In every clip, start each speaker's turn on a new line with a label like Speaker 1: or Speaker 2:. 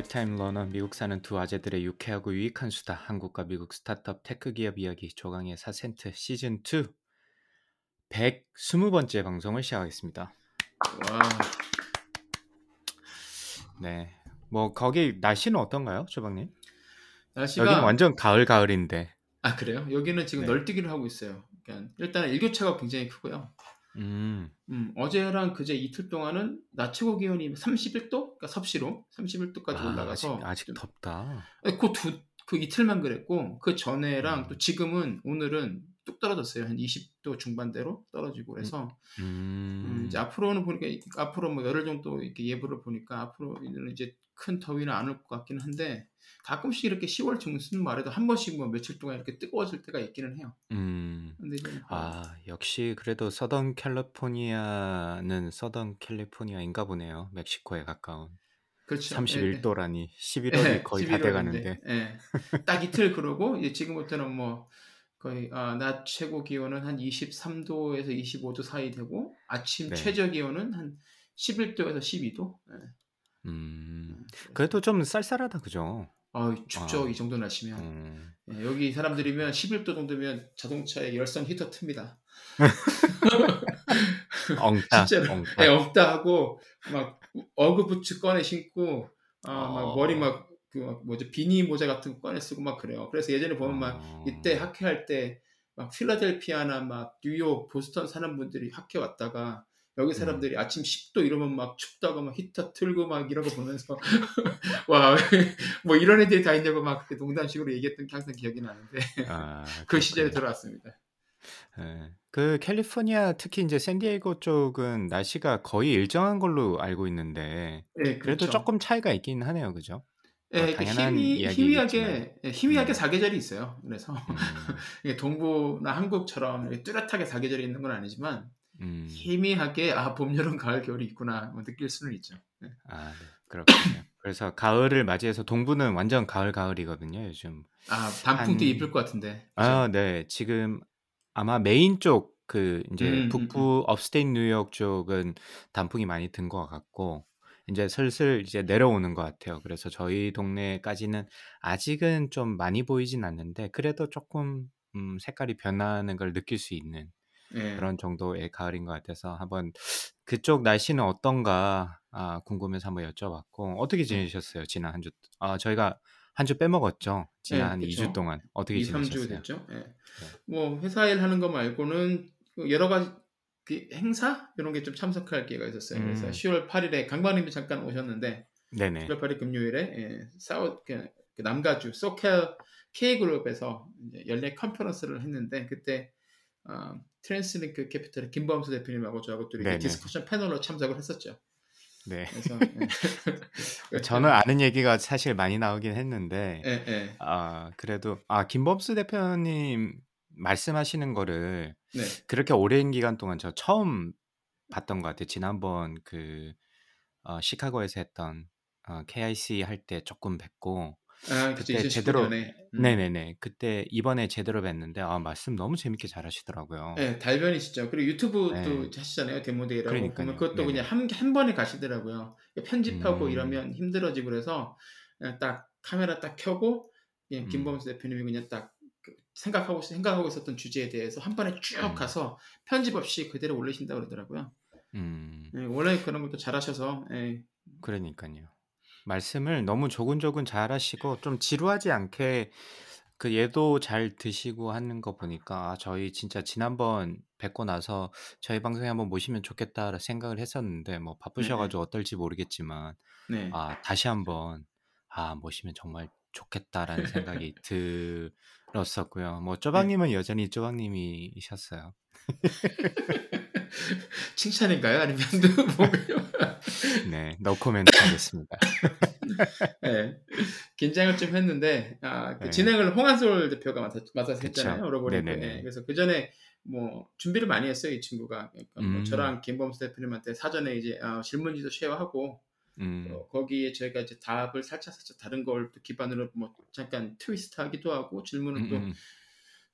Speaker 1: lifetime learner 미국 사는 두 아재들의 유쾌하고 유익한 수다 한국과 미국 startup tech 기업 이야기 조강의 4센트 시즌 2 120번째 방송을 시작하겠습니다.
Speaker 2: 와,
Speaker 1: 네. 뭐 거기 날씨는 어떤가요, 조방님?
Speaker 2: 날씨가
Speaker 1: 여기는 완전 가을 가을인데.
Speaker 2: 아 그래요? 여기는 지금
Speaker 1: 네.
Speaker 2: 널뛰기를 하고 있어요. 그러니까 일단 일교차가 굉장히 크고요.
Speaker 1: 음.
Speaker 2: 음, 어제랑 그제 이틀 동안은 낮 최고 기온이 31도, 그러니까 섭씨로 31도까지
Speaker 1: 아,
Speaker 2: 올라가서
Speaker 1: 아직, 아직
Speaker 2: 좀-
Speaker 1: 덥다.
Speaker 2: 그두 그 이틀만 그랬고 그 전에랑
Speaker 1: 음.
Speaker 2: 또 지금은 오늘은 뚝 떨어졌어요. 한 20도 중반대로 떨어지고 그래서 음,
Speaker 1: 음.
Speaker 2: 이제 앞으로는 보니까 이- 앞으로 뭐 열흘 정도 이렇게 예보를 보니까 앞으로는 이제 큰 더위는 안 올 것 같기는 한데 가끔씩 이렇게 10월 중순 말에도 한 번씩 뭐 며칠 동안 이렇게 뜨거워질 때가 있기는 해요.
Speaker 1: 음.
Speaker 2: 근데 뭐
Speaker 1: 아, 역시 그래도 서던 캘리포니아는 서던 캘리포니아인가 보네요. 멕시코에 가까운.
Speaker 2: 그렇죠.
Speaker 1: 31도라니 11월이
Speaker 2: 예,
Speaker 1: 거의 다
Speaker 2: 11월인데,
Speaker 1: 돼 가는데.
Speaker 2: 예. 딱 이틀 그러고 이제 지금부터는 뭐 거의 아, 낮 최고 기온은 한 23도에서 25도 사이 되고 아침
Speaker 1: 네.
Speaker 2: 최저 기온은 한 11도에서 12도. 예.
Speaker 1: 음. 그래도 좀 쌀쌀하다 그죠?
Speaker 2: 아, 춥죠.
Speaker 1: 아.
Speaker 2: 이 정도 날씨면.
Speaker 1: 음.
Speaker 2: 예, 여기 사람들이면 11도 정도면 자동차에 열선 히터 틉니다.
Speaker 1: 엉따.
Speaker 2: 진짜로.
Speaker 1: 엉따.
Speaker 2: 예, 없다 하고 막 어그부츠 꺼내 신고 아, 막
Speaker 1: 어.
Speaker 2: 머리 막 그 뭐죠 비니 모자 같은 거 꺼내 쓰고 막 그래요. 그래서 예전에 보면 막
Speaker 1: 어.
Speaker 2: 이때 학회할 때 막 필라델피아나 막 뉴욕, 보스턴 사는 분들이 학회 왔다가 여기 사람들이 아침 10도 이러면 막 춥다고 막 히터 틀고 막 이런 거 보면서 와 뭐 이런 애들이 다 있냐고 막 농담식으로 얘기했던 게 항상 기억이 나는데
Speaker 1: 아,
Speaker 2: 그 시절에. 돌아왔습니다.
Speaker 1: 예. 그 캘리포니아 특히 이제 샌디에이고 쪽은 날씨가 거의 일정한 걸로 알고 있는데
Speaker 2: 예,
Speaker 1: 그래도
Speaker 2: 그렇죠.
Speaker 1: 조금 차이가 있긴 하네요, 그죠?
Speaker 2: 예,
Speaker 1: 뭐
Speaker 2: 이렇게
Speaker 1: 당연한
Speaker 2: 희미. 희미하게 예, 희미하게
Speaker 1: 음.
Speaker 2: 사계절이 있어요. 그래서
Speaker 1: 음,
Speaker 2: 동부나 한국처럼 뚜렷하게 사계절이 있는 건 아니지만
Speaker 1: 음.
Speaker 2: 희미하게 아 봄, 여름, 가을, 겨울이 있구나 뭐 느낄 수는 있죠. 예.
Speaker 1: 아, 네. 그렇군요. 그래서 가을을 맞이해서 동부는 완전 가을 가을이거든요, 요즘.
Speaker 2: 아 단풍도
Speaker 1: 한-
Speaker 2: 이쁠 것 같은데.
Speaker 1: 아, 네. 지금 아마 메인 쪽 그 이제
Speaker 2: 음, 음,
Speaker 1: 북부 upstate 뉴욕 쪽은 단풍이 많이 든 것 같고 이제 슬슬 이제 내려오는 것 같아요. 그래서 저희 동네까지는 아직은 좀 많이 보이진 않는데 그래도 조금 음, 색깔이 변하는 걸 느낄 수 있는
Speaker 2: 예.
Speaker 1: 그런 정도의 가을인 것 같아서 한번 그쪽 날씨는 어떤가 아, 궁금해서 한번 여쭤봤고 어떻게 지내셨어요? 지난 한 주? 아, 저희가 한 주 빼먹었죠. 지난
Speaker 2: 네,
Speaker 1: 한
Speaker 2: 그쵸.
Speaker 1: 2주 동안 어떻게
Speaker 2: 2, 3주
Speaker 1: 지내셨어요?
Speaker 2: 됐죠. 예. 뭐 회사 일 하는 거 말고는 그 여러 가지 그 행사 이런 게 좀 참석할 기회가 있었어요. 그래서
Speaker 1: 음.
Speaker 2: 10월 8일에 강박님이 잠깐 오셨는데
Speaker 1: 네네.
Speaker 2: 10월 8일 금요일에 예, 사우 그, 그 남가주 SoCal K 그룹에서 연례 컨퍼런스를 했는데 그때 어, 트랜스링크 캐피탈의 김범수 대표님하고 저하고 또 이렇게
Speaker 1: 네네.
Speaker 2: discussion 패널로 참석을 했었죠.
Speaker 1: 네.
Speaker 2: 그래서 예.
Speaker 1: 저는 아는 얘기가 사실 많이 나오긴 했는데
Speaker 2: 예, 예.
Speaker 1: 아 그래도 아 김범수 대표님 말씀하시는 거를
Speaker 2: 네.
Speaker 1: 그렇게 오랜 기간 동안 저 처음 봤던 것 같아요. 지난번 그 어, 시카고에서 했던 어, KIC 할 때 조금 뵙고
Speaker 2: 아.
Speaker 1: 그때 제대로
Speaker 2: 2019년에. 음.
Speaker 1: 네네네 그때 이번에 제대로 뵀는데 아 말씀 너무 재밌게 잘하시더라고요.
Speaker 2: 네, 달변이시죠. 그리고 유튜브도
Speaker 1: 네.
Speaker 2: 하시잖아요. 데모데이라고. 보면 그것도
Speaker 1: 네네.
Speaker 2: 그냥 한, 한 번에 가시더라고요. 편집하고
Speaker 1: 음.
Speaker 2: 이러면 힘들어지고 그래서 그냥 딱 카메라 딱 켜고 그냥
Speaker 1: 음.
Speaker 2: 김범수 대표님이 그냥 딱그 생각하고 생각하고 있었던 주제에 대해서 한 번에 쭉
Speaker 1: 음.
Speaker 2: 가서 편집 없이 그대로 올리신다 고 그러더라고요.
Speaker 1: 음
Speaker 2: 예, 원래 그런 것도 잘하셔서 예,
Speaker 1: 그러니까요. 말씀을 너무 조근조근 잘하시고 좀 지루하지 않게 그 얘도 잘 드시고 하는 거 보니까 아, 저희 진짜 지난번 뵙고 나서 저희 방송에 한번 모시면 좋겠다 생각을 했었는데 뭐 바쁘셔가지고 어떨지 모르겠지만
Speaker 2: 네.
Speaker 1: 아 다시 한번 아 모시면 정말 좋겠다라는 생각이 들 었었고요. 뭐 쪼박님은 여전히 쪼박님이셨어요.
Speaker 2: 칭찬인가요? 아니면 뭔가요?
Speaker 1: 네, 노 코멘트 하겠습니다.
Speaker 2: 네, 긴장을 좀 했는데 아, 그
Speaker 1: 네.
Speaker 2: 진행을 홍한솔 대표가 맡아서
Speaker 1: 그쵸.
Speaker 2: 했잖아요.
Speaker 1: 네네네.
Speaker 2: 네, 그래서 그 전에 뭐 준비를 많이 했어요 이 친구가. 그러니까 뭐
Speaker 1: 음.
Speaker 2: 저랑 김범수 대표님한테 사전에 이제 아, 질문지도 쉐어하고
Speaker 1: 음,
Speaker 2: 어, 거기에 저희가 이제 답을 살짝 살짝 다른 걸 또 기반으로 뭐 잠깐 트위스트하기도 하고 질문은
Speaker 1: 음,
Speaker 2: 또
Speaker 1: 음,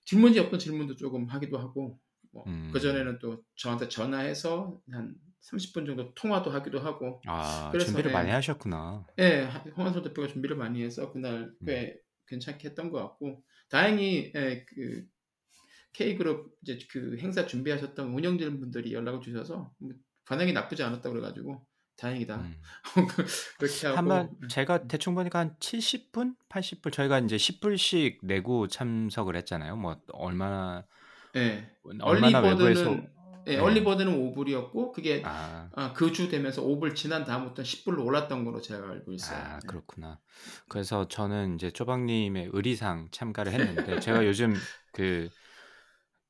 Speaker 2: 질문지 없던 질문도 조금 하기도 하고 뭐
Speaker 1: 음.
Speaker 2: 그 전에는 또 저한테 전화해서 한 30분 정도 통화도 하기도 하고
Speaker 1: 아,
Speaker 2: 그래서,
Speaker 1: 준비를
Speaker 2: 네.
Speaker 1: 많이 하셨구나.
Speaker 2: 예, 홍한솔 대표가 준비를 많이 해서 그날
Speaker 1: 음.
Speaker 2: 꽤 괜찮게 했던 것 같고 다행히 예, 그 K그룹 이제 그 행사 준비하셨던 운영진 분들이 연락을 주셔서 뭐 반응이 나쁘지 않았다 고 그래가지고 다행이다
Speaker 1: 음.
Speaker 2: 그렇게 하고
Speaker 1: 한번 제가 대충 보니까 한 70분, 80분 저희가 이제 10불씩 내고 참석을 했잖아요. 뭐 얼마나
Speaker 2: 예,
Speaker 1: 얼마나 외부에서
Speaker 2: 예,
Speaker 1: 네.
Speaker 2: 얼리버드는 5불이었고 그게
Speaker 1: 아,
Speaker 2: 아, 그주 되면서 5불 지난 다음부터 10불로 올랐던 걸로 제가 알고 있어요.
Speaker 1: 아
Speaker 2: 네.
Speaker 1: 그렇구나. 그래서 저는 이제 쪼박님의 의리상 참가를 했는데 제가 요즘 그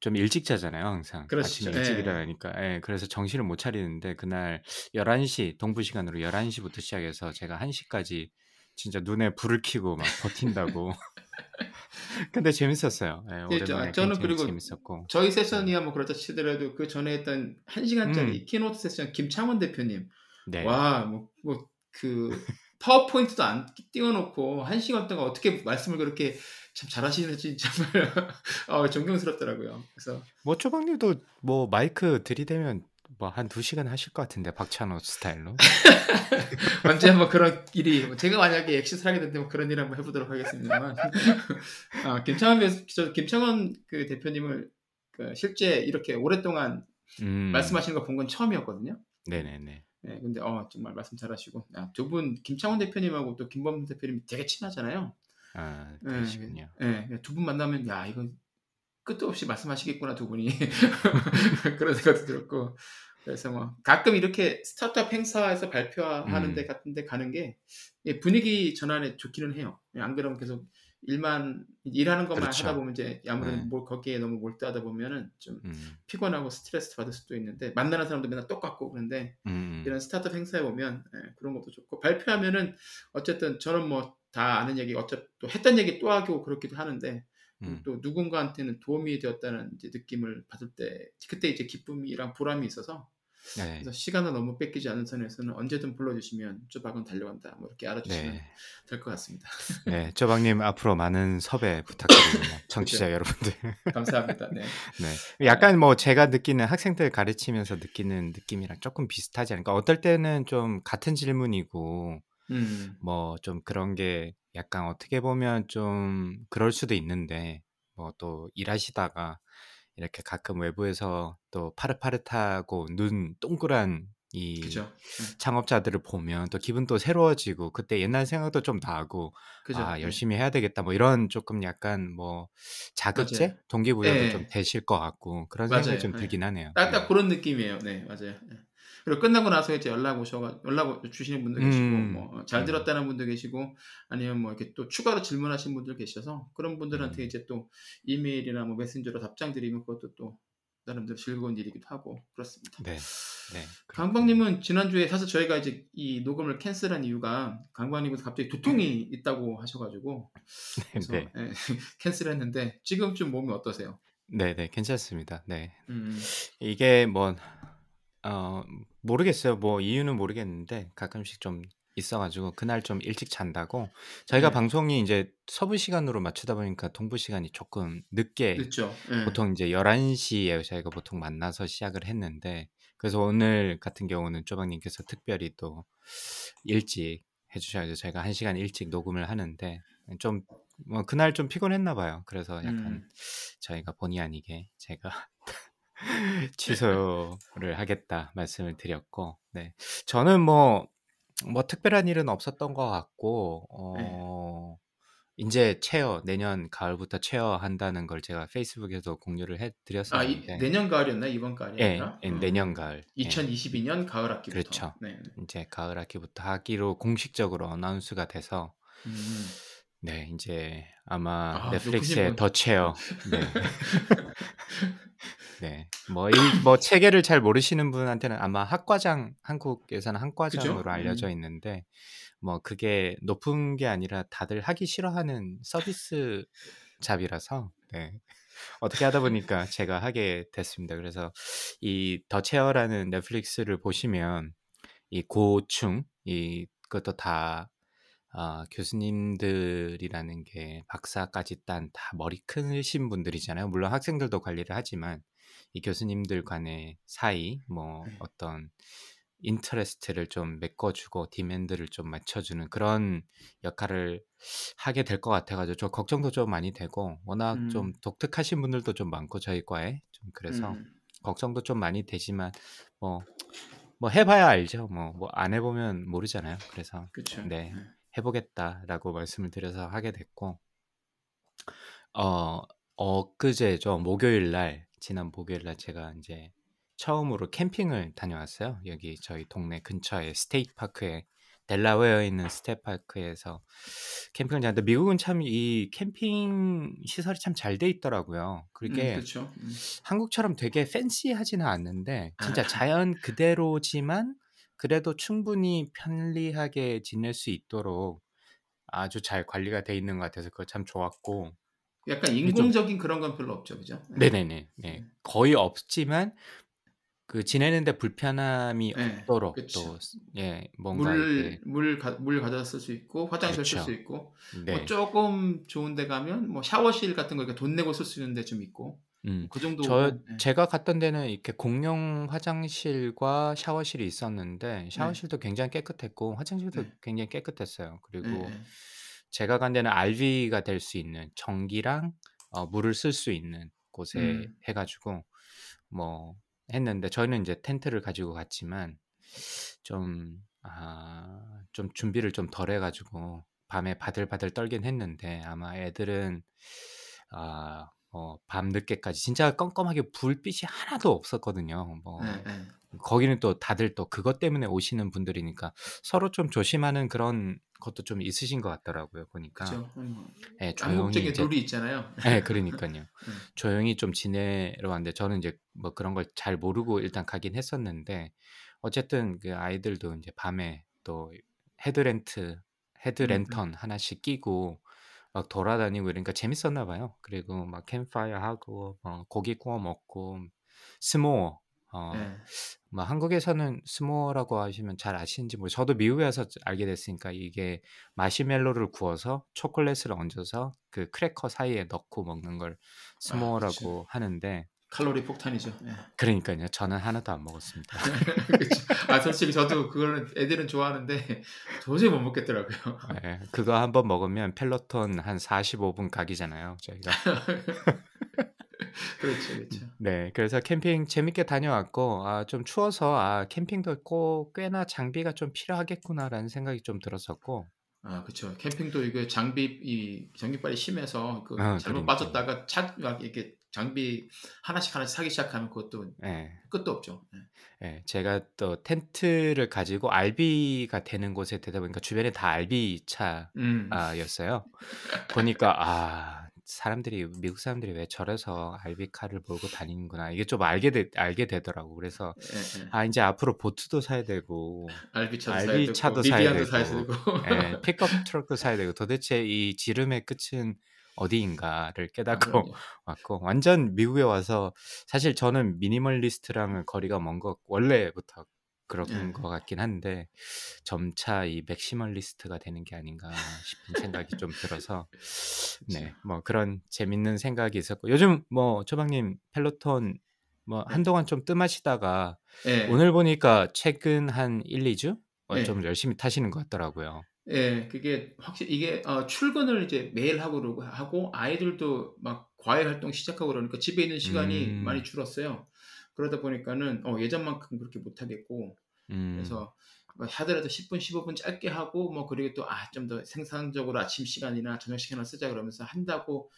Speaker 1: 좀 일찍 자잖아요, 항상.
Speaker 2: 그러시죠.
Speaker 1: 아침에 일찍
Speaker 2: 예.
Speaker 1: 일어나니까. 예, 그래서 정신을 못 차리는데 그날 11시 동부 시간으로 11시부터 시작해서 제가 1시까지 진짜 눈에 불을 켜고 막 버틴다고. 근데 재밌었어요. 예,
Speaker 2: 예,
Speaker 1: 오랜만에
Speaker 2: 저- 저는
Speaker 1: 굉장히
Speaker 2: 그리고
Speaker 1: 재밌었고.
Speaker 2: 저희 세션이야 뭐 그렇다 치더라도 그 전에 했던 1시간짜리
Speaker 1: 음.
Speaker 2: keynote 세션 김창원 대표님
Speaker 1: 네.
Speaker 2: 와 뭐 뭐 그 파워포인트도 안 띄워놓고 1시간 동안 어떻게 말씀을 그렇게 참 잘하시는지 정말 어, 존경스럽더라고요. 그래서
Speaker 1: 뭐 쪼박님도 뭐 마이크 들이대면 뭐한 2시간 하실 것 같은데 박찬호 스타일로.
Speaker 2: 언제 한번 그런 일이 뭐 제가 만약에 엑시스를 하게 된다면 그런 일 한번 해보도록 하겠습니다만 아, 김창원 배- 저 김창원 그 대표님을 그 실제 이렇게 오랫동안
Speaker 1: 음.
Speaker 2: 말씀하시는 거 본 건 처음이었거든요.
Speaker 1: 네네네.
Speaker 2: 네, 근데 어 정말 말씀 잘하시고 아, 두분 김창원 대표님하고 또 김범수 대표님 되게 친하잖아요.
Speaker 1: 아,
Speaker 2: 네,
Speaker 1: 그러시군요.
Speaker 2: 네, 두분 만나면 야 이거 끝도 없이 말씀하시겠구나 두 분이 그런 생각도 들었고 그래서 뭐 가끔 이렇게 스타트업 행사에서 발표하는
Speaker 1: 음.
Speaker 2: 데 같은 데 가는 게 예, 분위기 전환에 좋기는 해요. 예, 안 그러면 계속 일만 일하는 것만
Speaker 1: 그렇죠.
Speaker 2: 하다 보면 이제 아무래도
Speaker 1: 네.
Speaker 2: 뭐 거기에 너무 몰두하다 보면은 좀
Speaker 1: 음.
Speaker 2: 피곤하고 스트레스 받을 수도 있는데 만나는 사람도 맨날 똑같고 그런데
Speaker 1: 음.
Speaker 2: 이런 스타트업 행사에 오면 예, 그런 것도 좋고 발표하면은 어쨌든 저는 뭐 다 아는 얘기 어차피 또 했던 얘기 또 하고 그렇기도 하는데
Speaker 1: 음.
Speaker 2: 또 누군가한테는 도움이 되었다는 이제 느낌을 받을 때 그때 이제 기쁨이랑 보람이 있어서
Speaker 1: 네.
Speaker 2: 그래서 시간을 너무 뺏기지 않은 선에서는 언제든 불러주시면 쪼박은 달려간다 뭐 이렇게 알아주시면
Speaker 1: 네.
Speaker 2: 될것 같습니다.
Speaker 1: 네. 쪼박님 앞으로 많은 섭외 부탁드립니다. 청취자 여러분들.
Speaker 2: 감사합니다. 네.
Speaker 1: 네. 약간 뭐 제가 느끼는 학생들 가르치면서 느끼는 느낌이랑 조금 비슷하지 않을까. 어떨 때는 좀 같은 질문이고
Speaker 2: 음,
Speaker 1: 뭐 좀 그런 게 약간 어떻게 보면 좀 그럴 수도 있는데 뭐 또 일하시다가 이렇게 가끔 외부에서 또 파릇파릇하고 눈 동그란 이
Speaker 2: 그죠.
Speaker 1: 창업자들을 보면 또 기분 또 새로워지고 그때 옛날 생각도 좀 나고
Speaker 2: 그죠.
Speaker 1: 아
Speaker 2: 네.
Speaker 1: 열심히 해야 되겠다 뭐 이런 조금 약간 뭐 자극제
Speaker 2: 맞아요.
Speaker 1: 동기부여도
Speaker 2: 예.
Speaker 1: 좀 되실 것 같고 그런
Speaker 2: 맞아요.
Speaker 1: 생각이 좀
Speaker 2: 예.
Speaker 1: 들긴 하네요.
Speaker 2: 딱, 딱
Speaker 1: 네.
Speaker 2: 그런 느낌이에요. 네, 맞아요. 네. 그리고 끝나고 나서 이제 연락 오셔가 연락 주시는 분도 계시고
Speaker 1: 음,
Speaker 2: 뭐잘
Speaker 1: 음.
Speaker 2: 들었다는 분도 계시고 아니면 뭐 이렇게 또 추가로 질문하신 분들 계셔서 그런 분들한테
Speaker 1: 음.
Speaker 2: 이제 또 이메일이나 뭐 메신저로 답장 드리면 그것도 또 나름대로 즐거운 일이기도 하고 그렇습니다.
Speaker 1: 네, 네.
Speaker 2: 강박님은 지난주에 사실 저희가 이제 이 녹음을 캔슬한 이유가 강박님은 갑자기 두통이 있다고 하셔가지고 그래서
Speaker 1: 네,
Speaker 2: 예, 캔슬했는데 지금쯤 몸이 어떠세요?
Speaker 1: 네, 네, 괜찮습니다. 네,
Speaker 2: 음,
Speaker 1: 이게 뭐 어, 모르겠어요. 뭐 이유는 모르겠는데 가끔씩 좀 있어 가지고 그날 좀 일찍 잔다고 저희가
Speaker 2: 네.
Speaker 1: 방송이 이제 서부 시간으로 맞추다 보니까 동부 시간이 조금 늦게
Speaker 2: 늦죠. 예.
Speaker 1: 보통 이제 11시에 저희가 보통 만나서 시작을 했는데 그래서 오늘 같은 경우는 쪼박님께서 특별히 또 일찍 해 주셔서 저희가 1 시간 일찍 녹음을 하는데 좀 뭐 그날 좀 피곤했나 봐요. 그래서 약간
Speaker 2: 음.
Speaker 1: 저희가 본의 아니게 제가 취소를 하겠다 말씀을 드렸고 네 저는 뭐 뭐 특별한 일은 없었던 것 같고 어 이제 체어 내년 가을부터 체어 한다는 걸 제가 페이스북에도 공유를
Speaker 2: 아, 이,
Speaker 1: 해드렸었는데
Speaker 2: 내년 가을이었나 이번 가을이
Speaker 1: 예,
Speaker 2: 아니라?
Speaker 1: 예,
Speaker 2: 어.
Speaker 1: 내년 가을 예,
Speaker 2: 2022년 가을 학기부터.
Speaker 1: 그렇죠.
Speaker 2: 네.
Speaker 1: 이제 가을 학기부터 하기로 공식적으로 어나운스가 돼서
Speaker 2: 음.
Speaker 1: 네 이제 아마
Speaker 2: 아,
Speaker 1: 넷플릭스의. 더 체어 네. 네. 뭐, 이, 뭐 체계를 잘 모르시는 분한테는 아마 학과장 한국에서는 한과장으로
Speaker 2: 그죠?
Speaker 1: 알려져
Speaker 2: 음.
Speaker 1: 있는데 뭐 그게 높은 게 아니라 다들 하기 싫어하는 서비스 잡이라서 네. 어떻게 하다 보니까 제가 하게 됐습니다. 그래서 이 더 체어라는 넷플릭스를 보시면 이 고충 이 그것도 다 아, 교수님들이라는 게 박사까지 딴 다 머리 크신 분들이잖아요. 물론 학생들도 관리를 하지만 이 교수님들 간의 사이 뭐
Speaker 2: 네.
Speaker 1: 어떤 인터레스트를 좀 메꿔주고 디맨드를 좀 맞춰주는 그런 역할을 하게 될 것 같아가지고 저 걱정도 좀 많이 되고 워낙 좀
Speaker 2: 음.
Speaker 1: 독특하신 분들도 좀 많고 저희 과에 좀 그래서
Speaker 2: 음.
Speaker 1: 걱정도 좀 많이 되지만 뭐뭐 해봐야 알죠. 뭐뭐안 해보면 모르잖아요. 그래서
Speaker 2: 그쵸.
Speaker 1: 네
Speaker 2: 네.
Speaker 1: 해보겠다라고 말씀을 드려서 하게 됐고 어 엊그제죠 목요일 날 지난 목요일 날 제가 이제 처음으로 캠핑을 다녀왔어요. 여기 저희 동네 근처에 state park에 델라웨어에 있는 state park에서 캠핑을 다녔는데 미국은 참 이 캠핑 시설이 참 잘 돼 있더라고요.
Speaker 2: 음,
Speaker 1: 그게
Speaker 2: 그쵸. 음.
Speaker 1: 한국처럼 되게 팬시하지는 않는데 진짜
Speaker 2: 아.
Speaker 1: 자연 그대로지만 그래도 충분히 편리하게 지낼 수 있도록 아주 잘 관리가 돼 있는 것 같아서 그거 참 좋았고
Speaker 2: 약간
Speaker 1: 좀
Speaker 2: 인공적인 그런 건 별로 없죠, 그죠? 네.
Speaker 1: 네네네 네
Speaker 2: 음.
Speaker 1: 거의 없지만 그 지내는데 불편함이
Speaker 2: 네,
Speaker 1: 없도록
Speaker 2: 그쵸.
Speaker 1: 또 예 뭔가 이렇게
Speaker 2: 물, 물, 가, 물 가져다 쓸 수 있고, 화장실 쓸 수 있고,
Speaker 1: 뭐네
Speaker 2: 조금 좋은 데 가면 뭐 샤워실 같은 거 이렇게 돈 내고 쓸 수 있는 데 좀 있고,
Speaker 1: 음, 그저
Speaker 2: 정도고, 네.
Speaker 1: 제가 갔던 데는 이렇게 공용 화장실과 샤워실이 있었는데
Speaker 2: 네,
Speaker 1: 샤워실도 굉장히 깨끗했고 화장실도
Speaker 2: 네,
Speaker 1: 굉장히 깨끗했어요.
Speaker 2: 네,
Speaker 1: 그리고
Speaker 2: 네.
Speaker 1: 제가 간 데는 RV가 될 수 있는 전기랑 어, 물을 쓸 수 있는 곳에
Speaker 2: 음,
Speaker 1: 해가지고 뭐 했는데 저희는 이제 텐트를 가지고 갔지만 좀, 아, 좀 준비를 좀 덜 해가지고 밤에 바들바들 떨긴 했는데 아마 애들은 아, 뭐 밤늦게까지 진짜 껌껌하게 불빛이 하나도 없었거든요. 뭐
Speaker 2: 네, 네.
Speaker 1: 거기는 또 다들 또 그것 때문에 오시는 분들이니까 서로 좀 조심하는 그런 것도 좀 있으신 것 같더라고요. 보니까
Speaker 2: 그쵸. 음,
Speaker 1: 예, 조용히 이제
Speaker 2: 룰이 있잖아요.
Speaker 1: 예, 그러니까요.
Speaker 2: 네,
Speaker 1: 조용히 좀 지내러 왔는데 저는 이제 뭐 그런 걸 잘 모르고 일단 가긴 했었는데 어쨌든 그 아이들도 이제 밤에 또 헤드랜트 헤드
Speaker 2: 음, 음.
Speaker 1: 랜턴 하나씩 끼고 막 돌아다니고 이러니까 재밌었나 봐요. 그리고 막 캠파이어 하고 뭐 고기 구워 먹고 s'more 어,
Speaker 2: 네.
Speaker 1: 뭐 한국에서는 s'more라고 하시면 잘 아시는지 모르 저도 미국에 와서 알게 됐으니까 이게 마시멜로를 구워서 초콜릿을 얹어서 그 크래커 사이에 넣고 먹는 걸
Speaker 2: 아.
Speaker 1: s'more라고 하는데
Speaker 2: 칼로리 폭탄이죠. 네.
Speaker 1: 그러니까요. 저는 하나도 안 먹었습니다.
Speaker 2: 아, 솔직히 저도 그거는 애들은 좋아하는데 도저히 못 먹겠더라고요.
Speaker 1: 예, 그거 한번 먹으면 펠로톤 한 45분 각이잖아요. 저희가.
Speaker 2: 그렇죠, 그렇죠.
Speaker 1: 네, 그래서 캠핑 재밌게 다녀왔고, 아, 좀 추워서, 아, 캠핑도 꼭 꽤나 장비가 좀 필요하겠구나라는 생각이 좀 들었었고,
Speaker 2: 아, 그쵸. 캠핑도 이게 장비, 이 전기빨이 심해서 그
Speaker 1: 아,
Speaker 2: 잘못
Speaker 1: 그러니까요.
Speaker 2: 빠졌다가 차, 막 이렇게 장비 하나씩 하나씩 사기 시작하면 그것도
Speaker 1: 예,
Speaker 2: 끝도 없죠. 네.
Speaker 1: 예, 제가 또 텐트를 가지고 RV가 되는 곳에 되다 보니까 주변에 다 RV
Speaker 2: 음,
Speaker 1: 차였어요. 보니까, 아, 사람들이, 미국 사람들이 왜 저래서 RV카를 몰고 다니는구나. 이게 좀 알게 되, 알게 되더라고. 그래서. 아, 이제 앞으로 보트도 사야 되고,
Speaker 2: RV 차도 사야 되고,
Speaker 1: 차도 사야 되고,
Speaker 2: 되고.
Speaker 1: 예, 픽업 트럭도 사야 되고, 도대체 이 지름의 끝은 어디인가를
Speaker 2: 아,
Speaker 1: 깨닫고
Speaker 2: 그럼요.
Speaker 1: 왔고, 완전 미국에 와서, 사실 저는 minimalist랑은 거리가 먼 것, 원래부터 그런
Speaker 2: 예.
Speaker 1: 것 같긴 한데, 점차 이 maximalist가 되는 게 아닌가 싶은 생각이 좀 들어서. 네, 뭐 그런 재밌는 생각이 있었고, 요즘 뭐, 쪼박님, 펠로톤, 뭐,
Speaker 2: 네.
Speaker 1: 한동안 좀 뜸하시다가,
Speaker 2: 예,
Speaker 1: 오늘 보니까 최근 한 1, 2주? 어, 좀
Speaker 2: 예.
Speaker 1: 열심히 타시는 것 같더라고요.
Speaker 2: 예, 그게 확실히 이게 어, 출근을 이제 매일 하고 그러고 하고 아이들도 막 과외 활동 시작하고 그러니까 집에 있는 시간이
Speaker 1: 음,
Speaker 2: 많이 줄었어요. 그러다 보니까는 어, 예전만큼 그렇게 못 하겠고.
Speaker 1: 음,
Speaker 2: 그래서 뭐 하더라도 10분, 15분 짧게 하고 뭐 그리고 또 아, 좀 더 생산적으로 아침 시간이나 저녁 시간을 쓰자 그러면서 한다고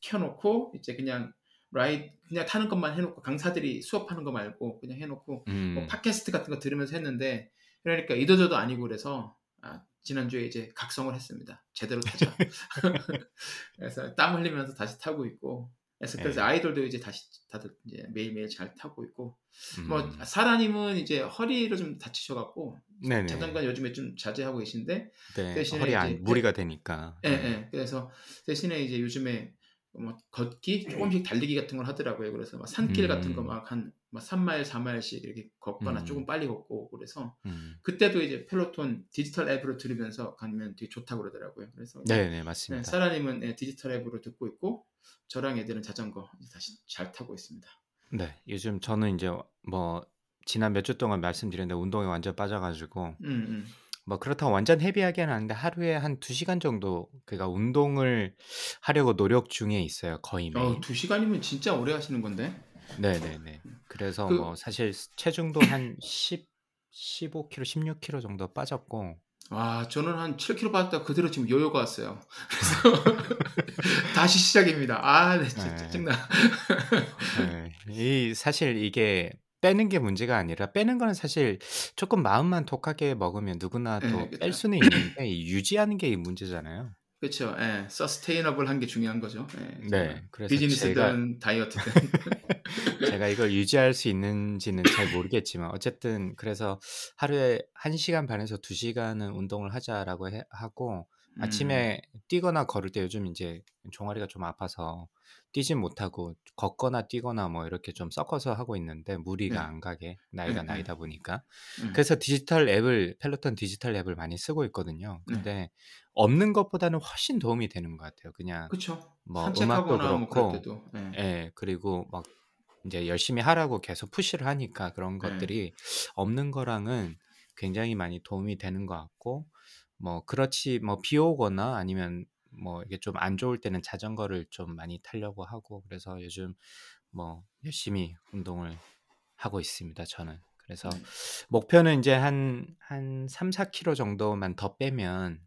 Speaker 2: 켜놓고 이제 그냥 라이 그냥 타는 것만 해놓고 강사들이 수업하는 거 말고 그냥 해놓고 뭐
Speaker 1: 음,
Speaker 2: 팟캐스트 같은 거 들으면서 했는데 그러니까 이도저도 아니고 그래서 아, 지난주에 이제 각성을 했습니다. 제대로 타자. 그래서 땀 흘리면서 다시 타고 있고 그래서, 그래서
Speaker 1: 예.
Speaker 2: 아이들도 이제 다시 다들 이제 매일매일 잘 타고 있고 뭐
Speaker 1: 음.
Speaker 2: 사라님은 이제 허리를 좀 다치셔갖고
Speaker 1: 네네.
Speaker 2: 자전거 요즘에 좀 자제하고 계신데
Speaker 1: 네.
Speaker 2: 대신에
Speaker 1: 허리 안
Speaker 2: 이제
Speaker 1: 무리가 되니까.
Speaker 2: 예,
Speaker 1: 네.
Speaker 2: 예. 그래서 대신에 이제 요즘에 뭐 걷기 조금씩 달리기 같은 걸 하더라고요. 그래서 막 산길 같은 거
Speaker 1: 음.
Speaker 2: 막한 3마일, 4마일씩 이렇게 걷거나
Speaker 1: 음.
Speaker 2: 조금 빨리 걷고 그래서
Speaker 1: 음.
Speaker 2: 그때도 이제 펠로톤 디지털 앱으로 들으면서 가면 되게 좋다고 그러더라고요. 그래서
Speaker 1: 네네
Speaker 2: 네,
Speaker 1: 맞습니다.
Speaker 2: 사라님은 예, 디지털 앱으로 듣고 있고 저랑 애들은 자전거 다시 잘 타고 있습니다.
Speaker 1: 네. 요즘 저는 이제 뭐 지난 몇 주 동안 말씀드렸는데 운동에 완전 빠져가지고
Speaker 2: 음, 음.
Speaker 1: 뭐 그렇다고 완전 헤비하게는 아닌데 하루에 한 2 시간 정도 그러니까 운동을 하려고 노력 중에 있어요. 거의 매일.
Speaker 2: 어, 두 시간이면 진짜 오래 하시는 건데.
Speaker 1: 네네네. 그래서
Speaker 2: 그-
Speaker 1: 뭐 사실 체중도 한 10, 15kg, 16kg 정도 빠졌고
Speaker 2: 와, 저는 한 7kg 빠졌다 그대로 지금 요요가 왔어요. 그래서 다시 시작입니다. 아, 네, 진짜
Speaker 1: 네.
Speaker 2: 짜증나.
Speaker 1: 네. 이 사실 이게 빼는 게 문제가 아니라 빼는 거는 사실 조금 마음만 독하게 먹으면 누구나
Speaker 2: 네,
Speaker 1: 또
Speaker 2: 그쵸.
Speaker 1: 뺄 수는 있는데 이 유지하는 게 이 문제잖아요.
Speaker 2: 그렇죠. 예, 서스테이너블 한 게 중요한 거죠. 예, 정말.
Speaker 1: 네. 그래서
Speaker 2: 비즈니스든
Speaker 1: 제가
Speaker 2: 다이어트든.
Speaker 1: 제가 이걸 유지할 수 있는지는 잘 모르겠지만 어쨌든 그래서 하루에 1시간 반에서 2시간은 운동을 하자라고 해, 하고
Speaker 2: 음,
Speaker 1: 아침에 뛰거나 걸을 때 요즘 이제 종아리가 좀 아파서 뛰진 못하고 걷거나 뛰거나 뭐 이렇게 좀 섞어서 하고 있는데 무리가
Speaker 2: 네.
Speaker 1: 안 가게 나이가
Speaker 2: 네, 네.
Speaker 1: 나이다 보니까
Speaker 2: 음.
Speaker 1: 그래서 디지털 앱을 펠로톤 디지털 앱을 많이 쓰고 있거든요.
Speaker 2: 네.
Speaker 1: 근데 없는 것보다는 훨씬 도움이 되는 것 같아요. 그냥
Speaker 2: 그렇죠.
Speaker 1: 뭐 음악도
Speaker 2: 뭐
Speaker 1: 그렇고
Speaker 2: 때도. 예.
Speaker 1: 예, 그리고 막 이제 열심히 하라고 계속 push를 하니까 그런
Speaker 2: 네.
Speaker 1: 것들이 없는 거랑은 굉장히 많이 도움이 되는 것 같고 뭐 그렇지 뭐 비 오거나 아니면 뭐 이게 좀 안 좋을 때는 자전거를 좀 많이 타려고 하고 그래서 요즘 뭐 열심히 운동을 하고 있습니다. 저는. 그래서
Speaker 2: 네.
Speaker 1: 목표는 이제 한, 한 3, 4kg 정도만 더 빼면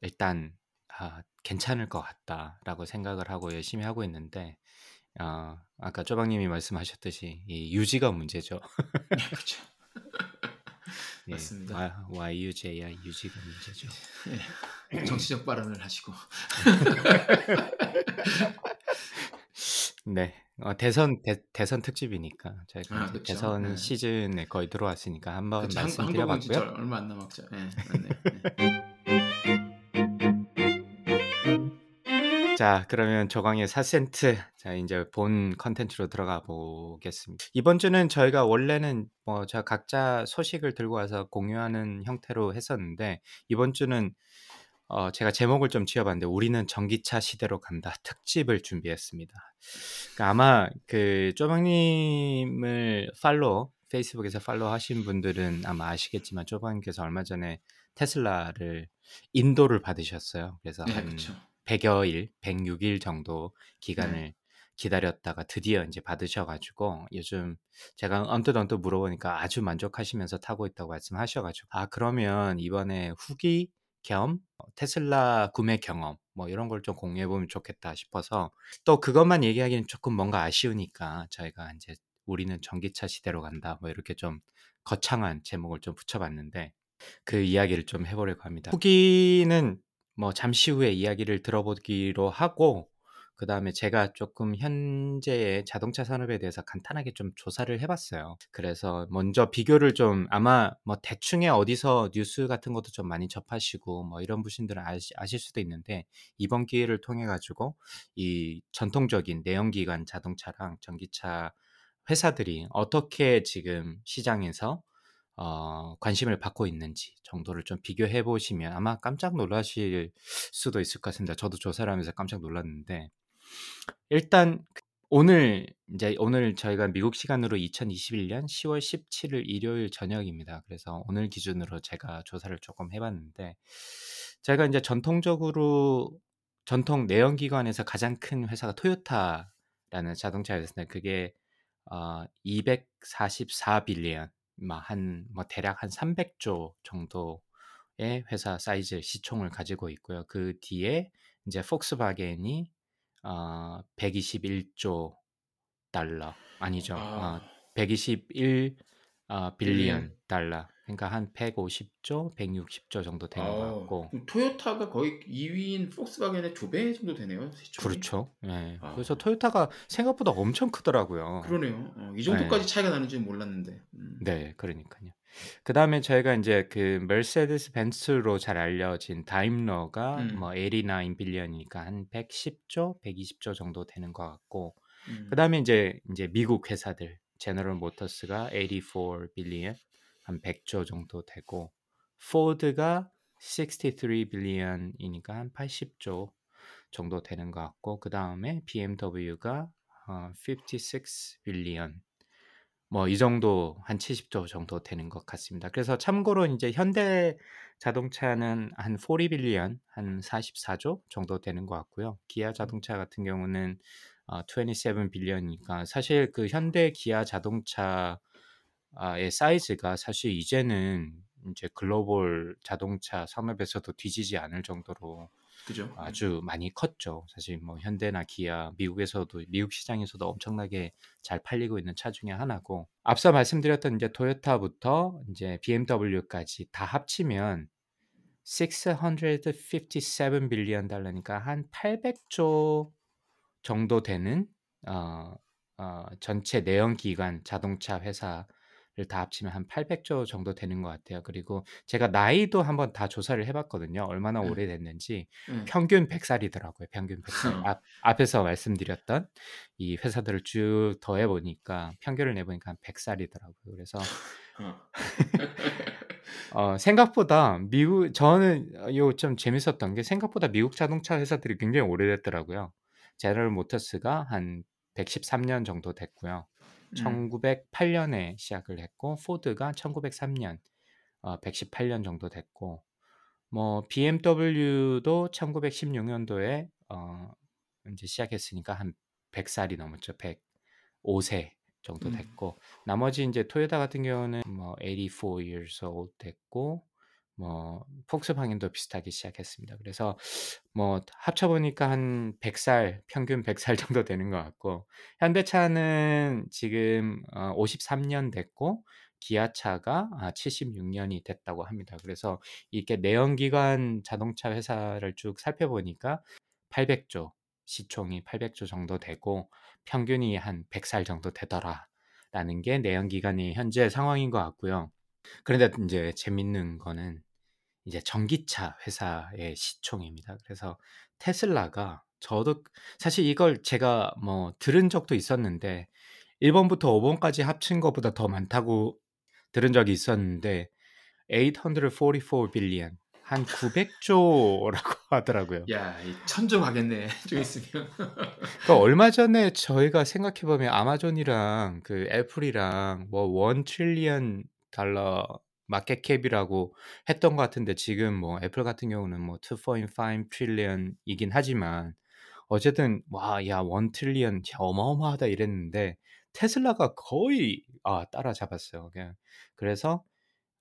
Speaker 1: 일단 아, 괜찮을 것 같다라고 생각을 하고 열심히 하고 있는데 어, 아까 쪼박님이 말씀하셨듯이 이 유지가 문제죠.
Speaker 2: 네, 그렇죠.
Speaker 1: 예,
Speaker 2: 맞습니다.
Speaker 1: Y, YUJI 유지가 문제죠.
Speaker 2: 예. 정치적 발언을 하시고.
Speaker 1: 네, 어, 대선 대, 대선 특집이니까 저희가
Speaker 2: 아.
Speaker 1: 대선
Speaker 2: 네.
Speaker 1: 시즌에 거의 들어왔으니까 한번 말씀드려봤고요.
Speaker 2: 얼마 안 남았죠. 예, 맞네. 예.
Speaker 1: 자, 그러면 조광의 4센트. 자, 이제 본 컨텐츠로 들어가 보겠습니다. 이번 주는 저희가 원래는 뭐, 저 각자 소식을 들고 와서 공유하는 형태로 했었는데, 이번 주는 어, 제가 제목을 좀 지어봤는데, 우리는 전기차 시대로 간다. 특집을 준비했습니다. 그러니까 아마 그 쪼방님을 팔로우, 페이스북에서 팔로우 하신 분들은 아마 아시겠지만, 쪼방님께서 얼마 전에 테슬라를 인도를 받으셨어요. 그래서
Speaker 2: 네,
Speaker 1: 한
Speaker 2: 그렇죠.
Speaker 1: 100여일, 106일 정도
Speaker 2: 네.
Speaker 1: 기간을 기다렸다가 드디어 이제 받으셔가지고 요즘 제가 언뜻 언뜻 물어보니까 아주 만족하시면서 타고 있다고 말씀하셔가지고 아 그러면 이번에 후기 겸 테슬라 구매 경험 뭐 이런 걸 좀 공유해 보면 좋겠다 싶어서 또 그것만 얘기하기는 조금 뭔가 아쉬우니까 저희가 이제 우리는 전기차 시대로 간다 뭐 이렇게 좀 거창한 제목을 좀 붙여봤는데 그 이야기를 좀 해보려고 합니다. 후기는 뭐 잠시 후에 이야기를 들어보기로 하고 그 다음에 제가 조금 현재의 자동차 산업에 대해서 간단하게 좀 조사를 해봤어요. 그래서 먼저 비교를 좀 아마 뭐 대충의 어디서 뉴스 같은 것도 좀 많이 접하시고 뭐 이런 분들은 아시, 아실 수도 있는데 이번 기회를 통해 가지고 이 전통적인 내연기관 자동차랑 전기차 회사들이 어떻게 지금 시장에서 어, 관심을 받고 있는지 정도를 좀 비교해 보시면 아마 깜짝 놀라실 수도 있을 것 같습니다. 저도 조사를 하면서 깜짝 놀랐는데 일단 오늘 이제 오늘 저희가 미국 시간으로 2021년 10월 17일 일요일 저녁입니다. 그래서 오늘 기준으로 제가 조사를 조금 해봤는데 제가 이제 전통적으로 전통 내연기관에서 가장 큰 회사가 토요타라는 자동차 회사인데 그게 어, 244빌리언 한뭐 대략 한 300조 정도의 회사 사이즈 시총을 가지고 있고요. 그 뒤에 이제 폭스바겐이 어, 121조 달러 아니죠. 어,
Speaker 2: 아,
Speaker 1: 121 어, 빌리언
Speaker 2: 빌리언.
Speaker 1: 달러. 그러니까 한 150조, 160조 정도 되는 것
Speaker 2: 아,
Speaker 1: 같고.
Speaker 2: 그럼 토요타가 거의 2위인 폭스바겐의 두 배 정도 되네요. 시총이.
Speaker 1: 그렇죠. 예.
Speaker 2: 아.
Speaker 1: 그래서 토요타가 생각보다 엄청 크더라고요.
Speaker 2: 그러네요. 어, 이 정도까지 차이가 나는 줄 몰랐는데. 음.
Speaker 1: 네, 그러니까요. 그 다음에 저희가 이제 그 메르세데스 벤츠로 잘 알려진 다임러가
Speaker 2: 음.
Speaker 1: 뭐89 빌리언이니까 한 110조, 120조 정도 되는 것 같고.
Speaker 2: 음.
Speaker 1: 그 다음에 이제 이제 미국 회사들 제너럴 모터스가 84 빌리언 한 100조 정도 되고 포드가 63 빌리언이니까 한 80조 정도 되는 것 같고 그 다음에 BMW가 어, 56 빌리언 뭐이 정도 한 70조 정도 되는 것 같습니다. 그래서 참고로 이제 현대 자동차는 한 40 빌리언 한 44조 정도 되는 것 같고요. 기아 자동차 같은 경우는 어, 27 빌리언이니까 사실 그 현대 기아 자동차 의 사이즈가 사실 이제는 이제 글로벌 자동차 산업에서도 뒤지지 않을 정도로
Speaker 2: 그죠?
Speaker 1: 아주 많이 컸죠. 사실 뭐 현대나 기아 미국에서도 미국 시장에서도 엄청나게 잘 팔리고 있는 차 중에 하나고 앞서 말씀드렸던 이제 토요타부터 이제 BMW까지 다 합치면 657 빌리언 달러니까 한 800조 정도 되는 어, 어, 전체 내연기관 자동차 회사를 다 합치면 한 800조 정도 되는 것 같아요. 그리고 제가 나이도 한번 다 조사를 해봤거든요. 얼마나
Speaker 2: 네.
Speaker 1: 오래됐는지
Speaker 2: 네.
Speaker 1: 평균 100살이더라고요. 평균 100살.
Speaker 2: 어.
Speaker 1: 앞, 앞에서 말씀드렸던 이 회사들을 쭉 더해 보니까 평균을 내보니까 한 100살이더라고요. 그래서
Speaker 2: 어.
Speaker 1: 어, 생각보다 미국 저는 요 좀 재밌었던 게 생각보다 미국 자동차 회사들이 굉장히 오래됐더라고요. 제너럴 모터스가 한 113년 정도 됐고요.
Speaker 2: 음.
Speaker 1: 1908년에 시작을 했고 포드가 1903년 어, 118년 정도 됐고 뭐 BMW도 1916년도에 어, 이제 시작했으니까 한 100살이 넘었죠. 105세 정도
Speaker 2: 음.
Speaker 1: 됐고 나머지 이제 토요타 같은 경우는 뭐 84 years old 됐고 뭐 폭스바겐도 비슷하게 시작했습니다. 그래서 뭐 합쳐 보니까 한 100살 평균 100살 정도 되는 것 같고 현대차는 지금 어, 53년 됐고 기아차가 아, 76년이 됐다고 합니다. 그래서 이렇게 내연기관 자동차 회사를 쭉 살펴보니까 800조 시총이 800조 정도 되고 평균이 한 100살 정도 되더라라는 게 내연기관의 현재 상황인 것 같고요. 그런데 이제 재밌는 거는 이제 전기차 회사의 시총입니다. 그래서 테슬라가 저도 사실 이걸 제가 뭐 들은 적도 있었는데 1번부터 5번까지 합친 것보다 더 많다고 들은 적이 있었는데 844 빌리언 한 900조라고 하더라고요.
Speaker 2: 야, 이 천조 가겠네. 좀 있으면.
Speaker 1: 그러니까 얼마 전에 저희가 생각해 보면 아마존이랑 그 애플이랑 뭐1 트릴리언 달러 market cap이라고 했던 것 같은데 지금 뭐 애플 같은 경우는 뭐 2.5 trillion이긴 하지만 어쨌든 와야1 trillion 어마어마하다 이랬는데 테슬라가 거의 아 따라잡았어요. 그냥 그래서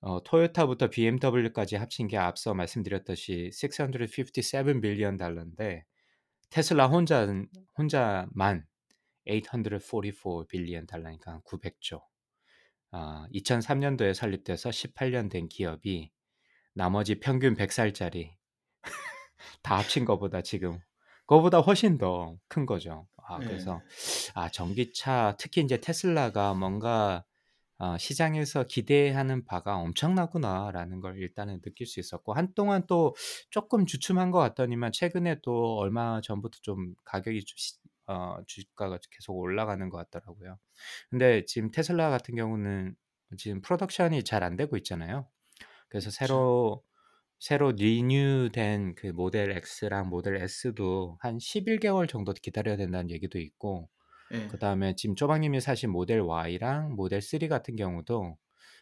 Speaker 1: 어, 토요타부터 BMW까지 합친 게 앞서 말씀드렸듯이 657 billion 달러인데 테슬라 혼자 혼자만 844 빌리언 달러니까 한 900조. 아, 2003년도에 설립돼서 18년 된 기업이 나머지 평균 100살짜리 다 합친 것보다 지금 그거보다 훨씬 더 큰 거죠. 아,
Speaker 2: 네.
Speaker 1: 그래서 아, 전기차 특히 이제 테슬라가 뭔가 어, 시장에서 기대하는 바가 엄청나구나라는 걸 일단은 느낄 수 있었고 한동안 또 조금 주춤한 것 같더니만 최근에 또 얼마 전부터 좀 가격이 좀 시- 어, 주가가 계속 올라가는 것 같더라고요. 근데 지금 테슬라 같은 경우는 지금 프로덕션이 잘 안 되고 있잖아요. 그래서 새로 새로 리뉴된 그 모델 X랑 모델 S도 한 11개월 정도 기다려야 된다는 얘기도 있고
Speaker 2: 예.
Speaker 1: 그다음에 지금 쪼박님이 사신 모델 Y랑 모델 3 같은 경우도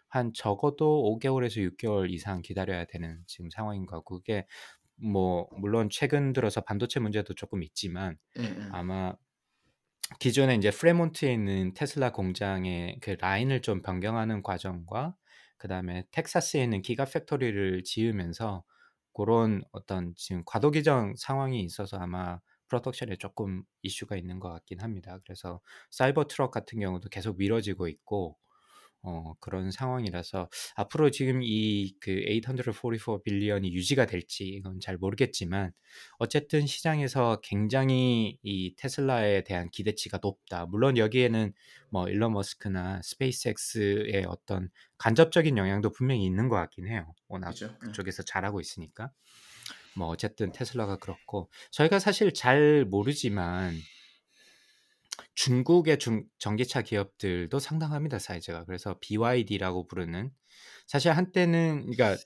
Speaker 1: 한 적어도 5개월에서 6개월 이상 기다려야 되는 지금 상황인 것 같고 그게 뭐 물론 최근 들어서 반도체 문제도 조금 있지만
Speaker 2: 예, 예.
Speaker 1: 아마 기존에 이제 프레몬트에 있는 테슬라 공장의 그 라인을 좀 변경하는 과정과 그다음에 텍사스에 있는 giga factory를 지으면서 그런 어떤 지금 과도기적 상황이 있어서 아마 production에 조금 이슈가 있는 것 같긴 합니다. 그래서 사이버 트럭 같은 경우도 계속 미뤄지고 있고 어, 그런 상황이라서 앞으로 지금 이 그 844 빌리언이 유지가 될지 이건 잘 모르겠지만 어쨌든 시장에서 굉장히 이 테슬라에 대한 기대치가 높다. 물론 여기에는 뭐 일론 머스크나 스페이스X의 어떤 간접적인 영향도 분명히 있는 것 같긴 해요. 워낙
Speaker 2: 그죠? 예.
Speaker 1: 그쪽에서 잘하고 있으니까. 뭐 어쨌든 테슬라가 그렇고 저희가 사실 잘 모르지만 중국의 중 전기차 기업들도 상당합니다, 사이즈가. 그래서 BYD라고 부르는 사실 한때는 그러니까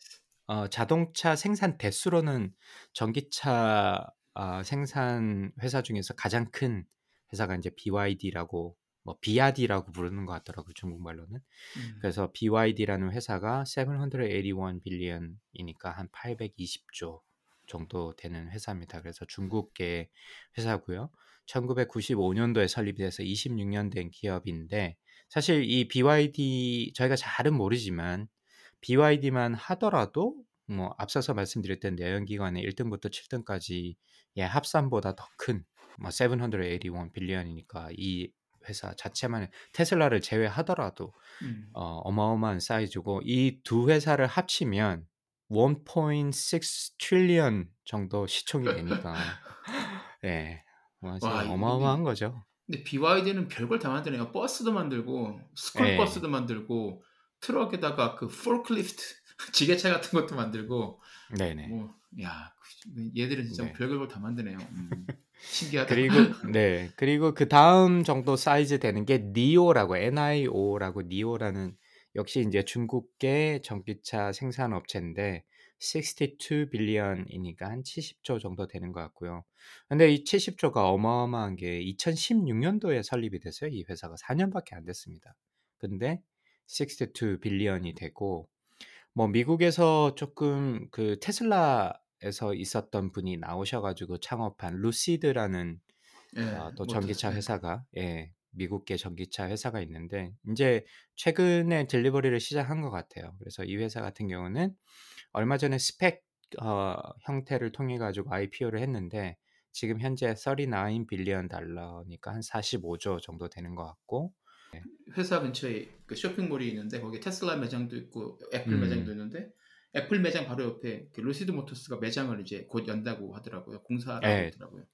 Speaker 1: 어 자동차 생산 대수로는 전기차 아 생산 회사 중에서 가장 큰 회사가 인제 BYD라고 뭐 비아디라고 부르는 것 같더라고요, 중국말로는.
Speaker 2: 음.
Speaker 1: 그래서 BYD라는 회사가 781 빌리언 이니까 한 820조 정도 되는 회사입니다. 그래서 중국계 회사고요. 1995년도에 설립이 돼서 26년 된 기업인데 사실 이 BYD 저희가 잘은 모르지만 BYD만 하더라도 뭐 앞서서 말씀드렸던 내연기관의 1등부터 7등까지 예, 합산보다 더 큰 뭐 781 빌리언이니까 이 회사 자체만 테슬라를 제외하더라도
Speaker 2: 음.
Speaker 1: 어, 어마어마한 사이즈고 이 두 회사를 합치면 1.6 트릴리언 정도 시총이 되니까 예, 뭐 진짜
Speaker 2: 와,
Speaker 1: 어마어마한 거죠.
Speaker 2: 근데 BYD는 별걸 다 만드네요. 버스도 만들고 스쿨
Speaker 1: 예,
Speaker 2: 버스도 만들고 트럭에다가 그 포크리프트 지게차 같은 것도 만들고
Speaker 1: 네네.
Speaker 2: 뭐 야, 얘들은 진짜
Speaker 1: 네.
Speaker 2: 별걸 다 만드네요. 음. 신기하다.
Speaker 1: 그리고 네 그리고 그 다음 정도 사이즈 되는 게 니오라고 NIO라고 니오라는 역시 이제 중국계 전기차 생산 업체인데 62 billion이니까 한 70조 정도 되는 것 같고요. 근데 이 70조가 어마어마한 게 2016년도에 설립이 됐어요. 이 회사가 4년밖에 안 됐습니다. 근데 62 빌리언이 되고 뭐 미국에서 조금 그 테슬라에서 있었던 분이 나오셔가지고 창업한 루시드라는
Speaker 2: 예,
Speaker 1: 아, 또
Speaker 2: 모터스,
Speaker 1: 전기차
Speaker 2: 예.
Speaker 1: 회사가 예 미국계 전기차 회사가 있는데 이제 최근에 딜리버리를 시작한 것 같아요. 그래서 이 회사 같은 경우는 얼마 전에 SPAC 어, 형태를 통해 가지고 IPO를 했는데 지금 현재 39 billion 달러니까 한 45조 정도 되는 것 같고
Speaker 2: 회사 근처에 그 쇼핑몰이 있는데 거기 테슬라 매장도 있고 애플
Speaker 1: 음.
Speaker 2: 매장도 있는데 애플 매장 바로 옆에 그 루시드 모터스가 매장을 이제 곧 연다고 하더라고요. 공사라고
Speaker 1: 예.
Speaker 2: 하더라고요.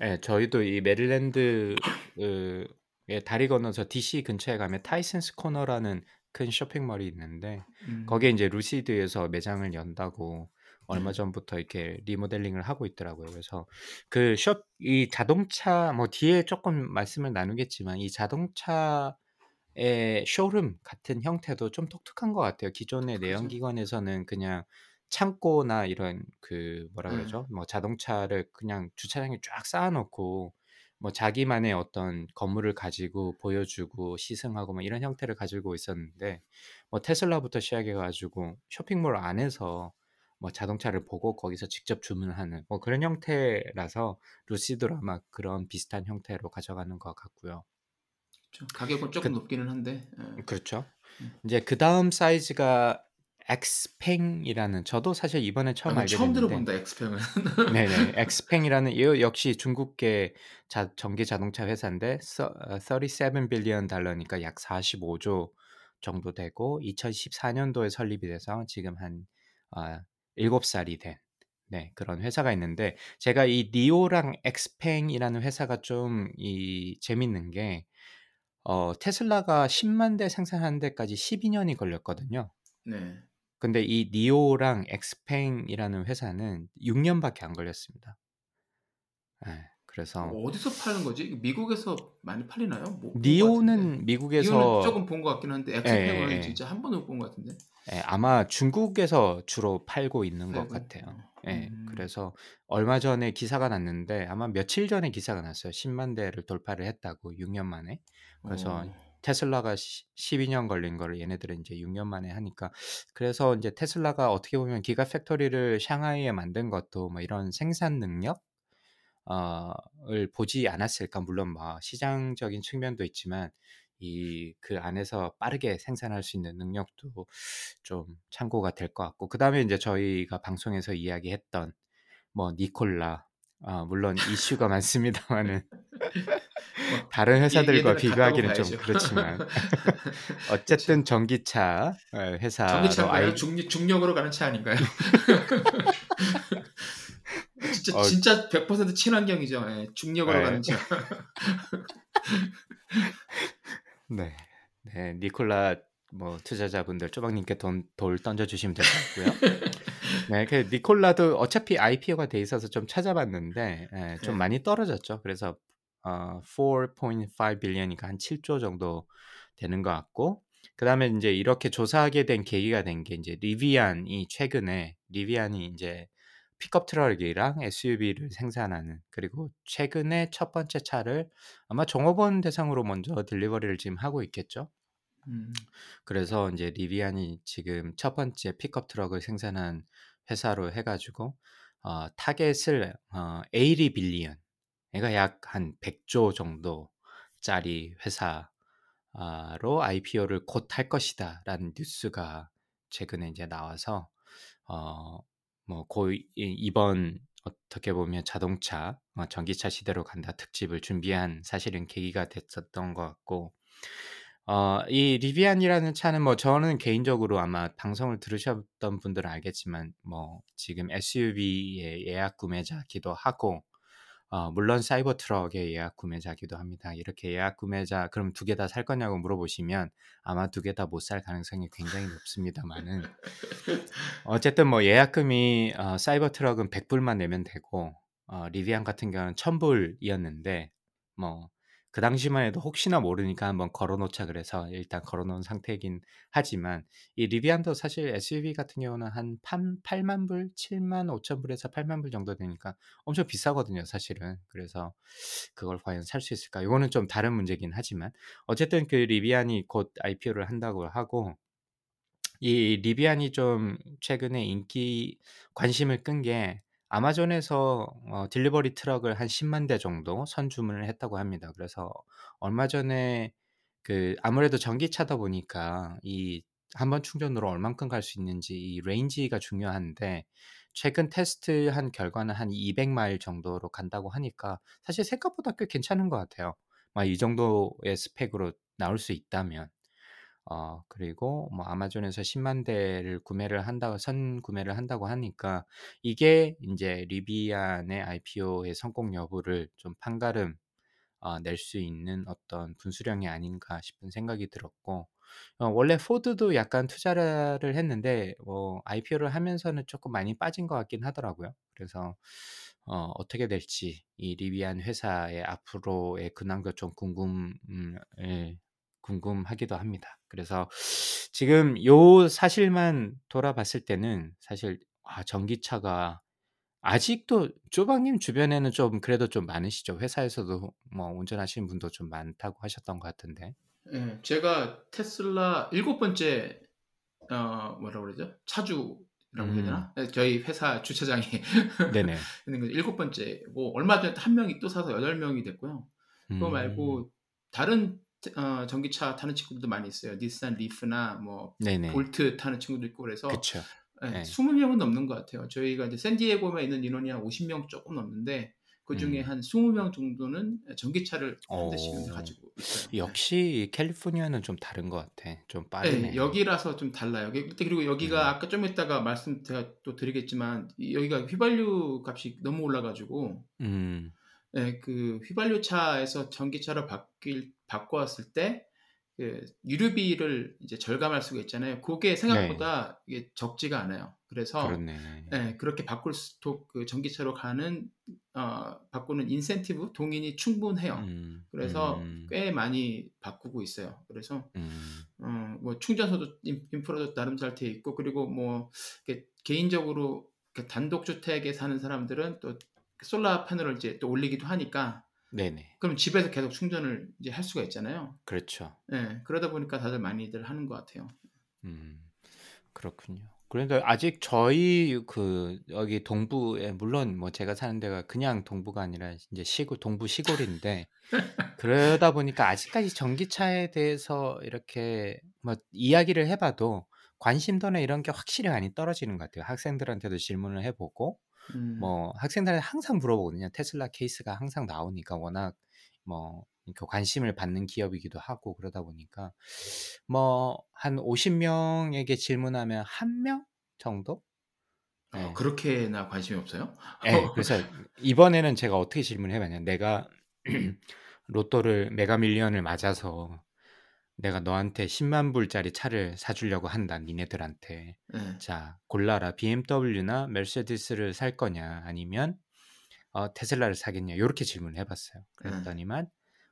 Speaker 1: 예, 저희도 이 메릴랜드 그, 예, 다리 건너서 DC 근처에 가면 타이슨스 코너라는 큰 쇼핑몰이 있는데
Speaker 2: 음.
Speaker 1: 거기에 이제 루시드에서 매장을 연다고 얼마
Speaker 2: 네.
Speaker 1: 전부터 이렇게 리모델링을 하고 있더라고요. 그래서 그 숍, 이 자동차 뭐 뒤에 조금 말씀을 나누겠지만 이 자동차의 쇼룸 같은 형태도 좀 독특한 것 같아요. 기존의
Speaker 2: 그죠.
Speaker 1: 내연기관에서는 그냥 창고나 이런 그 뭐라
Speaker 2: 네.
Speaker 1: 그러죠? 뭐 자동차를 그냥 주차장에 쫙 쌓아놓고 뭐 자기만의 어떤 건물을 가지고 보여주고 시승하고 뭐 이런 형태를 가지고 있었는데 뭐 테슬라부터 시작해 가지고 쇼핑몰 안에서 뭐 자동차를 보고 거기서 직접 주문하는 뭐 그런 형태라서 루시드로 아마 그런 비슷한 형태로 가져가는 것 같고요.
Speaker 2: 좀 가격은
Speaker 1: 그
Speaker 2: 조금 높기는 한데. 예.
Speaker 1: 그렇죠.
Speaker 2: 음.
Speaker 1: 이제 그 다음 사이즈가 엑스팽이라는 저도 사실 이번에
Speaker 2: 아,
Speaker 1: 처음
Speaker 2: 이건
Speaker 1: 알게
Speaker 2: 처음
Speaker 1: 됐는데
Speaker 2: 들어본다 엑스팽은.
Speaker 1: 네네 엑스팽이라는 이 역시 중국계 자, 전기 자동차 회사인데 서, 어, 37 빌리언 달러니까 약 45조 정도 되고 2014년도에 설립이 돼서 지금 한 어, 7살이 된 네, 그런 회사가 있는데 제가 이 니오랑 엑스팽이라는 회사가 좀 이 재밌는 게 어, 테슬라가 10만 대 생산하는 데까지 12년이 걸렸거든요.
Speaker 2: 네.
Speaker 1: 근데 이 니오랑 엑스팽이라는 회사는 6년밖에 안 걸렸습니다. 예, 그래서
Speaker 2: 어디서 파는 거지? 미국에서 많이 팔리나요? 뭐.
Speaker 1: 니오는
Speaker 2: 니오는
Speaker 1: 미국에서
Speaker 2: 조금 본 것 같긴 한데
Speaker 1: 예,
Speaker 2: 엑스팽은
Speaker 1: 예, 예.
Speaker 2: 진짜 한 번도 못본것 같은데.
Speaker 1: 예, 아마 중국에서 주로 팔고 있는 것
Speaker 2: 팔고.
Speaker 1: 같아요. 예,
Speaker 2: 음.
Speaker 1: 그래서 얼마 전에 기사가 났는데 아마 며칠 전에 기사가 났어요. 10만 대를 돌파를 했다고 6년 만에. 그래서
Speaker 2: 어.
Speaker 1: 테슬라가 12년 걸린 거를 얘네들은 이제 6년 만에 하니까 그래서 이제 테슬라가 어떻게 보면 기가 팩토리를 샹하이에 만든 것도 뭐 이런 생산 능력? 어을 보지 않았을까? 물론 뭐 시장적인 측면도 있지만 이 그 안에서 빠르게 생산할 수 있는 능력도 좀 참고가 될 것 같고 그 다음에 이제 저희가 방송에서 이야기했던 뭐 니콜라 아 물론 이슈가 많습니다마는
Speaker 2: 뭐
Speaker 1: 다른
Speaker 2: 얘
Speaker 1: 회사들과 비교하기는 좀. 그렇지만. 어쨌든 전기차 어 회사로
Speaker 2: 전기차인가요?
Speaker 1: 아이
Speaker 2: 중 중력으로 가는 차 아닌가요? 진짜
Speaker 1: 어
Speaker 2: 진짜 100% 친환경이죠. 예. 중력으로
Speaker 1: 예.
Speaker 2: 가는 차.
Speaker 1: 네. 네. 니콜라 뭐 투자자분들 쪼박님께 돈 돌 던져 주시면 될 것 같고요. 네. 그 니콜라도 어차피 IPO가 돼 있어서 좀 찾아봤는데 예 좀
Speaker 2: 네.
Speaker 1: 많이 떨어졌죠. 그래서 어 4.5 빌리언이니까 한 7조 정도 되는 것 같고 그다음에 인제 이렇게 조사하게 된 계기가 된게 인제 리비안이 최근에 리비안이 인제 픽업 트럭이랑 SUV를 생산하는 그리고 최근에 첫 번째 차를 아마 종업원 대상으로 먼저 delivery를 지금 하고 있겠죠.
Speaker 2: 음.
Speaker 1: 그래서 인제 리비안이 지금 첫 번째 픽업 트럭을 생산한 회사로 해 가지고 어 target을 어80 billion 그러니까 약한 100조 정도짜리 회사 아로 IPO를 곧 할 것이다라는 뉴스가 최근에 인제 나와서 어뭐고이 이번 어떻게 보면 자동차 어 '전기차 시대로 간다.' 특집을 준비한 사실은 계기가 됐었던 것 같고 어 이 리비안이라는 차는 뭐 저는 개인적으로 아마 방송을 들으셨던 분들은 알겠지만 뭐 지금 SUV의 예약 구매자기도 하고 어 물론 사이버 트럭의 예약 구매자기도 합니다. 이렇게 예약 구매자 그럼 두 개 다 살 거냐고 물어보시면 아마 두 개 다 못 살 가능성이 굉장히 높습니다마는 어쨌든 뭐 예약금이 어 사이버 트럭은 100 불만 내면 되고 어 리비안 같은 경우는 1000 불이었는데 뭐 그 당시만 해도 혹시나 모르니까 한번 걸어 놓자 그래서 일단 걸어 놓은 상태이긴 하지만 이 리비안도 사실 SUV 같은 경우는 한판 8만 불, 7만 5천 불에서 8만 불 정도 되니까 엄청 비싸거든요, 사실은. 그래서 그걸 과연 살 수 있을까? 요거는 좀 다른 문제긴 하지만 어쨌든 그 리비안이 곧 IPO를 한다고 하고 이 리비안이 좀 최근에 인기 관심을 끈 게 아마존에서 어 delivery 트럭을 한 1 0대 정도 선주문을 했다고 합니다. 그래서 얼마 전에 그 아무래도 전기차다 보니까 이 한 번 충전으로 얼만큼 갈 수 있는지 이 range가 중요한데 최근 테스트한 결과는 한 200 마일 정도로 간다고 하니까 사실 생각보다 꽤 괜찮은 것 같아요. 막 이 정도의 스펙으로 나올 수 있다면. 어 그리고 뭐 아마존에서 1 0만 대를 구매를 한다고 선 구매를 한다고 하니까 이게 인제 리비안의 IPO의 성공 여부를 좀 판가름 어 낼 수 있는 어떤 분수령이 아닌가 싶은 생각이 들었고 어 원래 포드도 약간 투자를 했는데 뭐 IPO를 하면서는 쪼끔 많이 빠진 것 같긴 하더라고요. 그래서 어 어떻게 될지 이 리비안 회사의 앞으로의 근황도 좀 궁금 음예 궁금하기도 합니다. 그래서 지금 요 사실만 돌아봤을 때는 사실 아 전기차가 아직도 쪼박님 주변에는 좀 그래도 좀 많으시죠? 회사에서도 뭐 운전하시는 분도 좀 많다고 하셨던 것 같은데.
Speaker 2: 예. 제가 테슬라 일곱 번째 어 뭐라 그러죠? 차주라고 해야
Speaker 1: 음.
Speaker 2: 되나? 예 저희 회사 주차장에
Speaker 1: 네네.
Speaker 2: 있는. 일곱 번째고 얼마 전에 한 명이 또 사서 여덟 명이 됐고요. 그거
Speaker 1: 음.
Speaker 2: 말고 다른 어 전기차 타는 친구들도 많이 있어요. 닛산 리프나 뭐
Speaker 1: 네네.
Speaker 2: 볼트 타는 친구도 있고 그래서
Speaker 1: 그쵸.
Speaker 2: 예
Speaker 1: 예.
Speaker 2: 20 명은 넘는 것 같아요. 저희가 이제 샌디에고에 있는 인원이 한 50명 쪼끔 넘는데 그 중에
Speaker 1: 음.
Speaker 2: 한 20명 정도는 예 전기차를 한
Speaker 1: 어.
Speaker 2: 대씩은 가지고 있어요. 네.
Speaker 1: 역시 캘리포니아는 좀 다른 것 같아. 좀
Speaker 2: 예.
Speaker 1: 빠르네.
Speaker 2: 여기라서 좀 달라요. 그 그리고 여기가
Speaker 1: 음.
Speaker 2: 아까 좀 이따가 말씀 제가 또 드리겠지만 이 여기가 휘발유 값이 너무 올라 가지고
Speaker 1: 음.
Speaker 2: 예그 휘발유차에서 전기차로 바뀔 바꿔 왔을 때 그 유류비를 이제 절감할 수가 있잖아요.
Speaker 1: 네.
Speaker 2: 생각보다 이게 적지가 않아요. 그래서
Speaker 1: 그렇네.
Speaker 2: 예 그렇게 바꿀 수도 그 전기차로 가는 어 바꾸는 인센티브 동인이 충분해요.
Speaker 1: 음.
Speaker 2: 그래서
Speaker 1: 음.
Speaker 2: 꽤 많이 바꾸고 있어요. 그래서
Speaker 1: 음.
Speaker 2: 어 뭐 충전소도 인 인프라도 나름 잘 돼 있고 그리고 뭐 개인적으로 그 단독 주택에 사는 사람들은 또 솔라 패널을 이제 또 올리기도 하니까
Speaker 1: 네네.
Speaker 2: 그럼 집에서 계속 충전을 이제 할 수가 있잖아요.
Speaker 1: 그렇죠.
Speaker 2: 예. 그러다 보니까 다들 많이들 하는 것 같아요.
Speaker 1: 음. 그렇군요. 그런데 아직 저희 그 여기 동부에 물론 뭐 제가 사는 데가 그냥 동부가 아니라 인제 시골 동부 시골인데 그러다 보니까 아직까지 전기차에 대해서 이렇게 뭐 이야기를 해 봐도 관심도나 이런 게 확실히 많이 떨어지는 것 같아요. 학생들한테도 질문을 해보고
Speaker 2: 음.
Speaker 1: 뭐 학생들한테 항상 물어보거든요. 테슬라 케이스가 항상 나오니까 워낙 뭐 그 관심을 받는 기업이기도 하고 그러다 보니까 뭐 한 50명에게 질문하면 한 명 정도?
Speaker 2: 어,
Speaker 1: 네.
Speaker 2: 그렇게나 관심이 없어요?
Speaker 1: 네, 그래서 이번에는 제가 어떻게 질문을 해봤냐. 내가 로또를 메가밀리언을 맞아서 내가 너한테 10만 불짜리 차를 사주려고 한다, 니네들한테.
Speaker 2: 네.
Speaker 1: 자, 골라라. BMW나 메르세데스를 살 거냐, 아니면 어, 테슬라를 사겠냐, 이렇게 질문을 해봤어요. 그랬더니만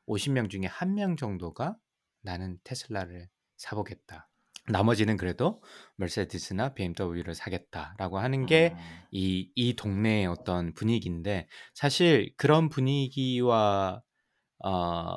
Speaker 1: 50명 중에 한 명 정도가 나는 테슬라를 사보겠다. 나머지는 그래도 메르세데스나 BMW를 사겠다라고 하는 게이
Speaker 2: 어.
Speaker 1: 이 동네의 어떤 분위기인데 사실 그런 분위기와 어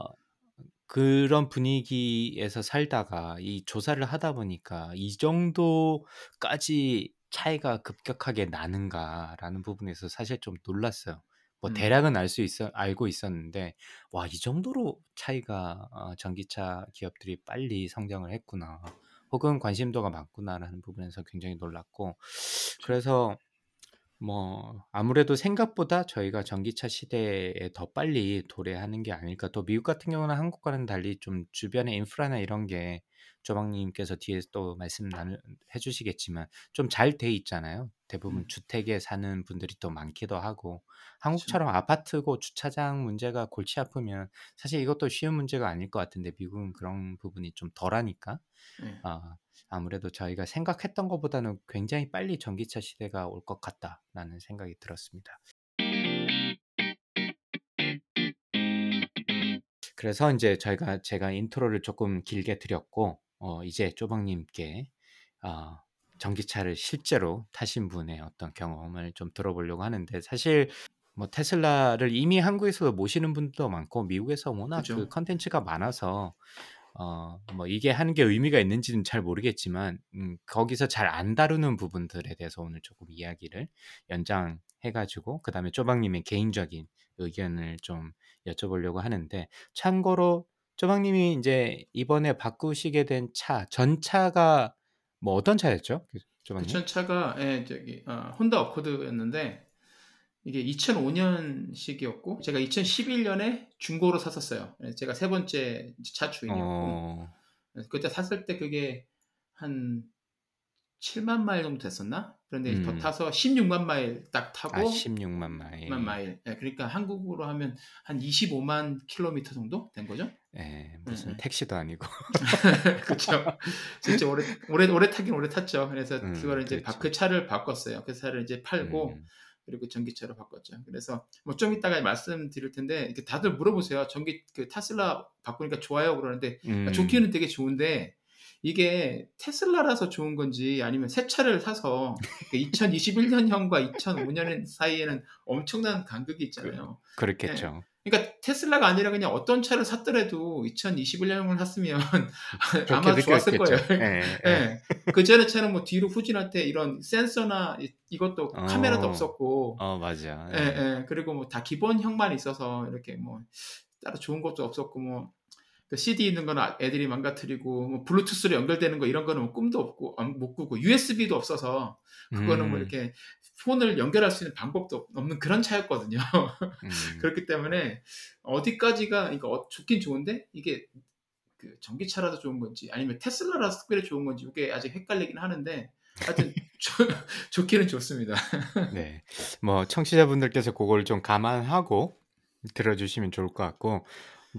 Speaker 1: 그런 분위기에서 살다가 이 조사를 하다 보니까 '이 정도까지 차이가 급격하게 나는가.'라는 부분에서 사실 좀 놀랐어요. 뭐
Speaker 2: 음.
Speaker 1: 대략은 알 수 있어 알고 있었는데 '와 이 정도로 차이가 어 전기차 기업들이 빨리 성장을 했구나. 혹은 관심도가 많구나.'라는 부분에서 굉장히 놀랐고 그래서 뭐 아무래도 생각보다 저희가 전기차 시대에 더 빨리 도래하는 게 아닐까. 또 미국 같은 경우는 한국과는 달리 좀 주변의 인프라나 이런 게 조방님께서 뒤에서 또 말씀 나누 해주시겠지만 좀 잘 돼 있잖아요. 대부분
Speaker 2: 음.
Speaker 1: 주택에 사는 분들이 또 많기도 하고. 한국처럼 아파트고 주차장 문제가 골치 아프면 사실 이것도 쉬운 문제가 아닐 것 같은데 미국은 그런 부분이 좀 덜하니까
Speaker 2: 네.
Speaker 1: 아 아무래도 저희가 생각했던 것보다는 굉장히 빨리 전기차 시대가 올 것 같다라는 생각이 들었습니다. 그래서 인제 저희가 제가 intro를 쪼끔 길게 드렸고 어 이제 쪼박님께 어 전기차를 실제로 타신 분의 어떤 경험을 좀 들어보려고 하는데 사실 뭐 테슬라를 이미 한국에서도 모시는 분들도 많고 미국에서 워낙 그
Speaker 2: 그죠.
Speaker 1: 콘텐츠가 많아서 어 뭐 이게 하는 게 의미가 있는지는 잘 모르겠지만 음 거기서 잘 안 다루는 부분들에 대해서 오늘 조금 이야기를 연장해 가지고 그 다음에 쪼박님의 개인적인 의견을 좀 여쭤보려고 하는데 참고로 쪼박님이 인제 이번에 바꾸시게 된 차 전차가 뭐 어떤 차였죠?
Speaker 2: 그그 차가 예 저기 어 혼다 어코드였는데 이게 2005년식이었고 제가 2011년에 중고로 샀었어요. 예 제가 세 번째 차 주인이었고
Speaker 1: 어.
Speaker 2: 그때 샀을 때 그게 한70,000 마일 정도 됐었나? 그런데 더
Speaker 1: 음.
Speaker 2: 타서 160,000 마일
Speaker 1: 딱아
Speaker 2: 타고
Speaker 1: 160,000 마일.
Speaker 2: 만 마일. 예 그러니까 한국으로 하면 한 250,000 킬로미터 정도 된 거죠.
Speaker 1: 예. 무슨
Speaker 2: 예예.
Speaker 1: 택시도 아니고.
Speaker 2: 그쵸. 진짜 오래 오래 오래 타긴 오래 탔죠. 그래서
Speaker 1: 음
Speaker 2: 그거를 이제 바
Speaker 1: 그렇죠.
Speaker 2: 그 차를 바꿨어요. 그 차를 이제 팔고
Speaker 1: 음.
Speaker 2: 그리고 전기차로 바꿨죠. 그래서 뭐 좀 이따가 말씀드릴 텐데 이렇게 다들 물어보세요. "전기 그 테슬라 바꾸니까 좋아요?" 그러는데 아
Speaker 1: 음.
Speaker 2: 좋기는 되게 좋은데 이게 테슬라라서 좋은 건지 아니면 새 차를 사서 그 2021년형과 2005년 사이에는 엄청난 간극이
Speaker 1: 그
Speaker 2: 있잖아요. 예.
Speaker 1: 그렇겠죠.
Speaker 2: 그러니까 테슬라가 아니라 그냥 어떤 차를 샀더라도 2021년형을 샀으면 아마 좋았을 거예요.
Speaker 1: 예 예.
Speaker 2: 예. 그전에 차는 뭐 뒤로 후진할 때 이런 센서나 이 이것도 카메라도
Speaker 1: 어.
Speaker 2: 없었고
Speaker 1: 어 맞아. 예.
Speaker 2: 예예. 그리고 뭐 다 기본형만 있어서 이렇게 뭐 따로 좋은 것도 없었고 뭐그 CD 있는 거는 아 애들이 망가뜨리고 뭐 블루투스로 연결되는 거 이런 거는 뭐 꿈도 없고 안못 꾸고 USB도 없어서 그거는 뭐
Speaker 1: 음.
Speaker 2: 이렇게 폰을 연결할 수 있는 방법도 없 없는 그런 차였거든요.
Speaker 1: 음.
Speaker 2: 그렇기 때문에 어디까지가 그러니까 어 좋긴 좋은데 이게 그 전기차라서 좋은 건지 아니면 테슬라라서 특별히 좋은 건지 이게 아직 헷갈리긴 하는데 하여튼 좋 좋기는 좋습니다.
Speaker 1: 네. 뭐 청취자분들께서 고걸 좀 감안하고 들어주시면 좋을 것 같고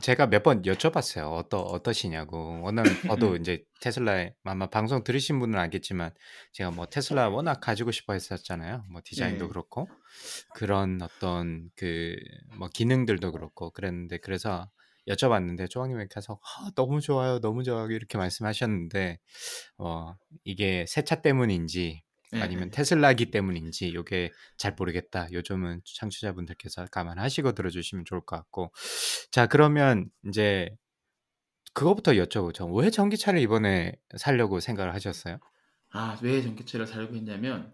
Speaker 1: 제가 몇 번 여쭤봤어요. 어떠 어떠시냐고. 워낙 저도
Speaker 2: 음.
Speaker 1: 인제 테슬라에 아마 방송 들으신 분은 알겠지만 제가 뭐 테슬라 워낙 가지고 싶어 했었잖아요. 뭐 디자인도
Speaker 2: 네.
Speaker 1: 그렇고 그런 어떤 그 뭐 기능들도 그렇고 그랬는데 그래서 여쭤봤는데 조방님께서 "아 너무 좋아요. 너무 좋아요." 이렇게 말씀하셨는데 어 이게 새차 때문인지 아니면. 테슬라기 때문인지 요게 잘 모르겠다. 요점은 청취자분들께서 감안하시고 들어주시면 좋을 것 같고 자 그러면 인제 그거부터 여쭤보죠. 왜 전기차를 이번에 사려고 생각을 하셨어요?
Speaker 2: 아 왜 전기차를 사려고 했냐면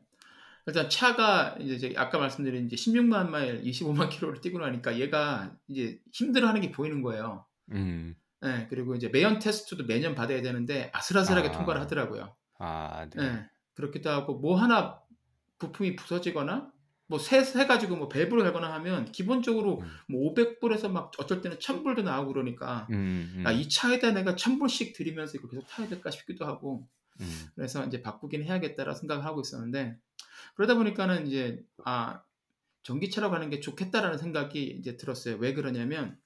Speaker 2: 일단 차가 이제 아까 말씀드린 이제 160,000 마일 250,000 킬로를 뛰고 나니까 얘가 이제 힘들어하는 게 보이는 거예요.
Speaker 1: 음.
Speaker 2: 예. 그리고 이제 매연 테스트도 매년 받아야 되는데 아슬아슬하게 통과를
Speaker 1: 아.
Speaker 2: 하더라고요.
Speaker 1: 아, 네.
Speaker 2: 예, 그렇기도 하고 뭐 하나 부품이 부서지거나 뭐새 해 가지고 뭐 밸브를 달거나 하면 기본적으로
Speaker 1: 음.
Speaker 2: 뭐 500불에서 막 어쩔 때는 1000불도 나오고 그러니까
Speaker 1: 음, 음,
Speaker 2: 아, 이 차에다 내가 1000불씩 들이면서 이거 계속 타야 될까 싶기도 하고
Speaker 1: 음,
Speaker 2: 그래서 이제 바꾸긴 해야겠다라 생각을 하고 있었는데 그러다 보니까는 이제 아 전기차로 가는 게 좋겠다라는 생각이 이제 들었어요. 왜 그러냐면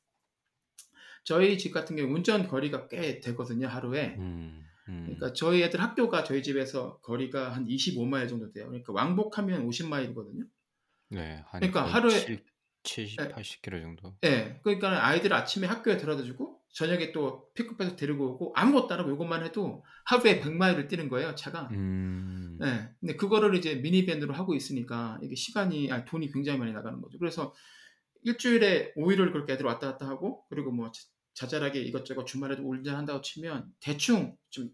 Speaker 2: 저희 집 같은 경우 운전 거리가 꽤 되거든요 하루에.
Speaker 1: 음, 음.
Speaker 2: 그러니까 저희 애들 학교가 저희 집에서 거리가 한 25마일 정도 돼요. 그러니까 왕복하면 50마일이거든요.
Speaker 1: 네, 한
Speaker 2: 그러니까 하루에-
Speaker 1: 7, 70,
Speaker 2: 네.
Speaker 1: 80km 정도.
Speaker 2: 예, 그러니까 아이들 아침에 학교에 데려다 주고 저녁에 또 픽업해서 데리고 오고 아무것도 안 하고 이것만 해도 하루에 100마일을 뛰는 거예요 차가.
Speaker 1: 음,
Speaker 2: 예. 근데 그거를 이제 미니밴으로 하고 있으니까 이게 시간이 아 돈이 굉장히 많이 나가는 거죠. 그래서 일주일에 5일을 그렇게 애들 왔다 갔다 하고 그리고 뭐 자- 자잘하게 이것저것 주말에도 운전한다고 치면 대충 좀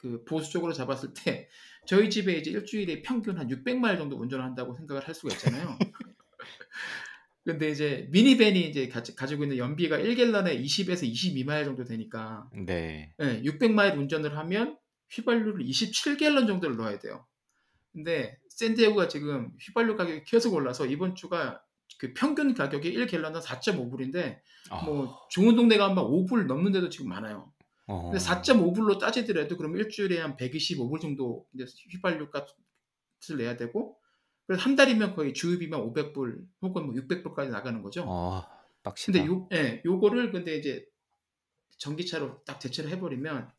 Speaker 2: 그 보수적으로 잡았을 때 저희 집에 이제 일주일에 평균 한 600마일 정도 운전을 한다고 생각을 할 수가 있잖아요. 근데 이제 미니밴이 이제 가지, 가지고 있는 연비가 1갤런에 20에서 22마일 정도 되니까
Speaker 1: 네.
Speaker 2: 예, 600마일 운전을 하면 휘발유를 27갤런 정도를 넣어야 돼요. 근데 샌디에고가 지금 휘발유 가격이 계속 올라서 이번 주가 그 평균 가격이 1갤런은 4.5불인데
Speaker 1: 아,
Speaker 2: 뭐 좋은 동네 가면 막 5불 넘는 데도 지금 많아요.
Speaker 1: 어,
Speaker 2: 근데 4.5불로 따지더라도 그럼 일주일에 한 125불 정도 이제 휘발유 값을 내야 되고 그래서 한 달이면 거의 주유비만 500불 혹은 뭐 600불까지 나가는 거죠.
Speaker 1: 어, 빡시다.
Speaker 2: 근데 요, 예, 요거를 근데 이제 전기차로 딱 대체를 해버리면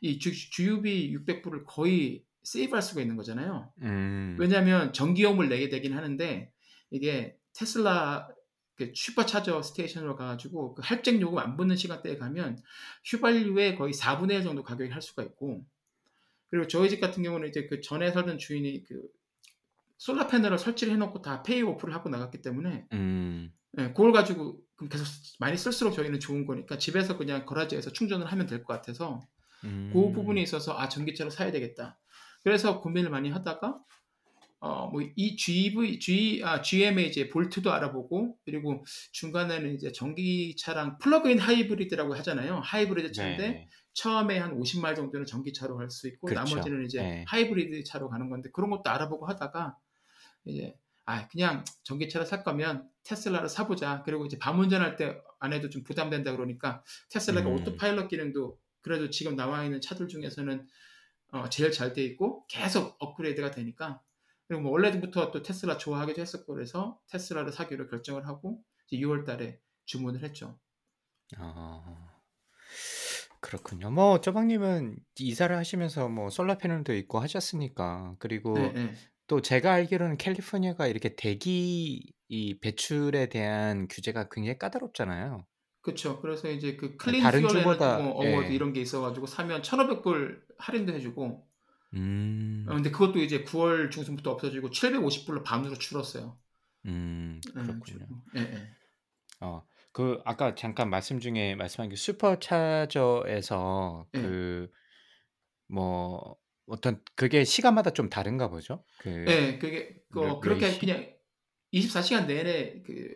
Speaker 2: 이 주, 주유비 600불을 거의 세이브할 수가 있는 거잖아요.
Speaker 1: 음,
Speaker 2: 왜냐하면 전기요금을 내게 되긴 하는데 이게 테슬라 그 슈퍼차저 스테이션으로 가가지고 그 할증 요금 안 붙는 시간대에 가면 휘발유의 거의 4분의 1 정도 가격이 할 수가 있고 그리고 저희 집 같은 경우는 이제 그 전에 살던 주인이 그 솔라 패널을 설치를 해놓고 다 페이 오프를 하고 나갔기 때문에
Speaker 1: 음,
Speaker 2: 예, 그걸 가지고 계속 많이 쓸수록 저희는 좋은 거니까 집에서 그냥 거라지에서 충전을 하면 될 것 같아서
Speaker 1: 음,
Speaker 2: 그 부분에 있어서 아 전기차로 사야 되겠다. 그래서 고민을 많이 하다가 어 뭐 이 GV G 아 GM의 이제 볼트도 알아보고 그리고 중간에는 이제 전기차랑 플러그인 하이브리드라고 하잖아요. 하이브리드 차인데
Speaker 1: 네,
Speaker 2: 처음에 한 50마일 정도는 전기차로 갈 수 있고
Speaker 1: 그렇죠.
Speaker 2: 나머지는 이제
Speaker 1: 네.
Speaker 2: 하이브리드 차로 가는 건데 그런 것도 알아보고 하다가 이제 아 그냥 전기차를 살 거면 테슬라를 사보자. 그리고 이제 밤 운전할 때 아내도 좀 부담된다 그러니까 테슬라가
Speaker 1: 음.
Speaker 2: autopilot 기능도 그래도 지금 나와 있는 차들 중에서는 어, 제일 잘 돼 있고 계속 업그레이드가 되니까 그리고 뭐 원래부터 또 테슬라 좋아하기도 했었고 그래서 테슬라를 사기로 결정을 하고 이제 6월 달에 주문을 했죠.
Speaker 1: 아, 그렇군요. 뭐 쪼박님은 이사를 하시면서 뭐 solar panel도 있고 하셨으니까 그리고
Speaker 2: 네, 네.
Speaker 1: 또 제가 알기로는 캘리포니아가 이렇게 대기 이 배출에 대한 규제가 굉장히 까다롭잖아요.
Speaker 2: 그렇죠. 그래서 이제 그 clean
Speaker 1: 다른 주보다,
Speaker 2: 뭐 award
Speaker 1: 예.
Speaker 2: 이런 게 있어가지고 사면 1,500불 할인도 해주고
Speaker 1: 음,
Speaker 2: 어, 근데 그것도 이제 9월 중순부터 없어지고 750불로 반으로 줄었어요.
Speaker 1: 음,
Speaker 2: 예,
Speaker 1: 그렇군요.
Speaker 2: 줄고. 예, 예.
Speaker 1: 어, 그 아까 잠깐 말씀 중에 말씀한 게 슈퍼차저에서
Speaker 2: 예.
Speaker 1: 그뭐 어떤 그게 시간마다 좀 다른가 보죠? 그
Speaker 2: 예, 그게 그
Speaker 1: 몇-
Speaker 2: 그렇게? 그냥 24시간 내내 그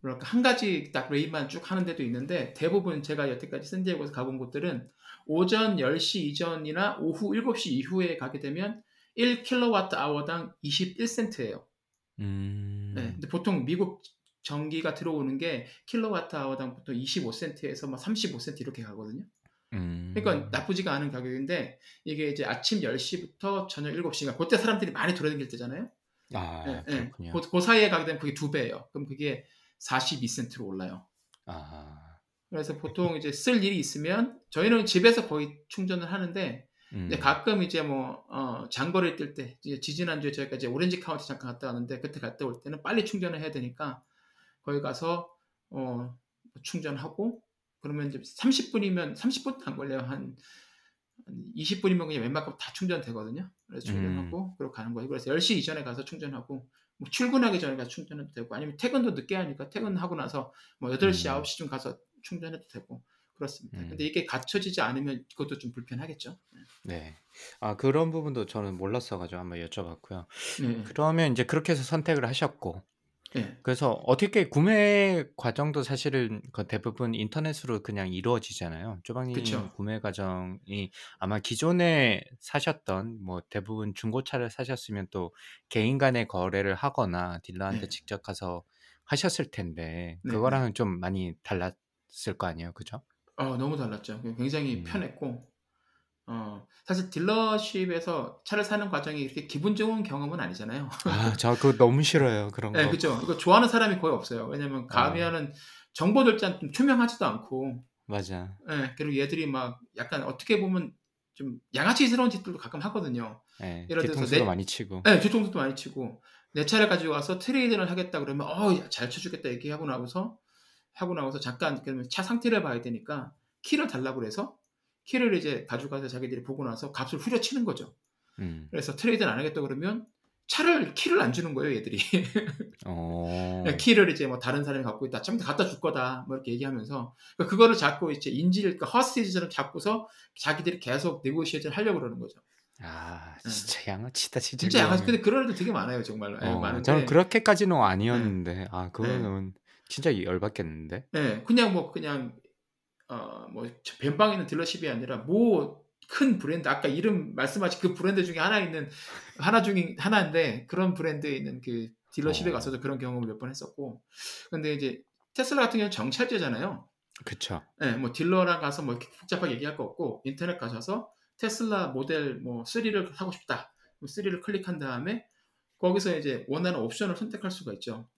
Speaker 2: 뭐랄까 한 가지 딱 레이만 쭉 하는 데도 있는데 대부분 제가 여태까지 샌디에고에서 가본 곳들은 오전 10시 이전이나 오후 7시 이후에 가게 되면 1kWh당 21센트예요.
Speaker 1: 음,
Speaker 2: 네, 근데 보통 미국 전기가 들어오는 게 킬로와트아워당 보통 25센트에서 막 35센트 이렇게 가거든요.
Speaker 1: 음,
Speaker 2: 그러니까 나쁘지가 않은 가격인데 이게 이제 아침 10시부터 저녁 7시가 그때 사람들이 많이 돌아다닐 때잖아요.
Speaker 1: 아,
Speaker 2: 예, 예.
Speaker 1: 그렇군요.
Speaker 2: 그, 그 사이에 가게 되면 그게 두 배예요. 그럼 그게 42센트로 올라요.
Speaker 1: 아,
Speaker 2: 그래서 보통 이제 쓸 일이 있으면 저희는 집에서 거의 충전을 하는데
Speaker 1: 음,
Speaker 2: 이제 가끔 이제 뭐 어, 장거리 뛸때 이제 지지난 주에 저희가 이제 오렌지 카운티 잠깐 갔다 왔는데 그때 갔다 올 때는 빨리 충전을 해야 되니까 거기 가서 어, 충전하고 그러면 이제 30분이면 30분도 안 걸려요. 한, 한 20분이면 그냥 웬만큼 다 충전되거든요. 그래서 충전하고 그리고 가는 거예요. 그래서 10시 이전에 가서 충전하고 뭐 출근하기 전에 가서 충전해도 되고 아니면 퇴근도 늦게 하니까 퇴근하고 나서 뭐 8시
Speaker 1: 음.
Speaker 2: 9시쯤 가서 충전해도 되고 그렇습니다
Speaker 1: 음.
Speaker 2: 근데 이게 갖춰지지 않으면 그것도 좀 불편하겠죠
Speaker 1: 네. 아, 그런 부분도 저는 몰랐어가지고 한번 여쭤봤고요.
Speaker 2: 네.
Speaker 1: 그러면 이제 그렇게 해서 선택을 하셨고,
Speaker 2: 예.
Speaker 1: 그래서 어떻게 구매 과정도 사실은 그 대부분 인터넷으로 그냥 이루어지잖아요.
Speaker 2: 그쵸.
Speaker 1: 구매 과정이 아마 기존에 사셨던 뭐 대부분 중고차를 사셨으면 또 개인 간의 거래를 하거나 딜러한테
Speaker 2: 네.
Speaker 1: 직접 가서 하셨을 텐데
Speaker 2: 네네.
Speaker 1: 그거랑은 좀 많이 달랐 을 거 아니에요. 그죠?
Speaker 2: 어 너무 달랐죠. 그 굉장히
Speaker 1: 음.
Speaker 2: 편했고 어 사실 딜러십에서 차를 사는 과정이 이렇게 기분 좋은 경험은 아니잖아요.
Speaker 1: 아 저 그거 너무 싫어요. 그런
Speaker 2: 예
Speaker 1: 거.
Speaker 2: 그죠. 이거 좋아하는 사람이 거의 없어요. 왜냐면
Speaker 1: 어.
Speaker 2: 가면은 정보도 일단 좀 투명하지도 않고
Speaker 1: 맞아.
Speaker 2: 예 그리고 얘들이 막 약간 어떻게 보면 좀 양아치스러운 짓들도 가끔 하거든요.
Speaker 1: 예.
Speaker 2: 예를 들어서 내
Speaker 1: 많이 치고.
Speaker 2: 예 뒤통수도 많이 치고 내 차를 가지고 와서 trade를 하겠다 그러면 "어 잘 쳐 주겠다." 얘기하고 나고서 하고 나고서 잠깐 차 상태를 봐야 되니까 키를 달라고 그래서 키를 이제 가져가서 자기들이 보고 나서 값을 후려치는 거죠.
Speaker 1: 음.
Speaker 2: 그래서 trade를 안 하겠다 그러면 차를 키를 안 주는 거예요, 얘들이.
Speaker 1: 어.
Speaker 2: 네, 키를 이제 뭐 다른 사람이 갖고 있다. 좀 갖다 줄 거다. 뭐 이렇게 얘기하면서 그러니까 그거를 자꾸 이제 인질 그 hostage처럼 잡고서 자기들이 계속 네고시에이션 하려고 그러는 거죠.
Speaker 1: 아
Speaker 2: 예.
Speaker 1: 진짜 양아치다 진짜
Speaker 2: 진짜 양아치. 근데 그런 애들 되게 많아요, 정말로.
Speaker 1: 예어
Speaker 2: 많은데
Speaker 1: 저는 그렇게까지는
Speaker 2: 예.
Speaker 1: 아니었는데 아
Speaker 2: 예.
Speaker 1: 그거는 진짜 열받겠는데.
Speaker 2: 예. 그냥 뭐 그냥 어뭐저 변방에 있는 딜러십이 아니라 뭐 큰 브랜드 아까 이름 말씀하신 그 브랜드 중에 하나 있는 하나 중에 하나인데 그런 브랜드에 있는 그 딜러십에
Speaker 1: 어.
Speaker 2: 가서도 그런 경험을 몇 번 했었고 근데 이제 테슬라 같은 경우는 정찰제잖아요.
Speaker 1: 그쵸.
Speaker 2: 예. 뭐 딜러랑 가서 뭐 이렇게 복잡하게 얘기할 거 없고 인터넷 가셔서 테슬라 모델 뭐 3를 사고 싶다. 3를 클릭한 다음에 거기서 이제 원하는 옵션을 선택할 수가 있죠.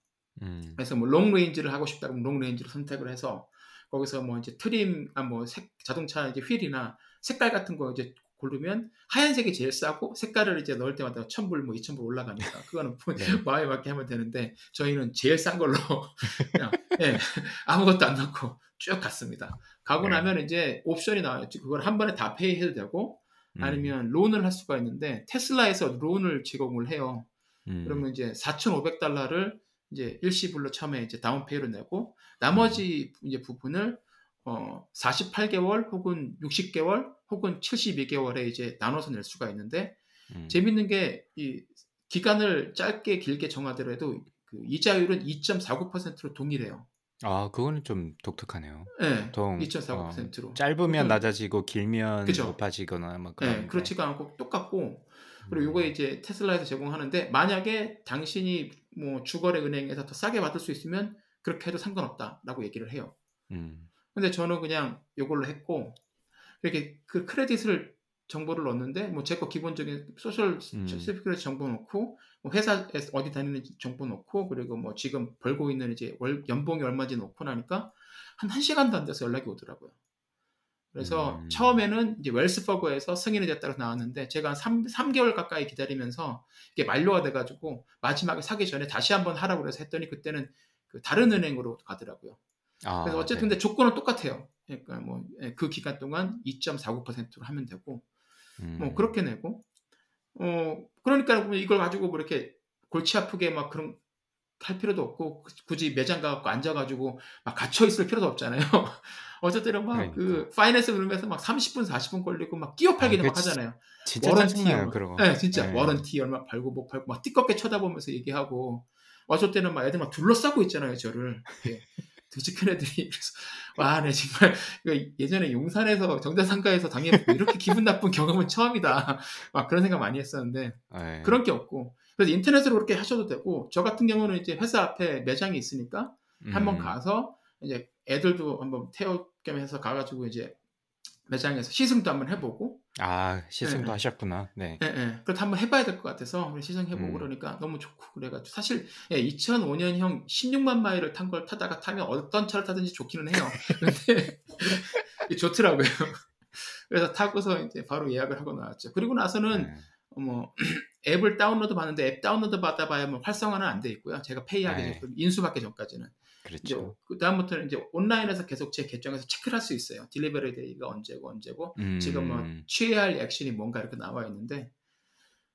Speaker 1: 음.
Speaker 2: 그래서 뭐 long range를 하고 싶다 그러면 long range를 선택을 해서 거기서 뭐 이제 trim 아뭐 자동차 이제 휠이나 색깔 같은 거 이제 고르면 하얀색이 제일 싸고 색깔을 이제 넣을 때마다 1000불 뭐 2000불 올라가니까 그거는 뭐
Speaker 1: 네.
Speaker 2: 마음에 맞게 하면 되는데 저희는 제일 싼 걸로 그냥 예, 아무것도 안 넣고 쭉 갔습니다. 가고
Speaker 1: 네.
Speaker 2: 나면 이제 옵션이 나와요. 그걸 한 번에 다 페이해도 되고
Speaker 1: 음.
Speaker 2: 아니면 론을 할 수가 있는데 테슬라에서 론을 제공을 해요.
Speaker 1: 음.
Speaker 2: 그러면 이제 4,500달러를 이제 일시불로 처음에 이제 다운페이로 내고
Speaker 1: 음.
Speaker 2: 나머지 이제 부분을 어 48개월 혹은 60개월 혹은 72개월에 이제 나눠서 낼 수가 있는데
Speaker 1: 음.
Speaker 2: 재밌는 게 이 기간을 짧게 길게 정하더라도 그 이자율은 2.49%로 동일해요.
Speaker 1: 아 그거는 좀 독특하네요.
Speaker 2: 예.
Speaker 1: 보통 어
Speaker 2: 2.49%로.
Speaker 1: 짧으면
Speaker 2: 보통
Speaker 1: 낮아지고 길면
Speaker 2: 그죠.
Speaker 1: 높아지거나 뭐
Speaker 2: 예.
Speaker 1: 그런데.
Speaker 2: 그렇지가 않고 똑같고 그리고 요거
Speaker 1: 음.
Speaker 2: 이제 테슬라에서 제공하는데 만약에 당신이 뭐 주거래 은행에서 더 싸게 받을 수 있으면 그렇게 해도 상관없다라고 얘기를 해요.
Speaker 1: 음.
Speaker 2: 근데 저는 그냥 요걸로 했고 이렇게 그 크레딧을 정보를 넣었는데 뭐 제 거 기본적인 social
Speaker 1: 음.
Speaker 2: security 정보 넣고 뭐 회사에서 어디 다니는지 정보 넣고 그리고 뭐 지금 벌고 있는 이제 월 연봉이 얼마인지 넣고 나니까 한 1시간도 안 돼서 연락이 오더라고요. 그래서
Speaker 1: 음.
Speaker 2: 처음에는 이제 웰스파고에서 승인이 됐다고 나왔는데 제가 한 3, 3개월 가까이 기다리면서 이게 만료가 돼가지고 마지막에 사기 전에 다시 한번 하라고 그래서 했더니 그때는 그 다른 은행으로 가더라고요.
Speaker 1: 아,
Speaker 2: 그래서 어쨌든
Speaker 1: 네.
Speaker 2: 근데 조건은 똑같아요. 그러니까 뭐 그 기간 동안 2.49%로 하면 되고 뭐
Speaker 1: 음.
Speaker 2: 그렇게 내고 어 그러니까 뭐 이걸 가지고 뭐 이렇게 골치 아프게 막 그런 할 필요도 없고 굳이 매장 가갖고 앉아가지고 막 갇혀 있을 필요도 없잖아요. 어쨌든 막그
Speaker 1: 그러니까.
Speaker 2: 파이낸스 룸에서 막 30분 40분 걸리고 막 끼어 팔기도
Speaker 1: 아, 막그 지-
Speaker 2: 하잖아요.
Speaker 1: 진짜
Speaker 2: 워런티
Speaker 1: 짜증나요 그런 거.
Speaker 2: 네, 진짜
Speaker 1: 네.
Speaker 2: 워런티 얼마 팔고 못 팔고 막 띠껍게 쳐다보면서 얘기하고 어쩔 때는 막 애들 막 둘러싸고 있잖아요 저를 이렇게 도대체 큰 애들이 그래서 와, 네 정말 예전에 용산에서 정자상가에서 당해보고 이렇게 기분 나쁜 경험은 처음이다. 막 그런 생각 많이 했었는데
Speaker 1: 네.
Speaker 2: 그런 게 없고 그래서 인터넷으로 그렇게 하셔도 되고 저 같은 경우는 이제 회사 앞에 매장이 있으니까 한번
Speaker 1: 음.
Speaker 2: 가서 이제 애들도 한번 태워 겸 해서 가가지고 이제 매장에서 시승도 한번 해보고
Speaker 1: 아 시승도
Speaker 2: 네.
Speaker 1: 하셨구나. 네.
Speaker 2: 예, 예. 그래도 한번 해봐야 될 것 같아서 시승해보고
Speaker 1: 음.
Speaker 2: 그러니까 너무 좋고 그래가지고 사실 예, 2005년형 16만 마일을 탄 걸 타다가 타면 어떤 차를 타든지 좋기는 해요. 근데 좋더라고요. 그래서 타고서 이제 바로 예약을 하고 나왔죠. 그리고 나서는
Speaker 1: 네.
Speaker 2: 어, 뭐 앱을 다운로드 받는데 앱 다운로드 받아봐야 뭐 활성화는 안 돼 있고요. 제가 pay하기
Speaker 1: 네.
Speaker 2: 전 인수받기 전까지는
Speaker 1: 그렇죠.
Speaker 2: 그 다음부터는 이제 온라인에서 계속 제 계정에서 체크를 할 수 있어요. delivery day가 언제고 언제고 지금 뭐
Speaker 1: 음.
Speaker 2: 취해야 할 액션이 뭔가 이렇게 나와 있는데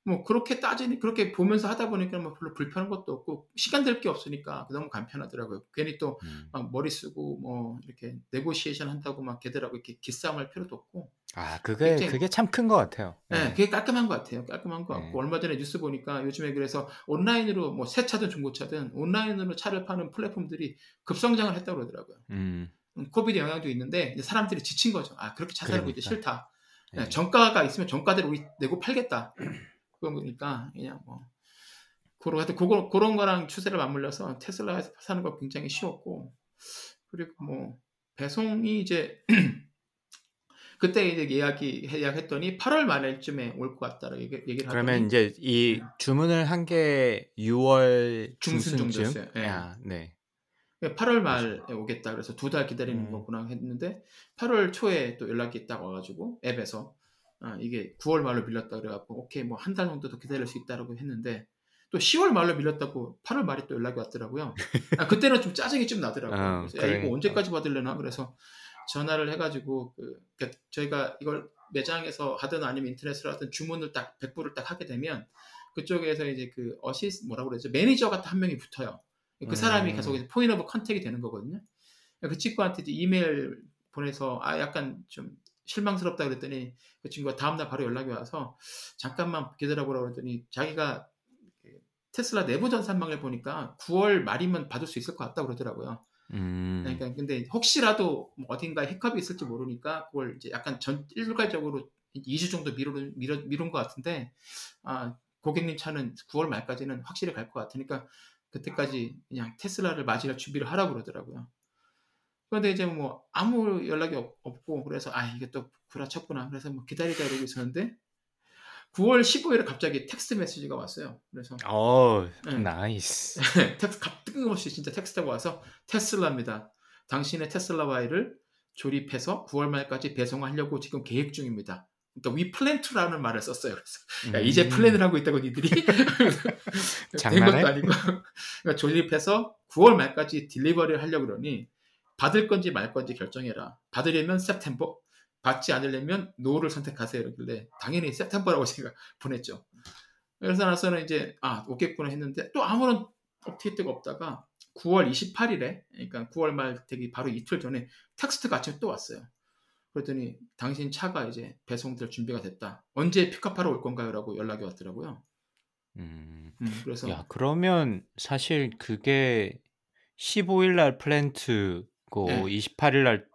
Speaker 2: 뭐 그렇게 따지니 그렇게 보면서 하다 보니까 뭐 별로 불편한 것도 없고 시간 될 게 없으니까 너무 간편하더라고요. 괜히 또
Speaker 1: 음.
Speaker 2: 막 머리 쓰고 뭐 이렇게 negotiation 한다고 막 걔들하고 이렇게 기싸움할 필요도 없고
Speaker 1: 아, 그게 그게 참 큰 것 같아요.
Speaker 2: 네,
Speaker 1: 네.
Speaker 2: 그게 깔끔한 것 같아요. 깔끔한 것
Speaker 1: 네.
Speaker 2: 같고 얼마 전에 뉴스 보니까 요즘에 그래서 온라인으로 뭐 새 차든 중고차든 온라인으로 차를 파는 플랫폼들이 급성장을 했다고 그러더라고요.
Speaker 1: 음.
Speaker 2: 음, COVID 영향도 있는데 사람들이 지친 거죠. 아 그렇게 차 사는 거 이제
Speaker 1: 그러니까.
Speaker 2: 싫다.
Speaker 1: 네.
Speaker 2: 네, 정가가 있으면 정가대로 우리 내고 팔겠다. 그런 거니까 그냥 뭐 그런 하여튼 그거 그런 거랑 추세를 맞물려서 테슬라에서 사는 거 굉장히 쉬웠고 그리고 뭐 배송이 이제 그때 이제 예약이 예약했더니 8월 말쯤에 올 것 같다라고 얘기, 얘기를
Speaker 1: 그러면
Speaker 2: 하더니
Speaker 1: 이제 이
Speaker 2: 네.
Speaker 1: 주문을 한 게 6월
Speaker 2: 중순? 정도였어요. 네.
Speaker 1: 아, 네.
Speaker 2: 8월 말에 오겠다 그래서 두 달 기다리는
Speaker 1: 음.
Speaker 2: 거구나 했는데 8월 초에 또 연락이 딱 와가지고 앱에서 아, 이게 9월 말로 밀렸다 그래갖고 오케이 뭐 한 달 정도 더 기다릴 수 있다라고 했는데 또 10월 말로 밀렸다고 8월 말에 또 연락이 왔더라고요. 아, 그때는 좀 짜증이 좀 나더라고요.
Speaker 1: 어,
Speaker 2: 그래서 야, 이거
Speaker 1: 그러니까.
Speaker 2: 언제까지 받을려나 그래서 전화를 해가지고 그, 그러니까 저희가 이걸 매장에서 하든 아니면 인터넷으로 하든 주문을 딱 백부를 딱 하게 되면 그쪽에서 이제 그 어시스 뭐라고 그러죠 매니저가 딱한 명이 붙어요. 그 사람이
Speaker 1: 음.
Speaker 2: 계속 point of contact이 되는 거거든요. 그 친구한테 이제 이메일 보내서 아 약간 좀 실망스럽다 그랬더니 그 친구가 다음날 바로 연락이 와서 잠깐만 기다려보라고 그랬더니 자기가 그 테슬라 내부 전산망을 보니까 9월 말이면 받을 수 있을 것 같다 그러더라고요.
Speaker 1: 음.
Speaker 2: 그러니까 근데 혹시라도 뭐 어딘가에 hiccup이 있을지 모르니까 그걸 이제 약간 전 일괄적으로 2주 정도 미룬 미뤄, 미룬 것 같은데 아 고객님 차는 9월 말까지는 확실히 갈 것 같으니까 그때까지 그냥 테슬라를 맞이할 준비를 하라고 그러더라고요. 그런데 이제 뭐 아무 연락이 없, 고 그래서 아 이게 또 구라쳤구나 그래서 뭐 기다리다 이러고 있었는데 9월 15일에 갑자기 text message가 왔어요. 그래서
Speaker 1: 어,
Speaker 2: 네.
Speaker 1: nice.
Speaker 2: 텍스 갑 뜬금없이 진짜 text가 와서 테슬라입니다. 당신의 테슬라 Y를 조립해서 9월 말까지 배송하려고 지금 계획 중입니다. 그러니까 we plan to라는 말을 썼어요. 그래서 야,
Speaker 1: 음.
Speaker 2: 이제 플랜을 하고 있다고 니들이 된? 것도 아니고 그러니까 조립해서 9월 말까지 딜리버리를 하려고 그러니 받을 건지 말 건지 결정해라. 받으려면 september, 받지 않으려면 no를 선택하세요. 이러길래 당연히 september라고 제가 보냈죠. 그래서 나서는 이제 아 오겠구나 했는데 또 아무런 업데이트가 없다가 9월 28일에 그러니까 9월 말 되기 바로 이틀 전에 text가 아침에 또 왔어요. 그랬더니 당신 차가 이제 배송될 준비가 됐다. 언제 pick up하러 올 건가요? 라고 연락이 왔더라고요.
Speaker 1: 음.
Speaker 2: 음, 그래서
Speaker 1: 야, 그러면 사실 그게 15일 날 플랜트 고
Speaker 2: 네.
Speaker 1: 28일 날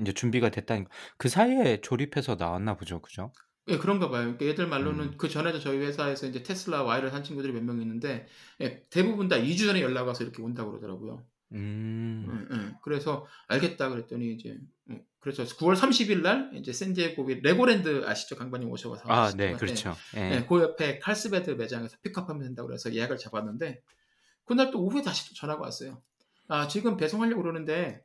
Speaker 1: 이제 준비가 됐다는 거. 그 사이에 조립해서 나왔나 보죠. 그죠?
Speaker 2: 예, 그런가 봐요. 그러니까 얘들 말로는
Speaker 1: 음.
Speaker 2: 그 전에도 저희 회사에서 이제 테슬라 Y를 산 친구들이 몇 명 있는데 예, 대부분 다 2주 전에 연락 와서 이렇게 온다고 그러더라고요.
Speaker 1: 음.
Speaker 2: 예, 예. 그래서 알겠다 그랬더니 이제 음, 그래서 9월 30일 날 이제 샌디에고 레고랜드 아시죠? 강반님 오셔서
Speaker 1: 아, 네,
Speaker 2: 예.
Speaker 1: 그렇죠. 예.
Speaker 2: 네, 그 옆에 칼스베드 매장에서 pick up하면 된다고 그래서 예약을 잡았는데 그날 또 오후에 다시 또 전화가 왔어요. 아 지금 배송하려고 그러는데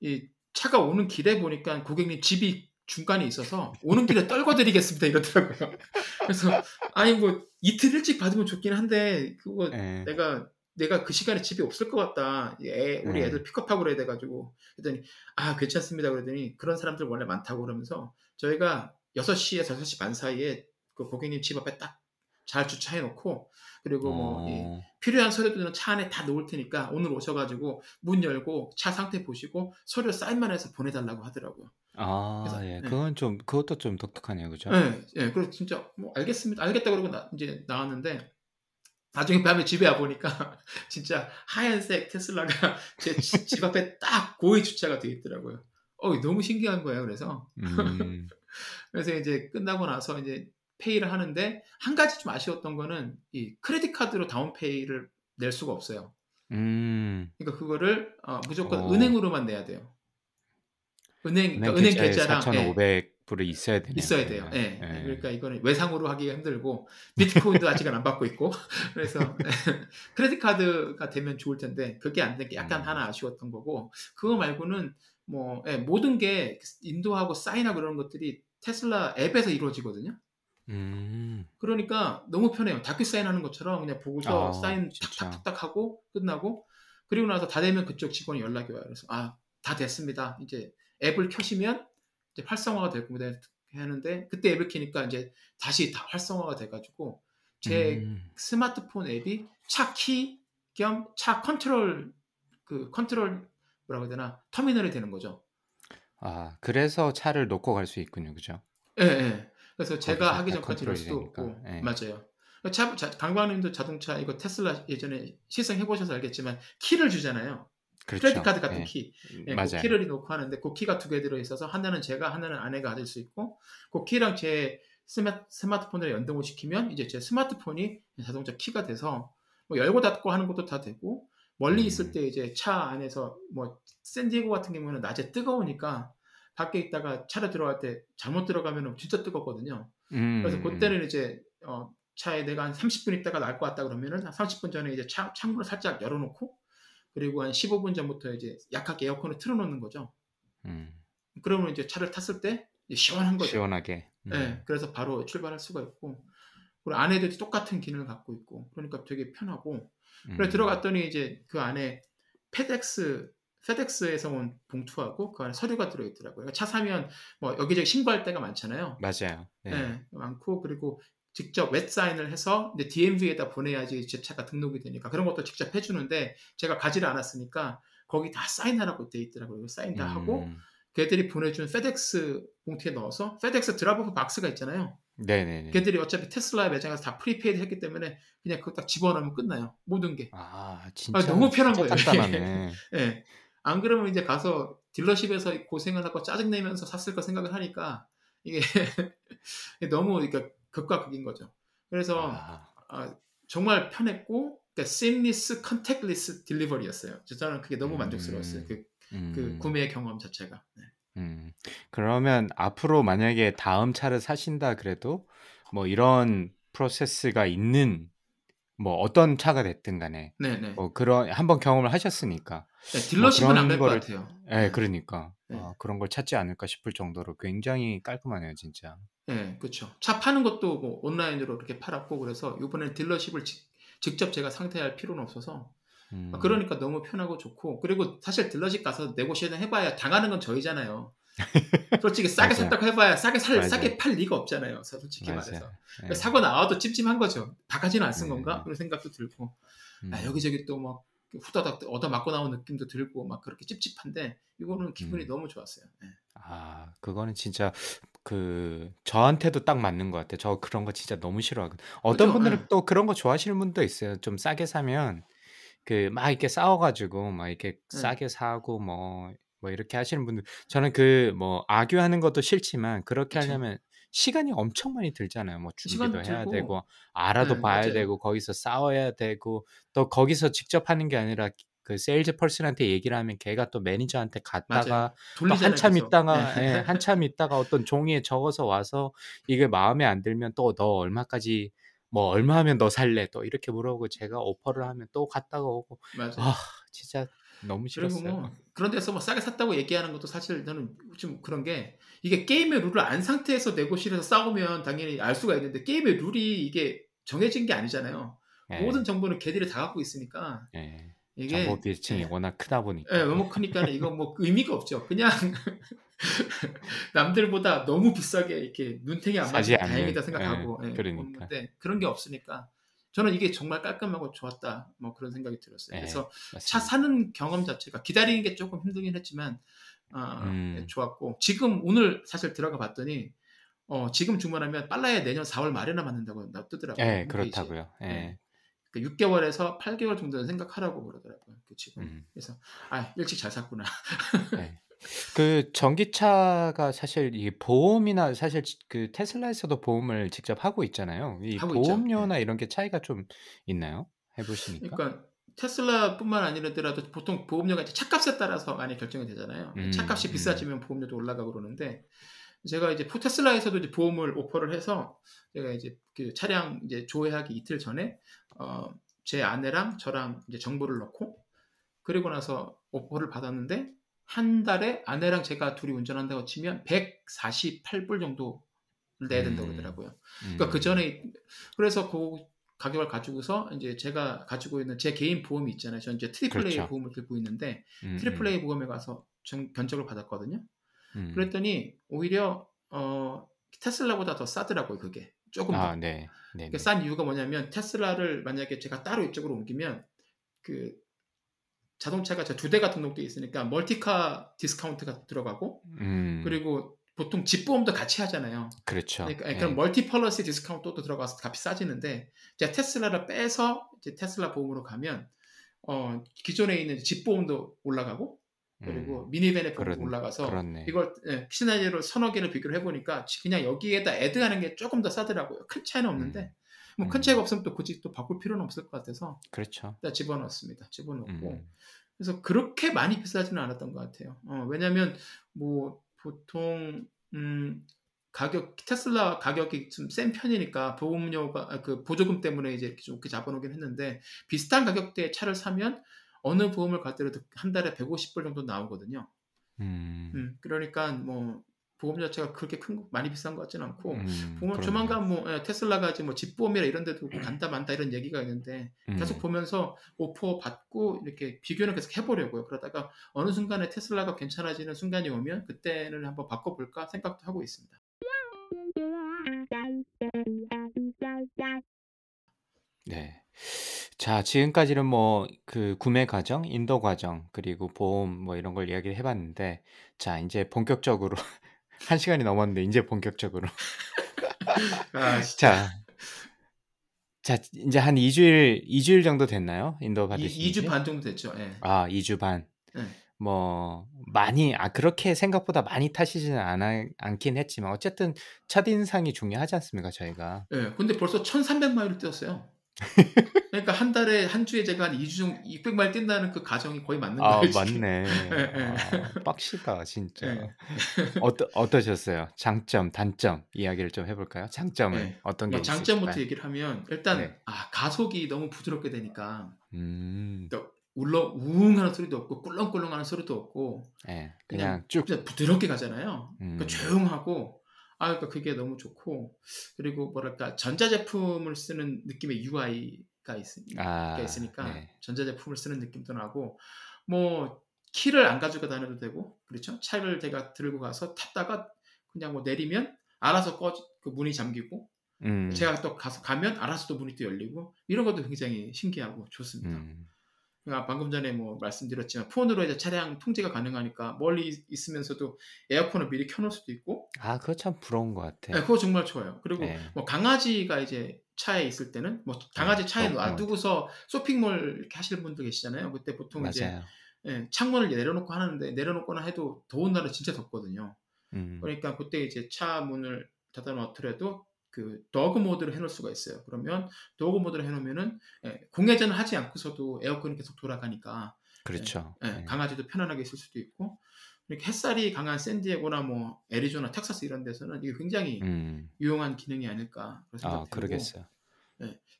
Speaker 2: 이 차가 오는 길에 보니까 고객님 집이 중간에 있어서 오는 길에 떨궈 드리겠습니다 이러더라고요. 그래서 아니 뭐 이틀 일찍 받으면 좋긴 한데 그거
Speaker 1: 예.
Speaker 2: 내가 내가 그 시간에 집에 없을 것 같다. 애, 우리
Speaker 1: 네.
Speaker 2: 애들 픽업하고 그래야 돼가지고 그랬더니 아 괜찮습니다. 그러더니 그런 사람들 원래 많다고 그러면서 저희가 6시에서 6시 반 사이에 그 고객님 집 앞에 딱 잘 주차해 놓고 그리고 뭐이
Speaker 1: 어.
Speaker 2: 필요한 서류들은 차 안에 다 놓을 테니까 오늘 오셔가지고 문 열고 차 상태 보시고 서류 사인만 해서 보내달라고 하더라고요.
Speaker 1: 아,
Speaker 2: 그래서,
Speaker 1: 예.
Speaker 2: 예.
Speaker 1: 그건 좀 그것도 좀 독특하네요. 그죠?
Speaker 2: 예, 예. 그래서 진짜 뭐 알겠습니다. 알겠다 그러고 나, 이제 나왔는데 나중에 밤에 집에 와 보니까 진짜 하얀색 테슬라가 제 집 앞에 딱 고의 주차가 되어 있더라고요. 어, 너무 신기한 거예요. 그래서
Speaker 1: 음.
Speaker 2: 그래서 이제 끝나고 나서 이제 페이를 하는데 한 가지 좀 아쉬웠던 거는 이 크레딧 카드로 다운 페이를 낼 수가 없어요.
Speaker 1: 음.
Speaker 2: 그러니까 그거를 어, 무조건
Speaker 1: 어.
Speaker 2: 은행으로만 내야 돼요. 은행
Speaker 1: 은행
Speaker 2: 그러니까 은행 계좌랑 예,
Speaker 1: 4,500불이 있어야 되네요.
Speaker 2: 있어야 돼요. 예.
Speaker 1: 예.
Speaker 2: 그러니까 이거는 외상으로 하기가 힘들고 비트코인도 아직은 안 받고 있고 그래서 크레딧 카드가 되면 좋을 텐데 그게 안 된 게 약간
Speaker 1: 음.
Speaker 2: 하나 아쉬웠던 거고 그거 말고는 뭐 예, 모든 게 인도하고 사인하고 그런 것들이 테슬라 앱에서 이루어지거든요.
Speaker 1: 음.
Speaker 2: 그러니까 너무 편해요. 다큐 사인하는 것처럼 그냥 보고서
Speaker 1: 아,
Speaker 2: 사인
Speaker 1: 진짜.
Speaker 2: 탁탁탁 하고 끝나고 그리고 나서 다 되면 그쪽 직원이 연락이 와요. 그래서 아 다 됐습니다. 이제 앱을 켜시면 이제 활성화가 될 겁니다. 하는데 그때 앱을 켜니까 이제 다시 다 활성화가 돼가지고 제
Speaker 1: 음.
Speaker 2: 스마트폰 앱이 차 키 겸 차 컨트롤 그 컨트롤 뭐라고 해야 되나 터미널이 되는 거죠.
Speaker 1: 아, 그래서 차를 놓고 갈 수 있군요. 그죠?
Speaker 2: 예, 예. 그래서 제가 하기
Speaker 1: 다
Speaker 2: 전까지
Speaker 1: 컨트롤이
Speaker 2: 수도
Speaker 1: 되니까.
Speaker 2: 없고
Speaker 1: 예.
Speaker 2: 맞아요. 차, 자, 강광님도 자동차 이거 테슬라 예전에 시승 해 보셔서 알겠지만 키를 주잖아요.
Speaker 1: 그렇죠.
Speaker 2: credit card 같은
Speaker 1: 예.
Speaker 2: 키. 예, 그
Speaker 1: 맞아요.
Speaker 2: 키를 놓고 하는데 그 키가 두 개 들어 있어서 하나는 제가 하나는 아내가 가질 수 있고 그 키랑 제 스마, 스마트 폰을 연동을 시키면 이제 제 스마트폰이 자동차 키가 돼서 뭐 열고 닫고 하는 것도 다 되고 멀리
Speaker 1: 음.
Speaker 2: 있을 때 이제 차 안에서 뭐 샌디에고 같은 경우는 낮에 뜨거우니까 밖에 있다가 차를 들어갈 때 잘못 들어가면 진짜 뜨겁거든요.
Speaker 1: 음,
Speaker 2: 그래서
Speaker 1: 음,
Speaker 2: 그때는 이제 어, 차에 내가 한 30분 있다가 탈 것 같다 그러면은 한 30분 전에 이제 차, 창문을 살짝 열어놓고 그리고 한 15분 전부터 이제 약하게 에어컨을 틀어놓는 거죠.
Speaker 1: 음.
Speaker 2: 그러면 이제 차를 탔을 때 시원한 거죠.
Speaker 1: 시원하게. 음.
Speaker 2: 네, 그래서 바로 출발할 수가 있고 그리고 아내도 똑같은 기능을 갖고 있고 그러니까 되게 편하고 그래
Speaker 1: 음.
Speaker 2: 들어갔더니 이제 그 안에 페덱스 페덱스에서 온 봉투하고 그 안에 서류가 들어있더라고요. 그러니까 차 사면 뭐 여기저기 신고할 데가 많잖아요.
Speaker 1: 맞아요. 네.
Speaker 2: 네, 많고 그리고 직접 웹 사인을 해서 이제 DMV에다 보내야지 제 차가 등록이 되니까 그런 것도 직접 해주는데 제가 가지를 않았으니까 거기 다 사인하라고 돼 있더라고요. 사인 다 하고
Speaker 1: 음.
Speaker 2: 걔들이 보내준 페덱스 봉투에 넣어서 페덱스 drop-off 박스가 있잖아요.
Speaker 1: 네네네.
Speaker 2: 걔들이 어차피 테슬라 매장에서 다 prepaid 했기 때문에 그냥 그거 딱 집어넣으면 끝나요. 모든 게.
Speaker 1: 아, 진짜.
Speaker 2: 아, 너무 편한 거예요,
Speaker 1: 간단하네.
Speaker 2: 예. 안 그러면 이제 가서 dealership에서 고생을 하고 짜증내면서 샀을 거 생각을 하니까 이게 너무 그러니까 극과 극인 거죠. 그래서
Speaker 1: 아,
Speaker 2: 아, 정말 편했고 그러니까 seamless contactless delivery였어요. 저는 그게 너무
Speaker 1: 음.
Speaker 2: 만족스러웠어요. 그,
Speaker 1: 음.
Speaker 2: 그 구매 경험 자체가. 네.
Speaker 1: 음. 그러면 앞으로 만약에 다음 차를 사신다 그래도 뭐 이런 프로세스가 있는 뭐 어떤 차가 됐든 간에
Speaker 2: 네, 네.
Speaker 1: 뭐 그런 한번 경험을 하셨으니까
Speaker 2: 네, 딜러십은
Speaker 1: 그런
Speaker 2: 안될 것 같아요.
Speaker 1: 예, 그러니까
Speaker 2: 네.
Speaker 1: 아, 그런 걸 찾지 않을까 싶을 정도로 굉장히 깔끔하네요, 진짜.
Speaker 2: 네, 그렇죠. 차 파는 것도 뭐 온라인으로 이렇게 팔았고 그래서 이번엔 딜러십을 직, 직접 제가 상대할 필요는 없어서
Speaker 1: 음.
Speaker 2: 아, 그러니까 너무 편하고 좋고 그리고 사실 딜러십 가서 네고시에이션 해봐야 당하는 건 저희잖아요. 솔직히 싸게
Speaker 1: 맞아요.
Speaker 2: 샀다고 해봐야 싸게 살
Speaker 1: 맞아요.
Speaker 2: 싸게 팔 리가 없잖아요. 솔직히
Speaker 1: 맞아요.
Speaker 2: 말해서
Speaker 1: 예.
Speaker 2: 사고 나와도 찝찝한 거죠. 바가지는 안쓴
Speaker 1: 음.
Speaker 2: 건가 그런 생각도 들고
Speaker 1: 음.
Speaker 2: 아, 여기저기 또 막 후다닥 얻어 맞고 나온 느낌도 들고 막 그렇게 찝찝한데 이거는 기분이
Speaker 1: 음.
Speaker 2: 너무 좋았어요. 네.
Speaker 1: 아, 그거는 진짜 그 저한테도 딱 맞는 것 같아요. 저 그런 거 진짜 너무 싫어하거든. 어떤
Speaker 2: 그죠?
Speaker 1: 분들은
Speaker 2: 예.
Speaker 1: 또 그런 거 좋아하시는 분도 있어요. 좀 싸게 사면 그 막 이렇게 싸워가지고 막 이렇게
Speaker 2: 네.
Speaker 1: 싸게 사고 뭐, 뭐 이렇게 하시는 분들 저는 그뭐 아규하는 것도 싫지만 그렇게
Speaker 2: 그쵸.
Speaker 1: 하려면 시간이 엄청 많이 들잖아요. 뭐 준비도 해야
Speaker 2: 들고.
Speaker 1: 되고 알아도
Speaker 2: 네,
Speaker 1: 봐야
Speaker 2: 맞아요.
Speaker 1: 되고 거기서 싸워야 되고 또 거기서 직접 하는 게 아니라 그 salesperson한테 얘기를 하면 걔가 또 매니저한테 갔다가. 또. 한참
Speaker 2: 계속.
Speaker 1: 있다가
Speaker 2: 네.
Speaker 1: 예, 한참 있다가 어떤 종이에 적어서 와서 이게 마음에 안 들면 또 너 얼마까지 뭐 얼마 하면 너 살래 또 이렇게 물어보고 제가 오퍼를 하면 또 갔다가 오고
Speaker 2: 맞아요.
Speaker 1: 아 진짜 너무
Speaker 2: 그리고
Speaker 1: 싫었어요.
Speaker 2: 뭐 그런 데서 뭐 싸게 샀다고 얘기하는 것도 사실 저는 좀 그런 게 이게 게임의 룰을 안 상태에서 negotiation에서 싸우면 당연히 알 수가 있는데 게임의 룰이 이게 정해진 게 아니잖아요.
Speaker 1: 예,
Speaker 2: 모든 정보는 걔들이 다 갖고 있으니까
Speaker 1: 예.
Speaker 2: 이게
Speaker 1: 정보 비층이
Speaker 2: 예.
Speaker 1: 워낙 크다 보니까
Speaker 2: 예, 너무 크니까 이건 뭐 의미가 없죠. 그냥 남들보다 너무 비싸게 이렇게 눈탱이 안
Speaker 1: 않는,
Speaker 2: 다행이다 생각하고
Speaker 1: 그러니까.
Speaker 2: 그런 게 없으니까 저는 이게 정말 깔끔하고 좋았다. 뭐 그런 생각이 들었어요.
Speaker 1: 예,
Speaker 2: 그래서 차
Speaker 1: 맞습니다.
Speaker 2: 사는 경험 자체가 기다리는 게 조금 힘들긴 했지만 아,
Speaker 1: 음.
Speaker 2: 예, 좋았고 지금 오늘 사실 들어가 봤더니 어, 지금 주문하면 빨라야 내년 4월 말에나 뜨더라고요.
Speaker 1: 예,
Speaker 2: 홈페이지에.
Speaker 1: 그렇다고요. 예.
Speaker 2: 네. 그 6개월에서 8개월 정도는 생각하라고 그러더라고요. 그 지금.
Speaker 1: 음.
Speaker 2: 그래서 아 일찍 잘 샀구나.
Speaker 1: 예. 그 전기차가 사실 이 보험이나 사실 지- 그 테슬라에서도 보험을 직접 하고 있잖아요. 이
Speaker 2: 하고 있죠.
Speaker 1: 보험료나 이런 게 차이가 좀 있나요? 해 보시니까?
Speaker 2: 그러니까 테슬라뿐만 아니라더라도 보통 보험료가 이제 차값에 따라서 많이 결정이 되잖아요.
Speaker 1: 음,
Speaker 2: 차값이
Speaker 1: 음.
Speaker 2: 비싸지면 보험료도 올라가고 그러는데 제가 이제 포- 테슬라에서도 이제 보험을 오퍼를 해서 제가 이제 그 차량 이제 조회하기 이틀 전에 어, 제 아내랑 저랑 이제 정보를 넣고 그리고 나서 오퍼를 받았는데 한 달에 아내랑 제가 둘이 운전한다고 치면 148불 정도 내야 된다고
Speaker 1: 음.
Speaker 2: 그러더라고요. 그러니까 그 전에 그래서 그 가격을 가지고서 이제 제가 가지고 있는 제 개인 보험이 있잖아요. 저는 이제 Triple A
Speaker 1: 그렇죠.
Speaker 2: 보험을 들고 있는데
Speaker 1: 음,
Speaker 2: Triple A 보험에 가서 정- 견적을 받았거든요.
Speaker 1: 음, 음.
Speaker 2: 그랬더니 오히려 어, 테슬라보다 더 싸더라고요. 그게 조금 더.
Speaker 1: 아, 네. 네.
Speaker 2: 그러니까 싼 이유가 뭐냐면 테슬라를 만약에 제가 따로 이쪽으로 옮기면 그 자동차가 두 대가 등록돼 있으니까 multi-car discount가 들어가고
Speaker 1: 음.
Speaker 2: 그리고 보통 집보험도 같이 하잖아요.
Speaker 1: 그렇죠.
Speaker 2: 그러니까
Speaker 1: 예.
Speaker 2: 그럼 multi policy discount도 들어가서 값이 싸지는데 제가 테슬라를 빼서 이제 테슬라 보험으로 가면 어 기존에 있는 집보험도 올라가고 그리고
Speaker 1: 음,
Speaker 2: 미니밴의 보험
Speaker 1: 그런-
Speaker 2: 도 올라가서
Speaker 1: 그렇네.
Speaker 2: 이걸 예, 시나리오를 서너 개를 비교를 해보니까 그냥 여기에다 애드하는 게 조금 더 싸더라고요. 큰 차이는 없는데 뭐큰
Speaker 1: 음.
Speaker 2: 차이가 없으면 또 굳이 또 바꿀 필요는 없을 것 같아서
Speaker 1: 그렇죠.
Speaker 2: 일단 집어넣었습니다. 집어넣고
Speaker 1: 음.
Speaker 2: 그래서 그렇게 많이 비싸지는 않았던 것 같아요. 어, 왜냐하면 뭐 보통 음, 가격 테슬라 가격이 좀 센 편이니까 보험료가 아, 그 보조금 때문에 이제 이렇게 좋게 잡아놓긴 했는데 비슷한 가격대의 차를 사면 어느 보험을 가더라도 한 달에 150불 정도 나오거든요.
Speaker 1: 음.
Speaker 2: 음, 그러니까 뭐 보험 자체가 그렇게 큰 거- 많이 비싼 것 같지는 않고
Speaker 1: 음,
Speaker 2: 보험. 조만간 뭐 예, 테슬라가 지금 뭐 집보험이라 이런 데도 간다 만다 이런 얘기가 있는데 계속
Speaker 1: 음.
Speaker 2: 보면서 오퍼 받고 이렇게 비교는 계속 해보려고요. 그러다가 어느 순간에 테슬라가 괜찮아지는 순간이 오면 그때는 한번 바꿔볼까 생각도 하고 있습니다.
Speaker 1: 네. 자, 지금까지는 뭐 그 구매 과정, 인도 과정, 그리고 보험 뭐 이런 걸 이야기를 해봤는데, 자, 이제 본격적으로 한 시간이 넘었는데 이제 본격적으로
Speaker 2: 아, 진짜
Speaker 1: 자, 자, 이제 한 2주일 2주일 정도 됐나요? 인도 받으신
Speaker 2: 2, 주
Speaker 1: 지?
Speaker 2: 반 정도 됐죠. 예.
Speaker 1: 아, 2주 반.
Speaker 2: 예.
Speaker 1: 뭐 많이 아 그렇게 생각보다 많이 타시지는 않아, 않긴 했지만 어쨌든 첫 인상이 중요하지 않습니까, 저희가?
Speaker 2: 예. 근데 벌써 1,300마일을 뛰었어요. 그러니까 한 달에 한 주에 제가 한 2주 정도 600마일 뛴다는 그 가정이 거의 맞는
Speaker 1: 아,
Speaker 2: 거예요. 지금.
Speaker 1: 맞네.
Speaker 2: 예, 예.
Speaker 1: 아, 빡시다, 진짜.
Speaker 2: 예.
Speaker 1: 어떠, 어떠셨어요? 장점, 단점 이야기를 좀 해볼까요? 장점은
Speaker 2: 네.
Speaker 1: 어떤
Speaker 2: 게뭐 장점부터
Speaker 1: 있으실까요?
Speaker 2: 얘기를 하면 일단
Speaker 1: 네.
Speaker 2: 아 가속이 너무 부드럽게 되니까
Speaker 1: 음,
Speaker 2: 울렁 우웅하는 소리도 없고 꿀렁꿀렁하는 소리도 없고
Speaker 1: 예,
Speaker 2: 그냥
Speaker 1: 그냥 쭉,
Speaker 2: 부드럽게 가잖아요. 그러니까
Speaker 1: 음.
Speaker 2: 조용하고 아 그러니까 그게 너무 좋고 그리고 뭐랄까 전자제품을 쓰는 느낌의 UI가 있,
Speaker 1: 아,
Speaker 2: 가 있으니까
Speaker 1: 네.
Speaker 2: 전자제품을 쓰는 느낌도 나고 뭐 키를 안 가지고 다녀도 되고 그렇죠 차를 제가 들고 가서 탔다가 그냥 뭐 내리면 알아서 꺼 그 문이 잠기고
Speaker 1: 음,
Speaker 2: 제가 또 가서 가면 알아서 또 문이 또 열리고 이런 것도 굉장히 신기하고 좋습니다.
Speaker 1: 음,
Speaker 2: 그러니까 방금 전에 뭐 말씀드렸지만 폰으로 이제 차량 통제가 가능하니까 멀리 있- 있으면서도 에어컨을 미리 켜놓을 수도 있고
Speaker 1: 아, 그거 참 부러운 것 같아.
Speaker 2: 네, 그거 정말 좋아요. 그리고
Speaker 1: 네.
Speaker 2: 뭐 강아지가 이제 차에 있을 때는 뭐 강아지 차에
Speaker 1: 그렇구나.
Speaker 2: 놔두고서 쇼핑몰 이렇게 하시는 분들 계시잖아요. 그때 보통 이제
Speaker 1: 맞아요.
Speaker 2: 예, 창문을 내려놓고 하는데 내려놓거나 해도 더운 날은 진짜 덥거든요.
Speaker 1: 음,
Speaker 2: 그러니까 그때 이제 차 문을 닫아 놓더라도 그 도그 모드를 해놓을 수가 있어요. 그러면 도그 모드를 해놓으면은 예, 공회전을 하지 않고서도 에어컨이 계속 돌아가니까
Speaker 1: 그렇죠.
Speaker 2: 예,
Speaker 1: 네.
Speaker 2: 강아지도 편안하게 있을 수도 있고 이렇게 햇살이 강한 샌디에고나 뭐 애리조나, 텍사스 이런 데서는 이게 굉장히
Speaker 1: 음,
Speaker 2: 유용한 기능이 아닐까 그런 생각이
Speaker 1: 아,
Speaker 2: 들고
Speaker 1: 그러겠어요.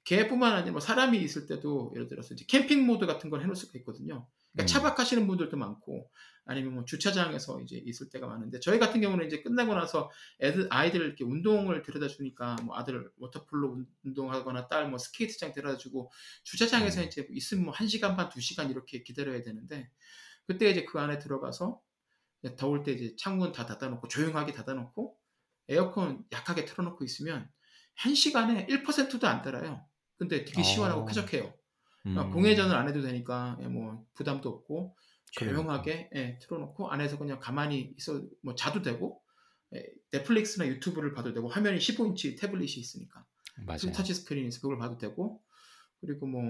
Speaker 2: 개뿐만 아니라 뭐 사람이 있을 때도 예를 들어서 이제 캠핑 모드 같은 걸 해놓을 수가 있거든요. 그러니까
Speaker 1: 음.
Speaker 2: 차박하시는 분들도 많고 아니면 뭐 주차장에서 이제 있을 때가 많은데 저희 같은 경우는 이제 끝나고 나서 애들 아이들 이렇게 운동을 데려다 주니까 뭐 아들 water polo 운- 운동하거나 딸 뭐 스케이트장 데려다 주고 주차장에서
Speaker 1: 음.
Speaker 2: 이제 있으면 뭐 1시간 반, 2시간 이렇게 기다려야 되는데 그때 이제 그 안에 들어가서 더울 때 이제 창문 다 닫아 놓고 조용하게 닫아 놓고 에어컨 약하게 틀어 놓고 있으면 1시간에 1%도 안 달아요. 근데 되게 시원하고
Speaker 1: 어.
Speaker 2: 쾌적해요.
Speaker 1: 음,
Speaker 2: 어, 공회전을 안 해도 되니까 예, 뭐 부담도 없고
Speaker 1: 그러니까.
Speaker 2: 조용하게 예, 틀어놓고 안에서 그냥 가만히 있어 뭐 자도 되고 예, 넷플릭스나 유튜브를 봐도 되고 화면이 15인치 태블릿이 있으니까
Speaker 1: 맞아요.
Speaker 2: 터치 스크린이 있어 그걸 봐도 되고 그리고 뭐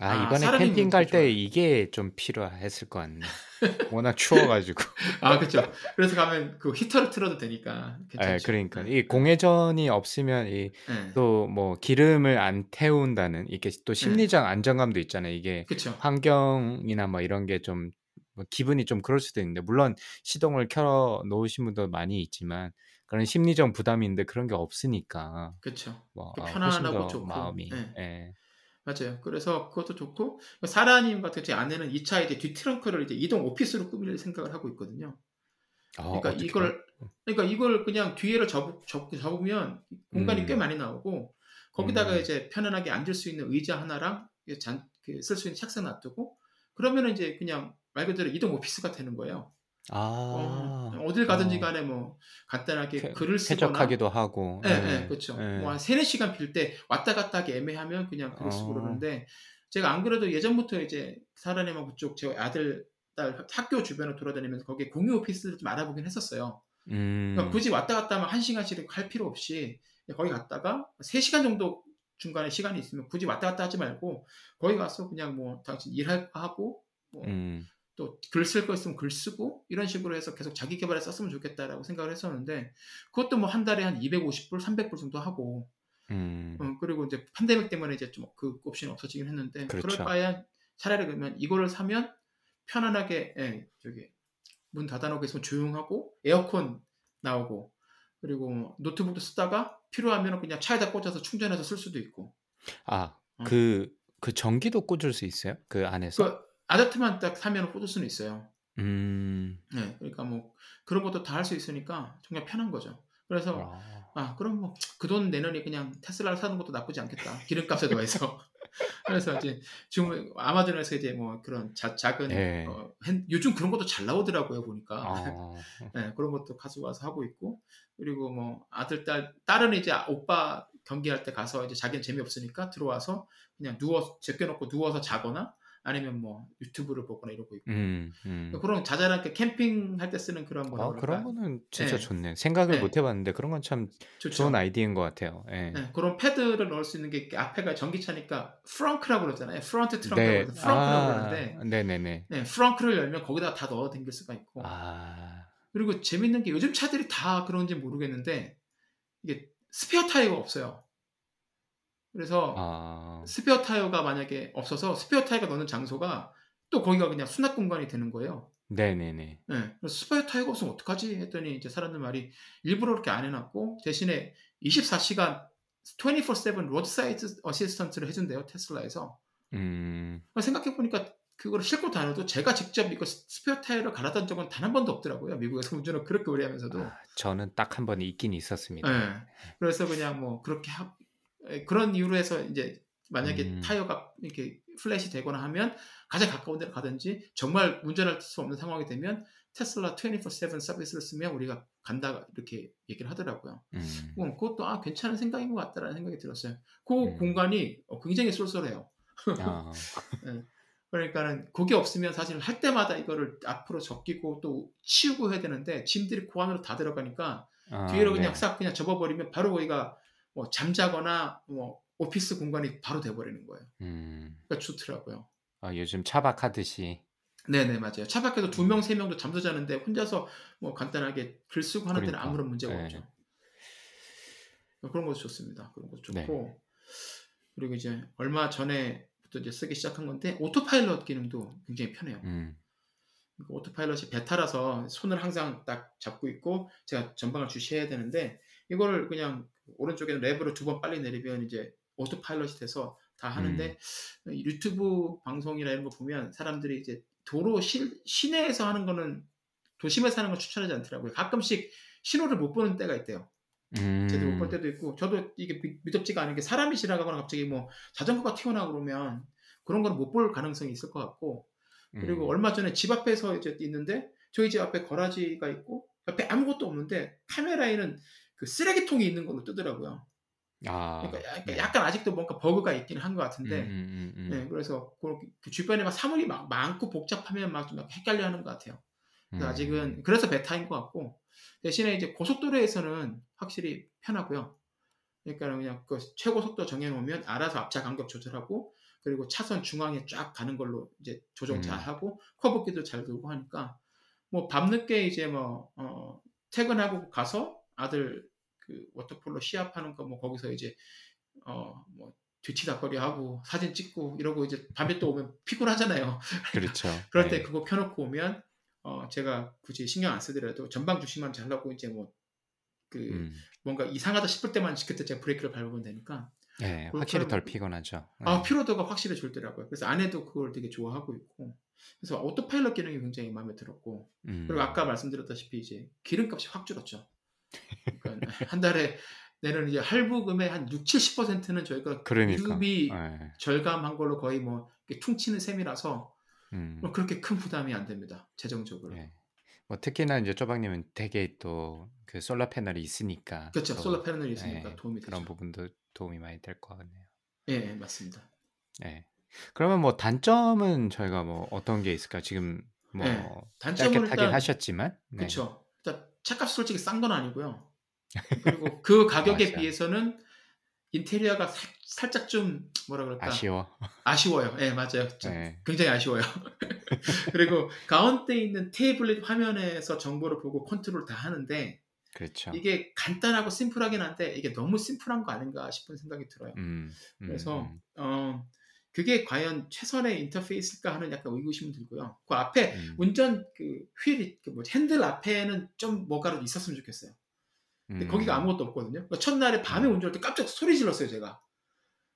Speaker 1: 아,
Speaker 2: 아,
Speaker 1: 이번에 캠핑 갈 때. 이게 좀 필요했을 것 같네. 워낙 추워가지고.
Speaker 2: 아, 그렇죠. 그래서 가면 그 히터를 틀어도 되니까
Speaker 1: 예,
Speaker 2: 괜찮죠.
Speaker 1: 그러니까
Speaker 2: 네.
Speaker 1: 이 공회전이 없으면 이
Speaker 2: 네.
Speaker 1: 또뭐 기름을 안 태운다는 이게 또 심리적 안정감도 있잖아요. 이게
Speaker 2: 그렇죠.
Speaker 1: 환경이나 뭐 이런 게좀 뭐 기분이 좀 그럴 수도 있는데 물론 시동을 켜 놓으신 분도 많이 있지만 그런 심리적 부담인데 그런 게 없으니까
Speaker 2: 그렇죠. 뭐그
Speaker 1: 아,
Speaker 2: 편안하고
Speaker 1: 더
Speaker 2: 좋고.
Speaker 1: 마음이
Speaker 2: 네.
Speaker 1: 예.
Speaker 2: 맞아요. 그래서 그것도 좋고 사라님 같은 제 아내는 이 차에 이제 뒤 트렁크를 이제 이동 오피스로 꾸밀 생각을 하고 있거든요.
Speaker 1: 아,
Speaker 2: 그러니까
Speaker 1: 어떡해요?
Speaker 2: 이걸 그러니까 이걸 그냥 뒤에를 접으, 접, 접으면 공간이
Speaker 1: 음.
Speaker 2: 꽤 많이 나오고 거기다가
Speaker 1: 음.
Speaker 2: 이제 편안하게 앉을 수 있는 의자 하나랑 그쓸수 있는 책상 놔두고 그러면 이제 그냥 말 그대로 이동 오피스가 되는 거예요.
Speaker 1: 아.
Speaker 2: 어, 어딜 가든지
Speaker 1: 어.
Speaker 2: 간에 뭐 간단하게
Speaker 1: 쾌
Speaker 2: 글을 쓰거나
Speaker 1: 쾌적하기도 하고.
Speaker 2: 예,
Speaker 1: 예.
Speaker 2: 예, 그렇죠.
Speaker 1: 예.
Speaker 2: 뭐한 3-4시간 빌 때 왔다 갔다 하기 애매하면 그냥 글을 쓰고
Speaker 1: 어.
Speaker 2: 그러는데 제가 안 그래도 예전부터 이제 사라네마 그쪽 제 아들 딸 학교 주변을 돌아다니면서 거기에 공유 오피스를 좀 알아보긴 했었어요.
Speaker 1: 음.
Speaker 2: 그러니까 굳이 왔다 갔다 하면 1시간씩 할 필요 없이 거기 갔다가 3시간 정도 중간에 시간이 있으면 굳이 왔다 갔다 하지 말고 거기 가서 그냥 뭐 당신 일하고 뭐
Speaker 1: 음.
Speaker 2: 또 글 쓸 거 있으면 글 쓰고 이런 식으로 해서 계속 자기 개발에 썼으면 좋겠다라고 생각을 했었는데 그것도 뭐 한 달에 한 250불, 300불 정도 하고
Speaker 1: 음.
Speaker 2: 어, 그리고 이제 팬데믹 때문에 이제 좀 그 옵션이 없어지긴 했는데 그
Speaker 1: 그렇죠.
Speaker 2: 럴 바에 차라리 그러면 이거를 사면 편안하게 예, 저기 문 닫아놓고 있으면 조용하고 에어컨 나오고 그리고 뭐 노트북도 쓰다가 필요하면 그냥 차에다 꽂아서 충전해서 쓸 수도 있고
Speaker 1: 아,
Speaker 2: 어.
Speaker 1: 그, 그 전기도 꽂을 수 있어요? 그 안에서?
Speaker 2: 그 아다트만 딱 사면 꽂을 수는 있어요.
Speaker 1: 음.
Speaker 2: 네, 그러니까 뭐 그런 것도 다 할 수 있으니까 정말 편한 거죠. 그래서
Speaker 1: 아.
Speaker 2: 아 그럼 뭐 그 돈 내놓으니 그냥 테슬라를 사는 것도 나쁘지 않겠다. 기름값에 더해서. 그래서 이제 지금 아마존에서 이제 뭐 그런 자, 작은
Speaker 1: 예.
Speaker 2: 어, 핸- 요즘 그런 것도 잘 나오더라고요 보니까.
Speaker 1: 어.
Speaker 2: 네, 그런 것도 가져와서 하고 있고 그리고 뭐 아들 딸 딸은 이제 오빠 경기할 때 가서 이제 자기는 재미없으니까 들어와서 그냥 누워 제껴놓고 누워서 자거나 아니면 뭐 유튜브를 보거나 이러고 있고
Speaker 1: 음, 음.
Speaker 2: 그런 자잘하게 캠핑할 때 쓰는 그런 뭐라
Speaker 1: 아,
Speaker 2: 그럴까
Speaker 1: 그런 거는 진짜
Speaker 2: 예.
Speaker 1: 좋네. 생각을
Speaker 2: 예.
Speaker 1: 못 해봤는데 그런 건 참. 좋은 아이디어인 것 같아요. 예.
Speaker 2: 네, 그런 패드를 넣을 수 있는 게 앞에가 전기차니까 frunk라고 그러잖아요. front trunk라고
Speaker 1: 네.
Speaker 2: frunk라고
Speaker 1: 아,
Speaker 2: 그러는데
Speaker 1: 네네네.
Speaker 2: 네, frunk를 열면 거기다 다 넣어 댕길 수가 있고
Speaker 1: 아,
Speaker 2: 그리고 재밌는 게 요즘 차들이 다 그런지 모르겠는데 이게 스페어 타이어가 없어요. 그래서
Speaker 1: 아,
Speaker 2: 스페어 타이어가 만약에 없어서 스페어 타이어가 넣는 장소가 또 거기가 그냥 수납 공간이 되는 거예요.
Speaker 1: 네네네.
Speaker 2: 네, 스페어 타이어가 없으면 어떡하지? 했더니 이제 사람들 말이 일부러 그렇게 안 해놨고 대신에 24시간 24/7 roadside assistant를 해준대요 테슬라에서.
Speaker 1: 음,
Speaker 2: 생각해 보니까 그걸 싣고 다녀도 제가 직접 이거 스페어 타이어를 갈아탄 적은 단 한 번도 없더라고요. 미국에서 운전을 그렇게 오래 하면서도.
Speaker 1: 아, 저는 딱 한 번 있긴 있었습니다.
Speaker 2: 네. 그래서 그냥 뭐 그렇게 하, 에, 그런 이유로 해서 이제 만약에
Speaker 1: 음.
Speaker 2: 타이어가 이렇게 플랫이 되거나 하면 가장 가까운 데로 가든지 정말 운전할 수 없는 상황이 되면 테슬라 24/7 서비스를 쓰면 우리가 간다 이렇게 얘기를 하더라고요.
Speaker 1: 음,
Speaker 2: 어, 그것도 아 괜찮은 생각인 것 같다라는 생각이 들었어요. 그
Speaker 1: 음.
Speaker 2: 공간이 어, 굉장히 쏠쏠해요.
Speaker 1: 아,
Speaker 2: 그러니까는 그게 없으면 사실 할 때마다 이거를 앞으로 적기고 또 치우고 해야 되는데 짐들이 그 안으로 다 들어가니까
Speaker 1: 아,
Speaker 2: 뒤로 그냥
Speaker 1: 네.
Speaker 2: 싹 그냥 접어버리면 바로 거기가 뭐 잠자거나 뭐 오피스 공간이 바로 돼버리는 거예요.
Speaker 1: 음,
Speaker 2: 그러니까 좋더라고요.
Speaker 1: 아, 요즘 차박하듯이.
Speaker 2: 네네 맞아요. 차 밖에도 두 명 세 명도 잠도 자는데 혼자서 뭐 간단하게 글 쓰고 하는 데는
Speaker 1: 그러니까.
Speaker 2: 아무런 문제가
Speaker 1: 네.
Speaker 2: 없죠. 그런 것도 좋습니다. 그런 것도
Speaker 1: 네.
Speaker 2: 좋고 그리고 이제 얼마 전에부터 이제 쓰기 시작한 건데 오토파일럿 기능도 굉장히 편해요.
Speaker 1: 음,
Speaker 2: 그러니까 오토파일럿이 베타라서 손을 항상 딱 잡고 있고 제가 전방을 주시해야 되는데 이거를 그냥 오른쪽에 있는 레버를 두 번 빨리 내리면 이제 오토파일럿이 돼서 다 하는데
Speaker 1: 음.
Speaker 2: 유튜브 방송이나 이런 거 보면 사람들이 이제 도로 실, 시내에서 하는 거는 도심에서 하는 걸 추천하지 않더라고요. 가끔씩 신호를 못 보는 때가 있대요. 제대로 못볼
Speaker 1: 음,
Speaker 2: 때도 있고 저도 이게 믿- 믿음직하지 않은 게 사람이 지나가거나 갑자기 뭐 자전거가 튀어나오고 그러면 그런 거는 못볼 가능성이 있을 것 같고 그리고
Speaker 1: 음.
Speaker 2: 얼마 전에 집 앞에서 이제 있는데 저희 집 앞에 거라지가 있고 옆에 아무것도 없는데 카메라에는 그 쓰레기통이 있는 걸로 뜨더라고요.
Speaker 1: 아,
Speaker 2: 그러니까 약간,
Speaker 1: 네.
Speaker 2: 약간 아직도 뭔가 버그가 있긴 한것
Speaker 1: 음,
Speaker 2: 같은데
Speaker 1: 음, 음, 음.
Speaker 2: 네, 그래서 그 주변에 막 사물이 막 많고 복잡하면 막 좀 헷갈려하는 것 같아요. 그래서
Speaker 1: 음.
Speaker 2: 아직은 그래서 베타인 것 같고 대신에 이제 고속도로에서는 확실히 편하고요. 그러니까 그냥 그 최고 속도 정해놓으면 알아서 앞차 간격 조절하고 그리고 차선 중앙에 쫙 가는 걸로 이제 조정
Speaker 1: 음.
Speaker 2: 잘 하고 커브기도 잘 돌고 하니까 뭐 밤늦게 이제 뭐 어, 퇴근하고 가서 아들 그 워터폴로 시합하는 거 뭐 거기서 이제 어뭐 뒤치다거리 하고 사진 찍고 이러고 이제 밤에 또 오면 피곤하잖아요.
Speaker 1: 그렇죠.
Speaker 2: 그럴 때
Speaker 1: 네.
Speaker 2: 그거 켜놓고 오면 어 제가 굳이 신경 안 쓰더라도 전방 주시만 잘하고 이제 뭐그
Speaker 1: 음.
Speaker 2: 뭔가 이상하다 싶을 때만 그때 제가 브레이크를 밟으면 되니까
Speaker 1: 네, 확실히 덜 피곤하죠.
Speaker 2: 아
Speaker 1: 네.
Speaker 2: 피로도가 확실히 줄더라고요. 그래서 아내도 그걸 되게 좋아하고 있고 그래서 오토파일럿 기능이 굉장히 마음에 들었고
Speaker 1: 음.
Speaker 2: 그리고 아까 말씀드렸다시피 이제 기름값이 확 줄었죠. 그러니까 한 달에 내는 이제 할부금의 한 6, 70%는 저희가
Speaker 1: 그러니까.
Speaker 2: 유비
Speaker 1: 네.
Speaker 2: 절감한 걸로 거의 뭐 퉁치는 셈이라서
Speaker 1: 음.
Speaker 2: 뭐 그렇게 큰 부담이 안 됩니다. 재정적으로.
Speaker 1: 네. 뭐 특히나 이제 쪼박님은 되게 또 그 솔라 패널이 있으니까
Speaker 2: 그렇죠.
Speaker 1: 또
Speaker 2: 솔라 패널이 있으니까
Speaker 1: 예,
Speaker 2: 도움이
Speaker 1: 그런
Speaker 2: 되죠.
Speaker 1: 부분도 도움이 많이 될 것 같네요.
Speaker 2: 예, 예, 맞습니다.
Speaker 1: 예. 그러면 뭐 단점은 저희가 뭐 어떤 게 있을까요? 지금 뭐
Speaker 2: 예,
Speaker 1: 짧게
Speaker 2: 단점은
Speaker 1: 타긴
Speaker 2: 일단
Speaker 1: 하셨지만, 네.
Speaker 2: 일단 차값 솔직히 싼 건 아니고요. 그리고 그 가격에. 비해서는 인테리어가 살, 살짝 좀 뭐라 그럴까
Speaker 1: 아쉬워.
Speaker 2: 아쉬워요. 예, 맞아요. 좀
Speaker 1: 예,
Speaker 2: 굉장히 아쉬워요. 그리고 가운데 있는 태블릿 화면에서 정보를 보고 컨트롤 다 하는데
Speaker 1: 그렇죠.
Speaker 2: 이게 간단하고 심플하긴 한데 이게 너무 심플한 거 아닌가 싶은 생각이 들어요.
Speaker 1: 음, 음,
Speaker 2: 그래서
Speaker 1: 음,
Speaker 2: 어 그게 과연 최선의 인터페이스일까 하는 약간 의구심은 들고요. 그 앞에
Speaker 1: 음,
Speaker 2: 운전 그 휠이 그 뭐지 핸들 앞에는 좀 뭐가라도 있었으면 좋겠어요. 근데 거기가
Speaker 1: 음,
Speaker 2: 아무것도 없거든요. 그러니까 첫날에 밤에
Speaker 1: 음.
Speaker 2: 운전할 때 깜짝 소리 질렀어요, 제가.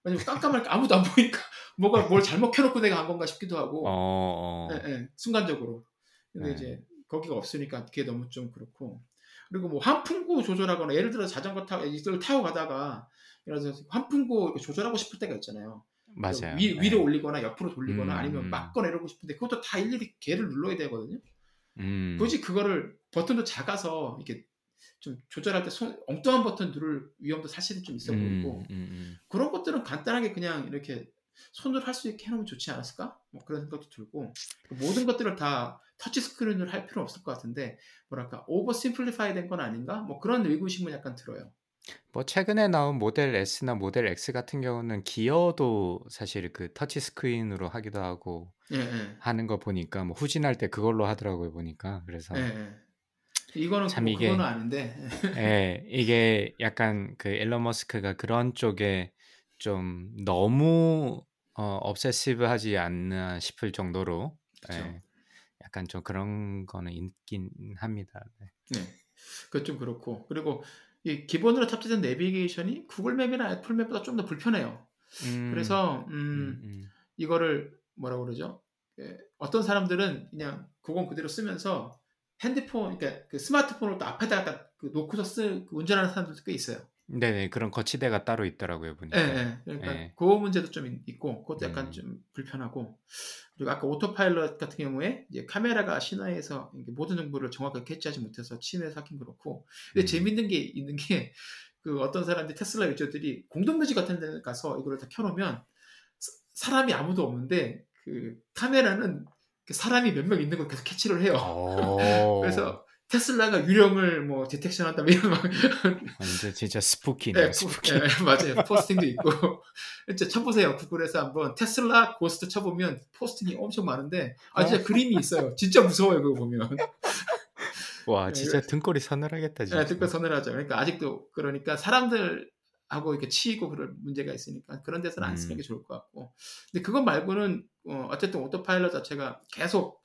Speaker 2: 왜냐면 깜깜하니까 아무도 안 보니까 뭐가 뭘 잘못 켜놓고 내가 한 건가 싶기도 하고,
Speaker 1: 어, 어,
Speaker 2: 예, 예, 순간적으로. 근데
Speaker 1: 네.
Speaker 2: 이제 거기가 없으니까 그게 너무 좀 그렇고. 그리고 뭐 환풍구 조절하거나 예를 들어 자전거 타고 이걸 타고 가다가 예를 들어서 환풍구 조절하고 싶을 때가 있잖아요.
Speaker 1: 맞아요.
Speaker 2: 위,
Speaker 1: 예.
Speaker 2: 위로 올리거나 옆으로 돌리거나
Speaker 1: 음,
Speaker 2: 아니면
Speaker 1: 음.
Speaker 2: 막거나 이러고 싶은데 그것도 다 일일이 개를 눌러야 되거든요.
Speaker 1: 음,
Speaker 2: 굳이 그거를 버튼도 작아서 이렇게 좀 조절할 때 손, 엉뚱한 버튼 누를 위험도 사실은 좀 있어 보이고
Speaker 1: 음, 음,
Speaker 2: 그런 것들은 간단하게 그냥 이렇게 손으로 할 수 있게 해놓으면 좋지 않았을까? 뭐 그런 생각도 들고 모든 것들을 다 터치 스크린으로 할 필요는 없을 것 같은데 뭐랄까 오버 심플리파이 된 건 아닌가? 뭐 그런 의구심은 약간 들어요.
Speaker 1: 뭐 최근에 나온 모델 S나 모델 X 같은 경우는 기어도 사실 그 터치 스크린으로 하기도 하고
Speaker 2: 예, 예,
Speaker 1: 하는 거 보니까 뭐 후진할 때 그걸로 하더라고요 보니까 그래서
Speaker 2: 예, 예. 이거는
Speaker 1: 참
Speaker 2: 뭐
Speaker 1: 이게
Speaker 2: 그거는 아닌데
Speaker 1: 예, 이게 약간 그 일론 머스크가 그런 쪽에 좀 너무 어, obsessive하지 않나 싶을 정도로. 예, 약간 좀 그런 거는 있긴 합니다. 네.
Speaker 2: 네, 그것 좀 그렇고 그리고 이 기본으로 탑재된 내비게이션이 구글맵이나 애플맵보다 좀 더 불편해요.
Speaker 1: 음,
Speaker 2: 그래서
Speaker 1: 음,
Speaker 2: 음,
Speaker 1: 음,
Speaker 2: 이거를 뭐라 고 그러죠? 예, 어떤 사람들은 그냥 그건 그대로 쓰면서 핸드폰, 그러니까 그 스마트폰을 또 앞에다가 그 놓고서 쓰그 운전하는 사람들도 꽤 있어요.
Speaker 1: 네네 그런 거치대가 따로 있더라고요
Speaker 2: 예,
Speaker 1: 보니까.
Speaker 2: 예. 그러니까
Speaker 1: 예.
Speaker 2: 그 문제도 좀 있- 있고, 그것도 약간
Speaker 1: 음.
Speaker 2: 좀 불편하고, 그리고 아까 오토파일럿 같은 경우에 이제 카메라가 시내에서 이렇게 모든 정보를 정확하게 캐치하지 못해서 시내에서 쓰긴 그렇고, 근데
Speaker 1: 음.
Speaker 2: 재밌는 게 있는 게 그 어떤 사람들이 테슬라 user들이 공동묘지 같은 데 가서 이거를 다 켜놓으면 사- 사람이 아무도 없는데 그 카메라는 그 사람이 몇 명 있는 걸 계속 캐치를 해요.
Speaker 1: 오,
Speaker 2: 그래서 테슬라가 유령을 뭐 detection 한다 뭐 이런 막
Speaker 1: 완전 진짜 spooky네요.
Speaker 2: 예, 포,
Speaker 1: spooky.
Speaker 2: 예, 맞아요. posting도 있고. 진짜 쳐보세요. 구글에서 한번 테슬라 ghost 쳐보면 posting이 엄청 많은데, 아, 진짜 그림이 있어요. 진짜 무서워요, 그거 보면.
Speaker 1: 와
Speaker 2: 예,
Speaker 1: 진짜 등골이 서늘하겠다 진짜.
Speaker 2: 예, 등골 서늘하죠. 그러니까 아직도, 그러니까 사람들 하고 이렇게 치이고 그럴 문제가 있으니까 그런 데서는 안 쓰는
Speaker 1: 음.
Speaker 2: 게 좋을 것 같고. 근데 그것 말고는, 어, 어쨌든 오토파일럿 자체가 계속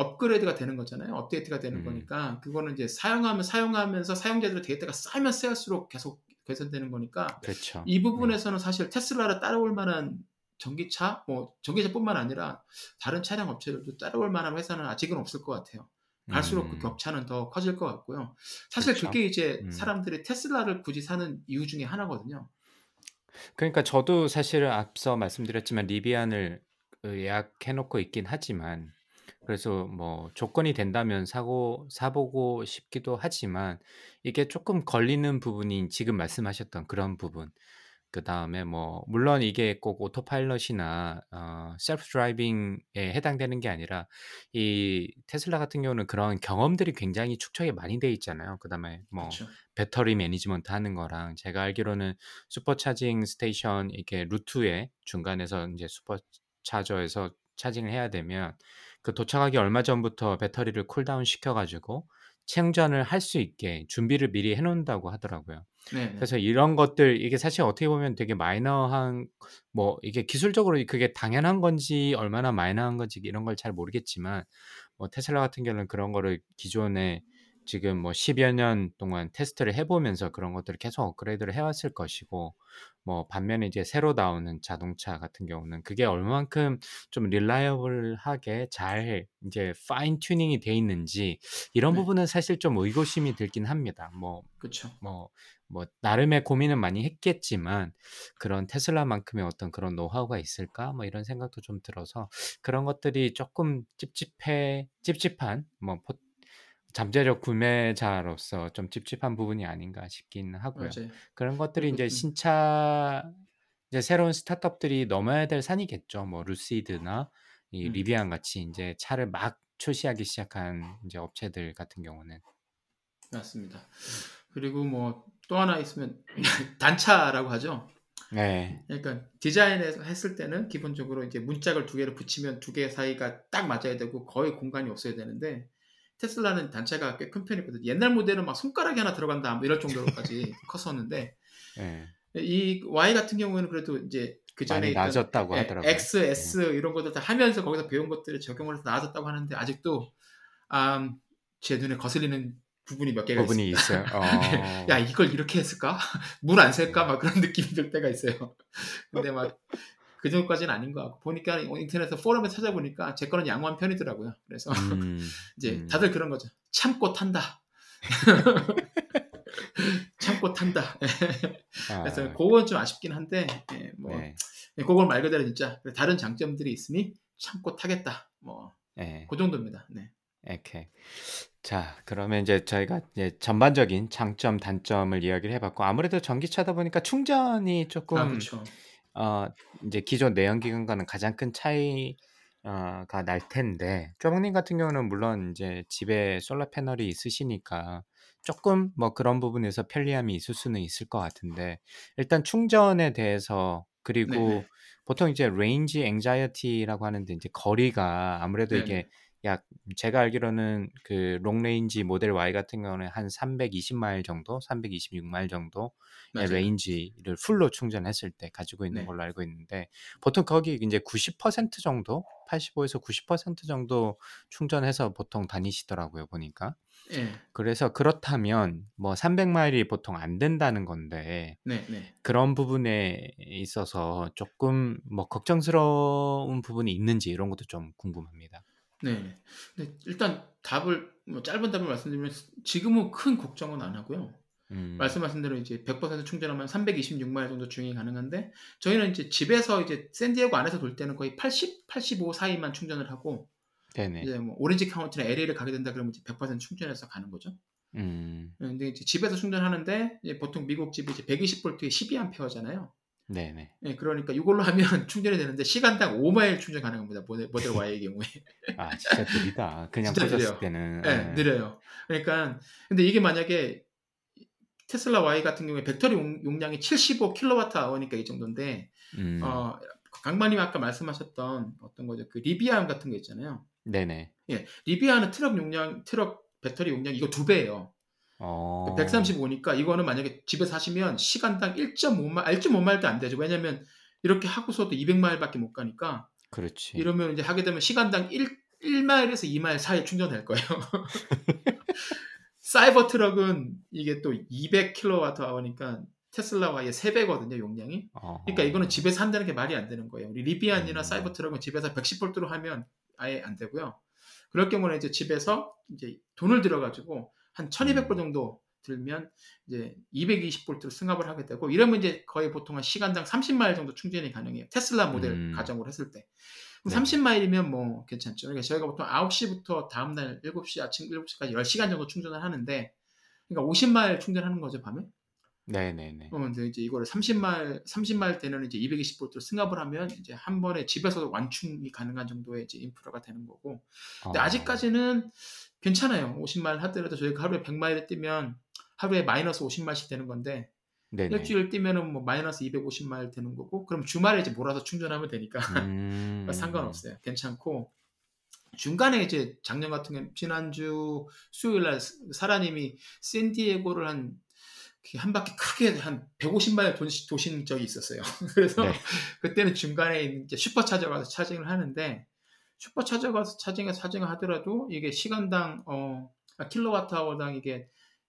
Speaker 2: 업그레이드가 되는 거잖아요. 업데이트가 되는
Speaker 1: 음.
Speaker 2: 거니까. 그거는 이제 사용하면 사용하면서 사용자들의 데이터가 쌓이면 쌓일수록 계속 개선되는 거니까.
Speaker 1: 그렇죠.
Speaker 2: 이 부분에서는 사실 테슬라를 따라올 만한 전기차, 뭐 전기차뿐만 아니라 다른 차량 업체들도 따라올 만한 회사는 아직은 없을 것 같아요. 갈수록 그
Speaker 1: 음.
Speaker 2: 격차는 더 커질 것 같고요. 사실
Speaker 1: 그쵸.
Speaker 2: 그게 이제
Speaker 1: 음.
Speaker 2: 사람들이 테슬라를 굳이 사는 이유 중에 하나거든요.
Speaker 1: 그러니까 저도 사실은 앞서 말씀드렸지만 리비안을 그 예약해 놓고 있긴 하지만 그래서 뭐 조건이 된다면 사고 사보고 싶기도 하지만 이게 조금 걸리는 부분이 지금 말씀하셨던 그런 부분. 그 다음에 뭐 물론 이게 꼭 오토파일럿이나 어, self driving에 해당되는 게 아니라 이 테슬라 같은 경우는 그런 경험들이 굉장히 축적이 많이 돼 있잖아요. 그 다음에 뭐
Speaker 2: 그렇죠.
Speaker 1: 배터리 management 하는 거랑 제가 알기로는 supercharging station 이렇게 루트에 중간에서 이제 supercharger에서 charging을 해야 되면 그 도착하기 얼마 전부터 배터리를 cool down 시켜 가지고 충전을 할 수 있게 준비를 미리 해 놓는다고 하더라고요.
Speaker 2: 네. 네.
Speaker 1: 그래서 이런 것들 이게 사실 어떻게 보면 되게 minor한 뭐 이게 기술적으로 그게 당연한 건지 얼마나 minor한 건지 이런 걸 잘 모르겠지만 뭐 테슬라 같은 경우는 그런 거를 기존에 지금 뭐 10여 년 동안 테스트를 해보면서 그런 것들을 계속 업그레이드를 해왔을 것이고 뭐 반면에 이제 새로 나오는 자동차 같은 경우는 그게 얼마만큼 좀 reliable하게 잘 이제 fine tuning이 돼 있는지 이런
Speaker 2: 네.
Speaker 1: 부분은 사실 좀 의구심이 들긴 합니다. 뭐
Speaker 2: 그렇죠.
Speaker 1: 뭐, 뭐, 나름의 고민은 많이 했겠지만, 그런 테슬라만큼의 어떤 그런 노하우가 있을까? 뭐 이런 생각도 좀 들어서, 그런 것들이 조금 찝찝해, 찝찝한, 뭐, 포- 잠재력 구매자로서 좀 찝찝한 부분이 아닌가 싶긴 하고요.
Speaker 2: 맞아요.
Speaker 1: 그런 것들이 이제
Speaker 2: 음.
Speaker 1: 신차 이제 새로운 스타트업들이 넘어야 될 산이겠죠. 뭐 루시드나 이
Speaker 2: 음.
Speaker 1: 리비안 같이 이제 차를 막 출시하기 시작한 이제 업체들 같은 경우는
Speaker 2: 맞습니다. 그리고 뭐 또 하나 있으면 단차라고 하죠.
Speaker 1: 네.
Speaker 2: 그러니까 디자인에서 했을 때는 기본적으로 이제 문짝을 두 개를 붙이면 두 개 사이가 딱 맞아야 되고 거의 공간이 없어야 되는데 테슬라는 단차가 꽤 큰 편이거든요. 옛날 모델은 막 손가락이 하나 들어간다 뭐 이럴 정도로까지 컸었는데
Speaker 1: 네.
Speaker 2: 이 Y 같은 경우에는 그래도 이제 그 전에
Speaker 1: 나아졌다고
Speaker 2: 예,
Speaker 1: 하더라고요. 네.
Speaker 2: X, S 이런 것들 다 하면서 거기서 배운 것들을 적용을 해서 나아졌다고 하는데 아직도 음, 제 눈에 거슬리는 부분이 몇 개가
Speaker 1: 부분이. 있어요. 어.
Speaker 2: 야 이걸 이렇게 했을까? 물 안 셀까? 막 그런 느낌이 들 때가 있어요. 근데 막 그 정도까지는 아닌 것 같고 보니까 인터넷에 포럼에 찾아보니까 제 거는 양호한 편이더라고요. 그래서
Speaker 1: 음,
Speaker 2: 이제
Speaker 1: 음.
Speaker 2: 다들 그런 거죠. 참고 탄다. 참고 탄다.
Speaker 1: 아,
Speaker 2: 그래서 그건 좀 아쉽긴 한데 예, 뭐
Speaker 1: 네.
Speaker 2: 그건 말 그대로 진짜 다른 장점들이 있으니 참고 타겠다. 뭐그
Speaker 1: 네.
Speaker 2: 정도입니다. 네.
Speaker 1: 오케이. 자, 그러면 이제 저희가 이제 전반적인 장점, 단점을 이야기를 해봤고, 아무래도 전기차다 보니까 충전이
Speaker 2: 아
Speaker 1: 조금,
Speaker 2: 그렇죠.
Speaker 1: 어, 이제 기존 내연기관과는 가장 큰 차이가 날 텐데, 쪼박님 같은 경우는 물론 이제 집에 솔라 패널이 있으시니까 조금 뭐 그런 부분에서 편리함이 있을 수는 있을 것 같은데, 일단 충전에 대해서, 그리고
Speaker 2: 네네.
Speaker 1: 보통 이제 range anxiety라고 하는데, 이제 거리가 아무래도 이게
Speaker 2: 네네.
Speaker 1: 약 제가 알기로는 그 long range Model Y 같은 경우는 한 320마일 정도, 326마일 정도의. range를 full로 충전했을 때 가지고 있는
Speaker 2: 네.
Speaker 1: 걸로 알고 있는데 보통 거기 이제 90% 정도, 85에서 90% 정도 충전해서 보통 다니시더라고요, 보니까.
Speaker 2: 예.
Speaker 1: 그래서 그렇다면 뭐 300마일이 보통 안 된다는 건데
Speaker 2: 네, 네.
Speaker 1: 그런 부분에 있어서 조금 뭐 걱정스러운 부분이 있는지 이런 것도 좀 궁금합니다.
Speaker 2: 네. 근데 일단 답을 뭐 짧은 답을 말씀드리면 지금은 큰 걱정은 안 하고요.
Speaker 1: 음,
Speaker 2: 말씀하신 대로 이제 100% 충전하면 326마일 정도 주행이 가능한데 저희는 이제 집에서 이제 샌디에고 안에서 돌 때는 거의 80, 85 사이만 충전을 하고
Speaker 1: 네네.
Speaker 2: 이제 뭐 오렌지 카운티나 LA를 가게 된다 그러면 이제 100% 충전해서 가는 거죠.
Speaker 1: 음,
Speaker 2: 근데 이제 집에서 충전하는데 이제 보통 미국 집이 이제 120볼트에 12암페어잖아요.
Speaker 1: 네네.
Speaker 2: 예, 그러니까 이걸로 하면 충전이 되는데 시간당 5마일 충전 가능합니다. 모델, 모델 Y의 경우에.
Speaker 1: 아, 진짜 느리다. 그냥
Speaker 2: 진짜
Speaker 1: 꽂았을
Speaker 2: 느려요.
Speaker 1: 때는.
Speaker 2: 네,
Speaker 1: 예.
Speaker 2: 느려요. 그러니까 근데 이게 만약에 테슬라 Y 같은 경우에 배터리 용- 용량이 75kWh니까 이 정도인데
Speaker 1: 음,
Speaker 2: 어, 강만님 아까 말씀하셨던 어떤 거죠? 그 리비안 같은 거 있잖아요.
Speaker 1: 네네.
Speaker 2: 예, 리비안은 트럭 용량, 트럭 배터리 용량 이거 두 배예요.
Speaker 1: 어,
Speaker 2: 135니까 이거는 만약에 집에서 하시면 시간당 1.5마, 1.5마일도 안 되죠. 왜냐면 이렇게 하고서도 200마일밖에 못 가니까
Speaker 1: 그렇지.
Speaker 2: 이러면 이제 하게 되면 시간당 1, 1마일에서 2마일 사이에 충전될 거예요. 사이버 트럭은 이게 또 200kWh니까 테슬라와의 3배거든요, 용량이.
Speaker 1: 어허.
Speaker 2: 그러니까 이거는 집에서 한다는 게 말이 안 되는 거예요. 우리 리비안이나
Speaker 1: 음.
Speaker 2: 사이버 트럭은 집에서 110V로 하면 아예 안 되고요. 그럴 경우는 이제 집에서 이제 돈을 들여가지고 한 1200불
Speaker 1: 음.
Speaker 2: 정도 들면 이제 220V로 승합을 하게 되고 이러면 이제 거의 보통 한 시간당 30마일 정도 충전이 가능해요. 테슬라 모델
Speaker 1: 음.
Speaker 2: 가정으로 했을 때.
Speaker 1: 네.
Speaker 2: 30마일이면 뭐 괜찮죠. 그러니까 저희가 보통 9시부터 다음 날 7시, 아침 7시까지 10시간 정도 충전을 하는데 그러니까 50마일 충전하는 거죠, 밤에.
Speaker 1: 네네네.
Speaker 2: 어, 근데 이제 이거를 30마일, 30마일 되는 이제 220V로 승합을 하면 이제 한 번에 집에서도 완충이 가능한 정도의 이제 인프라가 되는 거고. 근데
Speaker 1: 어.
Speaker 2: 아직까지는 괜찮아요. 50마일 하더라도 저희가 하루에 100마일을 뛰면 하루에 마이너스 50마일씩 되는 건데
Speaker 1: 네네.
Speaker 2: 일주일 뛰면은 뭐 마이너스 250마일 되는 거고 그럼 주말에 이제 몰아서 충전하면 되니까
Speaker 1: 음.
Speaker 2: 상관없어요. 괜찮고 중간에 이제 작년 같은 경우 지난주 수요일 날 사라님이 샌디에고를 한, 한 바퀴 크게 한 150마일 도시, 도신 적이 있었어요. 그래서
Speaker 1: 네.
Speaker 2: 그때는 중간에 이제 슈퍼차저 가서 차징을 하는데 슈퍼차저 가서 차징에 차징을 하더라도 이게 시간당 어 킬로와트아워당 이게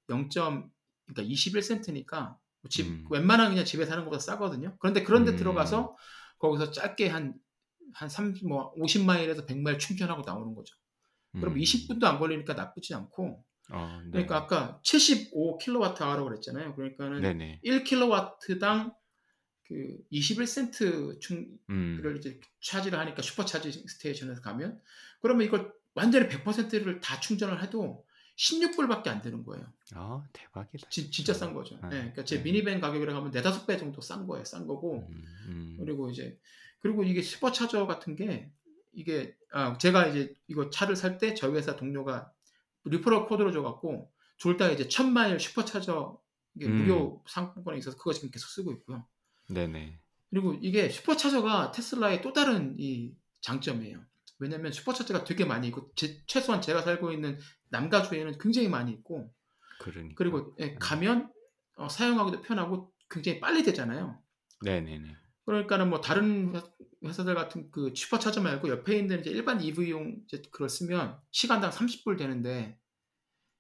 Speaker 2: 0. 그러니까 21센트니까 집
Speaker 1: 음.
Speaker 2: 웬만한 그냥 집에 사는 것보다 싸거든요. 그런데 그런데
Speaker 1: 음.
Speaker 2: 들어가서 거기서 짧게 한 한 3, 뭐 50마일에서 100마일 충전하고 나오는 거죠. 그럼
Speaker 1: 음.
Speaker 2: 20분도 안 걸리니까 나쁘지 않고.
Speaker 1: 어, 네.
Speaker 2: 그러니까 아까 75kWh라고 그랬잖아요. 그러니까는
Speaker 1: 네네.
Speaker 2: 1kW당 그 21센트 충,
Speaker 1: 음.
Speaker 2: 를 이제 차지를 하니까 슈퍼 차지 스테이션에서 가면 그러면 이걸 완전히 100%를 다 충전을 해도 16불밖에 안 되는 거예요.
Speaker 1: 아 대박이다.
Speaker 2: 지- 진짜 싼 거죠.
Speaker 1: 네.
Speaker 2: 예, 그러니까 제
Speaker 1: 네.
Speaker 2: 미니밴 가격이라 하면 네다섯 배 정도 싼 거예요. 싼 거고.
Speaker 1: 음, 음.
Speaker 2: 그리고 이제 그리고 이게 슈퍼차저 같은 게 이게 아 제가 이제 이거 차를 살 때 저희 회사 동료가 referral code로 줘갖고 둘 다 이제 천마일 슈퍼차저 이게
Speaker 1: 음.
Speaker 2: 무료 상품권이 있어서 그거 지금 계속 쓰고 있고요.
Speaker 1: 네네.
Speaker 2: 그리고 이게 Supercharger가 테슬라의 또 다른 이 장점이에요. 왜냐면 Supercharger가 되게 많이 있고 제- 최소한 제가 살고 있는 남가주에는 굉장히 많이 있고
Speaker 1: 그러니까.
Speaker 2: 그리고 예, 가면 어, 사용하기도 편하고 굉장히 빨리 되잖아요.
Speaker 1: 네네네.
Speaker 2: 그러니까는 뭐 다른 회- 회사들 같은 그 슈퍼 차저 말고 옆에 있는 이제 일반 EV용 이제 그걸 쓰면 시간당 30불 되는데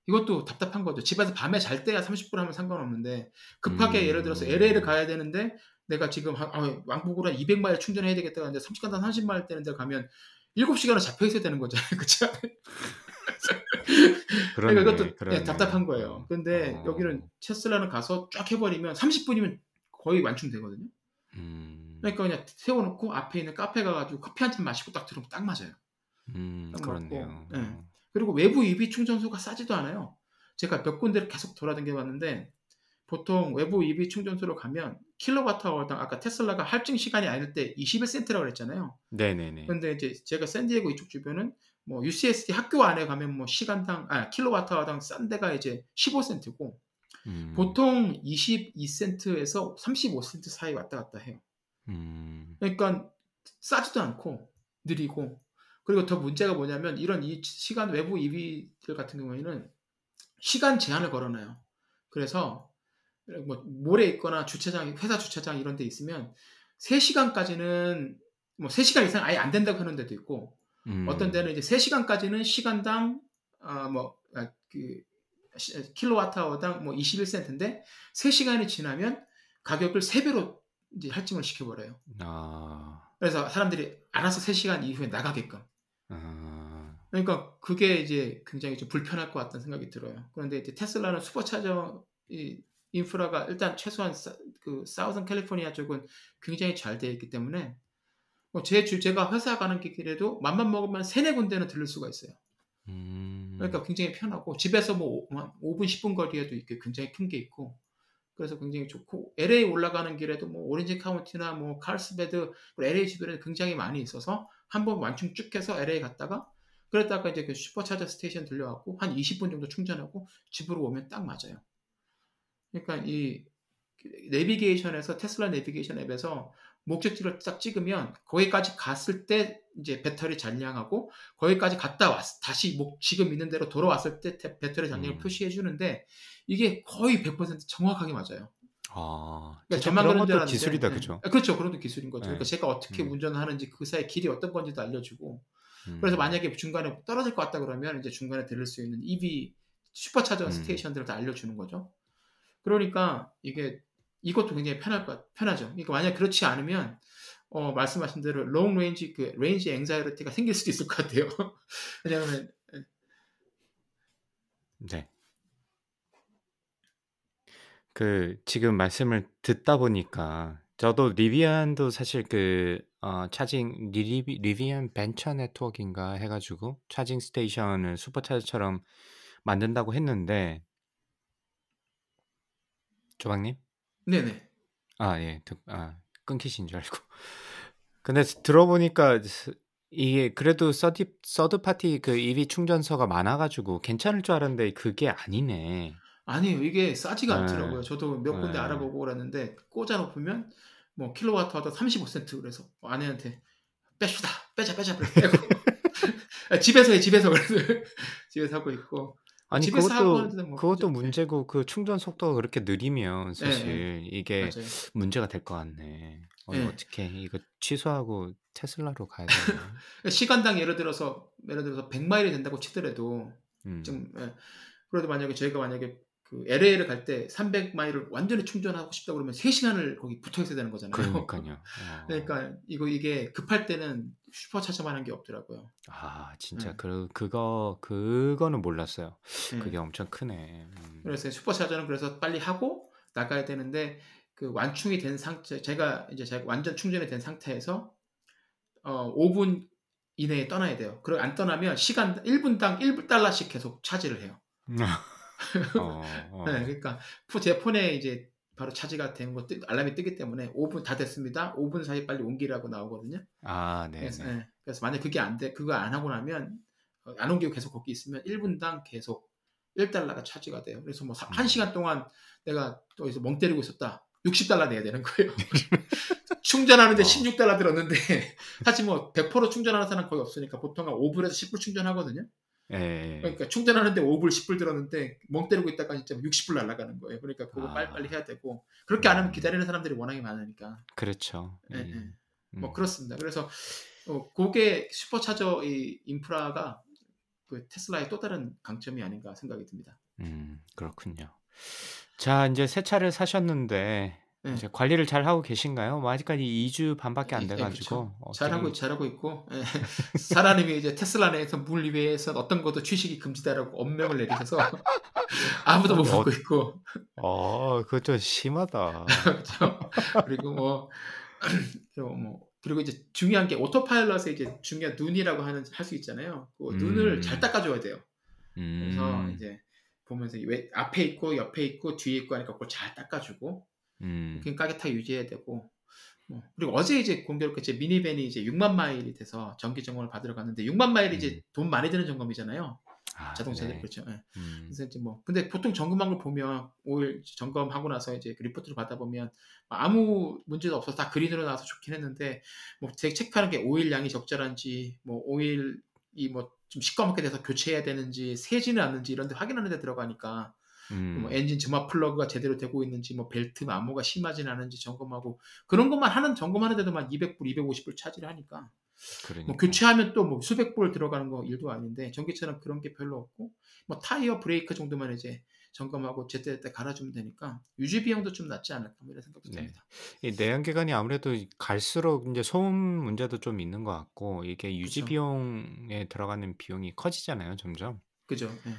Speaker 2: 이것도 답답한 거죠. 집에서 밤에 잘 때야 30불 하면 상관없는데 급하게
Speaker 1: 음.
Speaker 2: 예를 들어서 LA를 가야 되는데 내가 지금 한- 아, 왕복으로 한 200마일 충전해야 되겠다 하는데 30시간 30마일 되는 데 가면 7시간은 잡혀 있어야 되는 거잖아요.
Speaker 1: 그러네,
Speaker 2: 그러니까 이것도
Speaker 1: 그러네.
Speaker 2: 예, 답답한 거예요. 근데
Speaker 1: 어.
Speaker 2: 여기는 테슬라는 가서 쫙 해버리면 30분이면 거의 완충되거든요.
Speaker 1: 음,
Speaker 2: 그러니까 그냥 세워놓고 앞에 있는 카페 가가지고 커피 한 잔 마시고 딱 들으면 딱 맞아요.
Speaker 1: 음,
Speaker 2: 딱
Speaker 1: 그렇네요.
Speaker 2: 맞고, 예. 그리고 외부 EV 충전소가 싸지도 않아요. 제가 몇 군데를 계속 돌아다녀 봤는데 보통 외부 EV 충전소로 가면 킬로와트아워당 아까 테슬라가 할증 시간이 아닐 때 21센트라고 그랬잖아요.
Speaker 1: 네네네.
Speaker 2: 근데 이제 제가 샌디에고 이쪽 주변은 뭐 UCSD 학교 안에 가면 뭐 시간당 아 킬로와트아워당 싼 데가 이제 15센트고
Speaker 1: 음,
Speaker 2: 보통 22센트에서 35센트 사이 왔다 갔다 해요.
Speaker 1: 음,
Speaker 2: 그러니까 싸지도 않고 느리고 그리고 더 문제가 뭐냐면 이런 이 시간 외부 EV들 같은 경우에는 시간 제한을 걸어놔요. 그래서 뭐 몰에 있거나 주차장 회사 주차장 이런 데 있으면 3시간까지는 뭐 3시간 이상 아예 안 된다고 하는 데도 있고
Speaker 1: 음.
Speaker 2: 어떤 데는 이제 3시간까지는 시간당 아뭐그 킬로와트아워당 뭐 21센트인데 3시간이 지나면 가격을 3배로 이제 할증을 시켜버려요.
Speaker 1: 아,
Speaker 2: 그래서 사람들이 알아서 3시간 이후에 나가게끔.
Speaker 1: 아,
Speaker 2: 그러니까 그게 이제 굉장히 좀 불편할 것 같다는 생각이 들어요. 그런데 이제 테슬라는 슈퍼차저 이 인프라가 일단 최소한 사, 그 사우선 캘리포니아 쪽은 굉장히 잘 되어 있기 때문에 뭐제 주 제가 회사 가는 길에도 맘만 먹으면 세네 군데는 들릴 수가 있어요.
Speaker 1: 음,
Speaker 2: 그러니까 굉장히 편하고 집에서 뭐 5분 10분 거리에도 이렇게 굉장히 큰 게 있고 그래서 굉장히 좋고 LA 올라가는 길에도 뭐 오렌지 카운티나 뭐 칼스베드 LA 주변에 굉장히 많이 있어서 한 번 완충 쭉 해서 LA 갔다가 그랬다가 이제 그 Supercharger station 들려갖고 한 20분 정도 충전하고 집으로 오면 딱 맞아요. 그러니까 이 내비게이션에서 테슬라 내비게이션 앱에서 목적지를 딱 찍으면 거기까지 갔을 때 이제 배터리 잔량하고 거기까지 갔다 왔 다시 목 지금 있는 대로 돌아왔을 때 태- 배터리 잔량을
Speaker 1: 음.
Speaker 2: 표시해 주는데 이게 거의 100% 정확하게 맞아요.
Speaker 1: 아,
Speaker 2: 그러니까 저만
Speaker 1: 그런 것도 기술이다,
Speaker 2: 네.
Speaker 1: 그죠?
Speaker 2: 아, 그렇죠. 그런 것도 기술인 거죠.
Speaker 1: 네.
Speaker 2: 그러니까 제가 어떻게
Speaker 1: 음.
Speaker 2: 운전하는지 그 사이 길이 어떤 건지도 알려주고
Speaker 1: 음.
Speaker 2: 그래서 만약에 중간에 떨어질 것 같다 그러면 이제 중간에 들을 수 있는 EV 슈퍼차저
Speaker 1: 음.
Speaker 2: 스테이션들을 다 알려주는 거죠. 그러니까 이게 이것도 굉장히 편할 것 편하죠. 그러니까 만약 그렇지 않으면 어, 말씀하신 대로 long range 그 range anxiety가 생길 수도 있을 것 같아요. 왜냐하면
Speaker 1: 네. 그 지금 말씀을 듣다 보니까 저도 리비안도 사실 그 어, charging 리비, 리비안 Adventure Network인가 해가지고 차징 스테이션을 슈퍼차저처럼 만든다고 했는데 조박님?
Speaker 2: 네네
Speaker 1: 아, 예, 듣, 아, 끊기신 줄 알고. 근데 들어보니까 스- 이게 그래도 서디, third party 그 EV 충전소가 많아 가지고 괜찮을 줄 알았는데 그게 아니네.
Speaker 2: 아니에요. 이게 싸지가
Speaker 1: 네.
Speaker 2: 않더라고요. 저도 몇 군데
Speaker 1: 네.
Speaker 2: 알아보고 그랬는데 꽂아 놓으면 뭐 킬로와트아워당 35센트 그래서 아내한테 빼주다 빼자 빼자 빼고 아, 집에서 해 집에서 그래서 집에서 하고 있고
Speaker 1: 아니
Speaker 2: 집에서 하고
Speaker 1: 그것도
Speaker 2: 하는데도 뭐
Speaker 1: 그것도
Speaker 2: 문제-
Speaker 1: 문제고 그 충전 속도가 그렇게 느리면 사실 이게
Speaker 2: 맞아요.
Speaker 1: 문제가 될 것 같네. 어,
Speaker 2: 네.
Speaker 1: 어떻게 이거 취소하고 테슬라로 가야 되나?
Speaker 2: 시간당 예를 들어서 예를 들어서 100마일이 된다고 치더라도
Speaker 1: 음.
Speaker 2: 좀 예. 그래도 만약에 저희가 만약에 그 LA를 갈 때 300마일을 완전히 충전하고 싶다 그러면 3시간을 거기 붙어 있어야 되는 거잖아요.
Speaker 1: 그러니까요. 어.
Speaker 2: 그러니까 이거 이게 급할 때는 슈퍼차저만 한 게 없더라고요.
Speaker 1: 아 진짜
Speaker 2: 네.
Speaker 1: 그 그거 그거는 몰랐어요.
Speaker 2: 예.
Speaker 1: 그게 엄청 크네. 음.
Speaker 2: 그래서 슈퍼차저는 그래서 빨리 하고 나가야 되는데 그 완충이 된 상태 제가 이제 제가 완전 충전이 된 상태에서 어 5분 이내에 떠나야 돼요. 그리고 안 떠나면 시간 1분당 1달러씩 계속 차지를 해요.
Speaker 1: 어, 어.
Speaker 2: 네, 그러니까 푸- 제 폰에 이제 바로 차지가 되는 거 뜨- 알람이 뜨기 때문에 5분 다 됐습니다. 5분 사이 빨리 옮기라고 나오거든요.
Speaker 1: 아, 네.
Speaker 2: 그래서,
Speaker 1: 네.
Speaker 2: 예, 그래서 만약 그게 안 돼, 그거 안 하고 나면 어, 안 옮기고 계속 거기 있으면 1분당 계속 1달러가 차지가 돼요. 그래서 뭐
Speaker 1: 음.
Speaker 2: 1시간 동안 내가 또 여기서 멍 때리고 있었다. 60달러 내야 되는 거예요. 충전하는데
Speaker 1: 어.
Speaker 2: 16달러 들었는데 사실 뭐 100% 충전하는 사람 거의 없으니까 보통 한 5불에서 10불 충전하거든요.
Speaker 1: 예.
Speaker 2: 그러니까 충전하는데 5불, 10불 들었는데 멍 때리고 있다가 진짜 60불 날아가는 거예요. 그러니까 그거
Speaker 1: 아.
Speaker 2: 빨리빨리 해야 되고 그렇게 안 하면
Speaker 1: 음.
Speaker 2: 기다리는 사람들이 워낙에 많으니까
Speaker 1: 그렇죠.
Speaker 2: 예, 예.
Speaker 1: 음.
Speaker 2: 뭐
Speaker 1: 음.
Speaker 2: 그렇습니다. 그래서 어, 그게 슈퍼차저 이 인프라가 그 테슬라의 또 다른 강점이 아닌가 생각이 듭니다.
Speaker 1: 음, 그렇군요. 자, 이제 새 차를 사셨는데
Speaker 2: 네.
Speaker 1: 이제 관리를 잘 하고 계신가요? 뭐 아직까지 2주 반밖에 안
Speaker 2: 예,
Speaker 1: 돼
Speaker 2: 예,
Speaker 1: 가지고
Speaker 2: 그쵸. 잘하고 잘하고 있고 예. 사라님이 이제 테슬라 내에서 물리회에서 어떤 것도 취식이 금지다라고 엄명을 내리셔서 아무도 못
Speaker 1: 어,
Speaker 2: 보고 있고
Speaker 1: 어, 그거 좀 심하다.
Speaker 2: 그렇죠. 그리고 뭐 그리고 뭐 그리고 이제 중요한 게 오토파일럿의 이제 중요한 눈이라고 하는 할 수 있잖아요. 그 눈을
Speaker 1: 음.
Speaker 2: 잘 닦아줘야 돼요. 그래서
Speaker 1: 음.
Speaker 2: 이제 보면서 왜 앞에 있고 옆에 있고 뒤에 있고 하니까 그걸 잘 닦아주고
Speaker 1: 음.
Speaker 2: 깨끗하게 유지해야 되고 뭐 그리고 어제 이제 공교롭게 제 미니밴이 이제 6만 마일이 돼서 정기 점검을 받으러 갔는데 6만 마일이 이제
Speaker 1: 음.
Speaker 2: 돈 많이 드는 점검이잖아요.
Speaker 1: 아,
Speaker 2: 자동차들
Speaker 1: 네.
Speaker 2: 그렇죠. 예.
Speaker 1: 음.
Speaker 2: 그래서 이제 뭐 근데 보통 점검한 걸 보면 오일 점검하고 나서 이제 그 리포트를 받아 보면 아무 문제도 없어서 다 green으로 나와서 좋긴 했는데 뭐 이제 체크하는 게 오일 양이 적절한지 뭐 오일이 뭐 좀 시꺼멓게 돼서 교체해야 되는지 새지는 않는지 이런 데 확인하는 데 들어가니까
Speaker 1: 음.
Speaker 2: 뭐 엔진 점화 플러그가 제대로 되고 있는지 뭐 벨트 마모가 심하진 않은지 점검하고 그런 것만 하는 점검하는데도 만 200불, 250불 차지를 하니까
Speaker 1: 그러니까.
Speaker 2: 뭐 교체하면 또 뭐 수백 불 들어가는 거 일도 아닌데 전기차는 그런 게 별로 없고 뭐 타이어 브레이크 정도만 이제 점검하고 제때제때 갈아주면 되니까 유지 비용도 좀 낮지 않을까 뭐 이런 생각도
Speaker 1: 네.
Speaker 2: 듭니다.
Speaker 1: 이 내연 기관이 아무래도 갈수록 이제 소음 문제도 좀 있는 것 같고 이게 유지
Speaker 2: 그쵸.
Speaker 1: 비용에 들어가는 비용이 커지잖아요, 점점.
Speaker 2: 그죠? 예.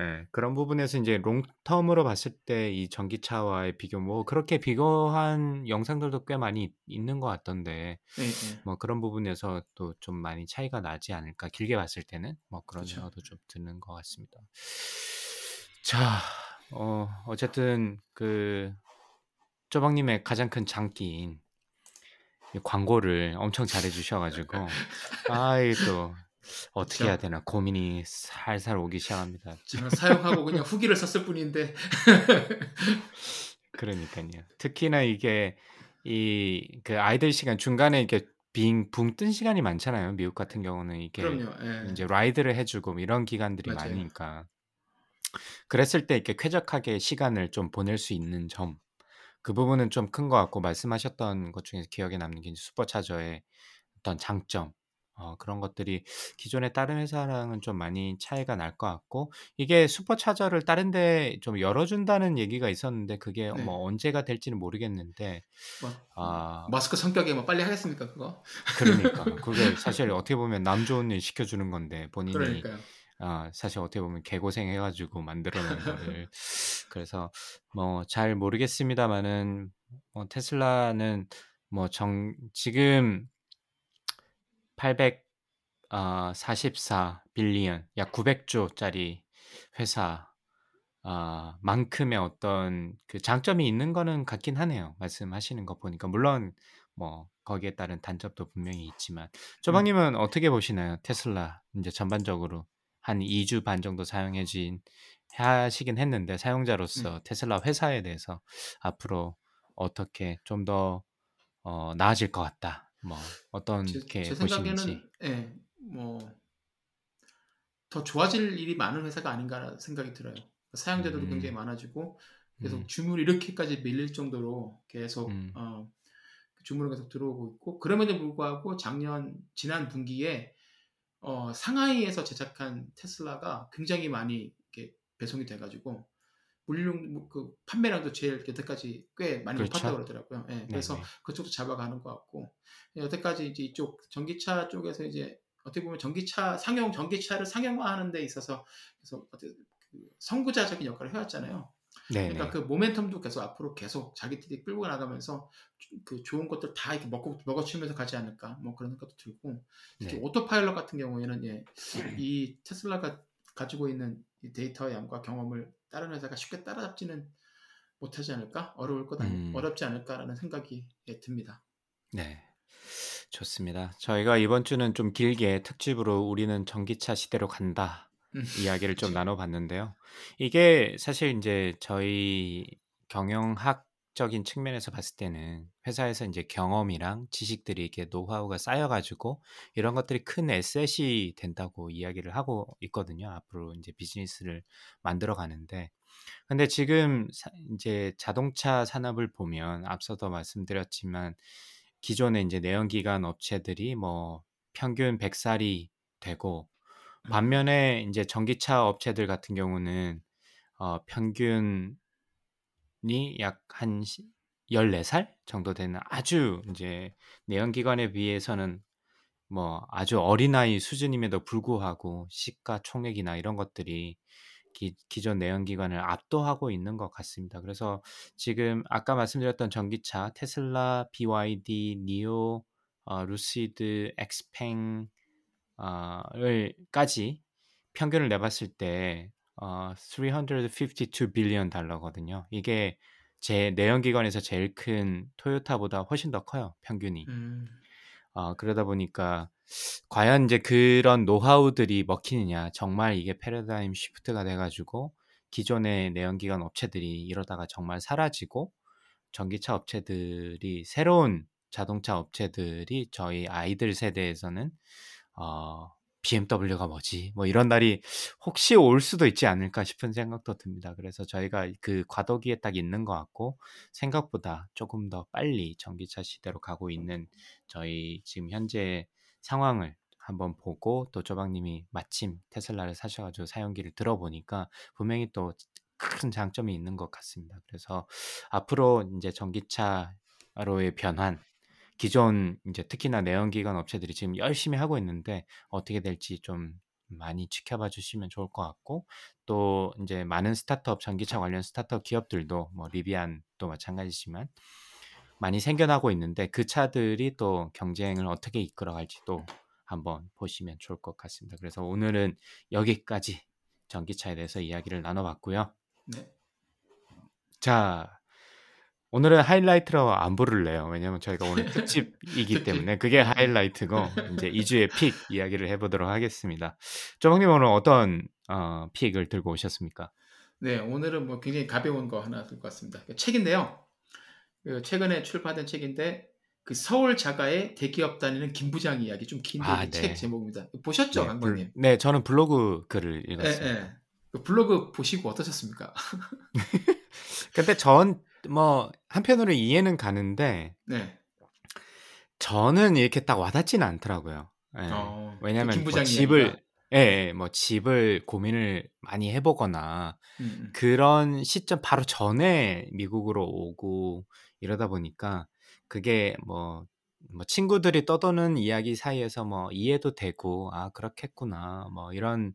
Speaker 1: 예, 그런 부분에서 이제 롱텀으로 봤을 때 이 전기차와의 비교 뭐 그렇게 비교한 영상들도 꽤 많이 있- 있는 것 같던데
Speaker 2: 예, 예.
Speaker 1: 뭐 그런 부분에서 또 좀 많이 차이가 나지 않을까 길게 봤을 때는 뭐 그런
Speaker 2: 그쵸.
Speaker 1: 생각도 좀 드는 것 같습니다. 자, 어 어쨌든 그 쪼박 님의 가장 큰 장기인 이 광고를 엄청 잘해 주셔 가지고 아 이 또 어떻게 해야. 되나 고민이 살살 오기 시작합니다.
Speaker 2: 저는 사용하고 그냥 후기를 썼을 뿐인데
Speaker 1: 그러니까요. 특히나 이게 이 그 아이들 시간 중간에 이렇게 빙 붕 뜬 시간이 많잖아요. 미국 같은 경우는 이게
Speaker 2: 그럼요. 예.
Speaker 1: 이제 라이드를 해주고 뭐 이런 기간들이
Speaker 2: 맞아요.
Speaker 1: 많으니까 그랬을 때 이렇게 쾌적하게 시간을 좀 보낼 수 있는 점, 그 부분은 좀 큰 것 같고 말씀하셨던 것 중에서 기억에 남는 게 슈퍼차저의 어떤 장점, 어, 그런 것들이 기존의 다른 회사랑은 좀 많이 차이가 날 것 같고 이게 슈퍼차저를 다른 데 좀 열어준다는 얘기가 있었는데 그게
Speaker 2: 네.
Speaker 1: 뭐 언제가 될지는 모르겠는데
Speaker 2: 뭐,
Speaker 1: 아
Speaker 2: 마스크 성격에 뭐 빨리 하겠습니까 그거?
Speaker 1: 그러니까 그게 사실 어떻게 보면 남 좋은 일 시켜주는 건데 본인이
Speaker 2: 그러니까요.
Speaker 1: 아, 사실 어떻게 보면 개고생 해가지고 만들어낸 거를 그래서 뭐 잘 모르겠습니다만은 뭐 테슬라는 뭐 정 지금 844 빌리언 약 900조짜리 회사 아, 만큼의 어떤 그 장점이 있는 거는 같긴 하네요. 말씀하시는 거 보니까 물론 뭐 거기에 따른 단점도 분명히 있지만
Speaker 2: 음.
Speaker 1: 조방님은 어떻게 보시나요? 테슬라 이제 전반적으로 한 2주 반 정도 사용해진 하시긴 했는데
Speaker 2: 음.
Speaker 1: 사용자로서 테슬라 회사에 대해서 앞으로 어떻게 좀더 어, 나아질 것 같다. 뭐
Speaker 2: 제,
Speaker 1: 어떻게
Speaker 2: 제
Speaker 1: 보시는지.
Speaker 2: 생각에는 예, 뭐더 좋아질 일이 많은 회사가 아닌가 생각이 들어요. 사용자들도 굉장히
Speaker 1: 음,
Speaker 2: 많아지고 계속
Speaker 1: 음,
Speaker 2: 주문이 이렇게까지 밀릴 정도로 계속
Speaker 1: 음,
Speaker 2: 어, 주문이 계속 들어오고 있고 그럼에도 불구하고 작년 지난 분기에 어, 상하이에서 제작한 테슬라가 굉장히 많이 이렇게 배송이 돼가지고 물론 뭐그 판매량도 제일 여태까지 꽤 많이 높았다고
Speaker 1: 그렇죠.
Speaker 2: 그러더라고요. 예, 그래서
Speaker 1: 네네.
Speaker 2: 그쪽도 잡아가는 것 같고 여태까지 이제 이쪽 전기차 쪽에서 이제 어떻게 보면 전기차 상용 전기차를 상용화하는 데 있어서 그래서 어떻게 그 선구자적인 역할을 해왔잖아요. 그러니까
Speaker 1: 네네.
Speaker 2: 그 모멘텀도 계속 앞으로 계속 자기들이 끌고 나가면서 그 좋은 것들 다 이렇게 먹고 먹어치면서 가지 않을까 뭐 그런 생각도 들고 특히
Speaker 1: 네.
Speaker 2: Autopilot 같은 경우에는 예, 이 테슬라가 가지고 있는 이 데이터의 양과 경험을 다른 회사가 쉽게 따라잡지는 못하지 않을까? 어려울 것 아니,
Speaker 1: 음.
Speaker 2: 어렵지 않을까라는 생각이 예, 듭니다.
Speaker 1: 네. 좋습니다. 저희가 이번 주는 좀 길게 특집으로 우리는 전기차 시대로 간다
Speaker 2: 음,
Speaker 1: 이야기를 좀. 나눠봤는데요. 이게 사실 이제 저희 경영학 적인 측면에서 봤을 때는 회사에서 이제 경험이랑 지식들이 이렇게 노하우가 쌓여가지고 이런 것들이 큰 에셋이 된다고 이야기를 하고 있거든요. 앞으로 이제 비즈니스를 만들어 가는데. 근데 지금 사- 이제 자동차 산업을 보면 앞서도 말씀드렸지만 기존의 이제 내연기관 업체들이 뭐 평균 100살이 되고
Speaker 2: 음,
Speaker 1: 반면에 이제 전기차 업체들 같은 경우는 어 평균이 약한 14살 정도 되는 아주 이제 내연기관에 비해서는 뭐 아주 어린아이 수준임에도 불구하고 시가총액이나 이런 것들이 기, 기존 내연기관을 압도하고 있는 것 같습니다. 그래서 지금 아까 말씀드렸던 전기차 테슬라, BYD, 니오, 어, 루시드, 엑스팽 어,을,까지 평균을 내봤을 때 어, 352 빌리언 달러거든요. 이게 제 내연기관에서 제일 큰 토요타보다 훨씬 더 커요, 평균이.
Speaker 2: 음,
Speaker 1: 어, 그러다 보니까 과연 이제 그런 노하우들이 먹히느냐, 정말 이게 패러다임 시프트가 돼가지고 기존의 내연기관 업체들이 이러다가 정말 사라지고 전기차 업체들이 새로운 자동차 업체들이 저희 아이들 세대에서는 어, BMW가 뭐지? 뭐 이런 날이 혹시 올 수도 있지 않을까 싶은 생각도 듭니다. 그래서 저희가 그 과도기에 딱 있는 것 같고 생각보다 조금 더 빨리 전기차 시대로 가고 있는 저희 지금 현재 상황을 한번 보고 또 조박님이 마침 테슬라를 사셔가지고 사용기를 들어보니까 분명히 또 큰 장점이 있는 것 같습니다. 그래서 앞으로 이제 전기차로의 변환 기존 이제 특히나 내연기관 업체들이 지금 열심히 하고 있는데 어떻게 될지 좀 많이 지켜봐 주시면 좋을 것 같고 또 이제 많은 스타트업 전기차 관련 스타트업 기업들도 뭐 리비안도 마찬가지지만 많이 생겨나고 있는데 그 차들이 또 경쟁을 어떻게 이끌어갈지도 한번 보시면 좋을 것 같습니다. 그래서 오늘은 여기까지 전기차에 대해서 이야기를 나눠봤고요.
Speaker 2: 네.
Speaker 1: 자, 오늘은 하이라이트로 안 부를래요. 왜냐면 저희가 오늘 특집이기
Speaker 2: 특집.
Speaker 1: 때문에 그게 하이라이트고 이제 2주의 픽 이야기를 해보도록 하겠습니다. 조박님 오늘 어떤 어, 픽을 들고 오셨습니까?
Speaker 2: 네, 오늘은 뭐 굉장히 가벼운 거 하나 들고 왔습니다. 그 책인데요. 그 최근에 출판된 책인데 그 서울 자가의 대기업 다니는 김 부장 이야기 좀 긴데
Speaker 1: 아, 네.
Speaker 2: 책 제목입니다. 보셨죠,
Speaker 1: 네,
Speaker 2: 강관님?
Speaker 1: 불- 네, 저는 블로그 글을
Speaker 2: 예,
Speaker 1: 읽었습니다.
Speaker 2: 예. 그 블로그 보시고 어떠셨습니까?
Speaker 1: 근데 전 뭐 한편으로 이해는 가는데
Speaker 2: 네.
Speaker 1: 저는 이렇게 딱 와닿지는 않더라고요. 예.
Speaker 2: 어, 그
Speaker 1: 왜냐면 김뭐 집을
Speaker 2: 이야기가.
Speaker 1: 예, 예, 뭐 집을 고민을 많이 해보거나
Speaker 2: 음, 음.
Speaker 1: 그런 시점 바로 전에 미국으로 오고 이러다 보니까 그게 뭐, 뭐 친구들이 떠도는 이야기 사이에서 뭐 이해도 되고 아 그렇겠구나 뭐 이런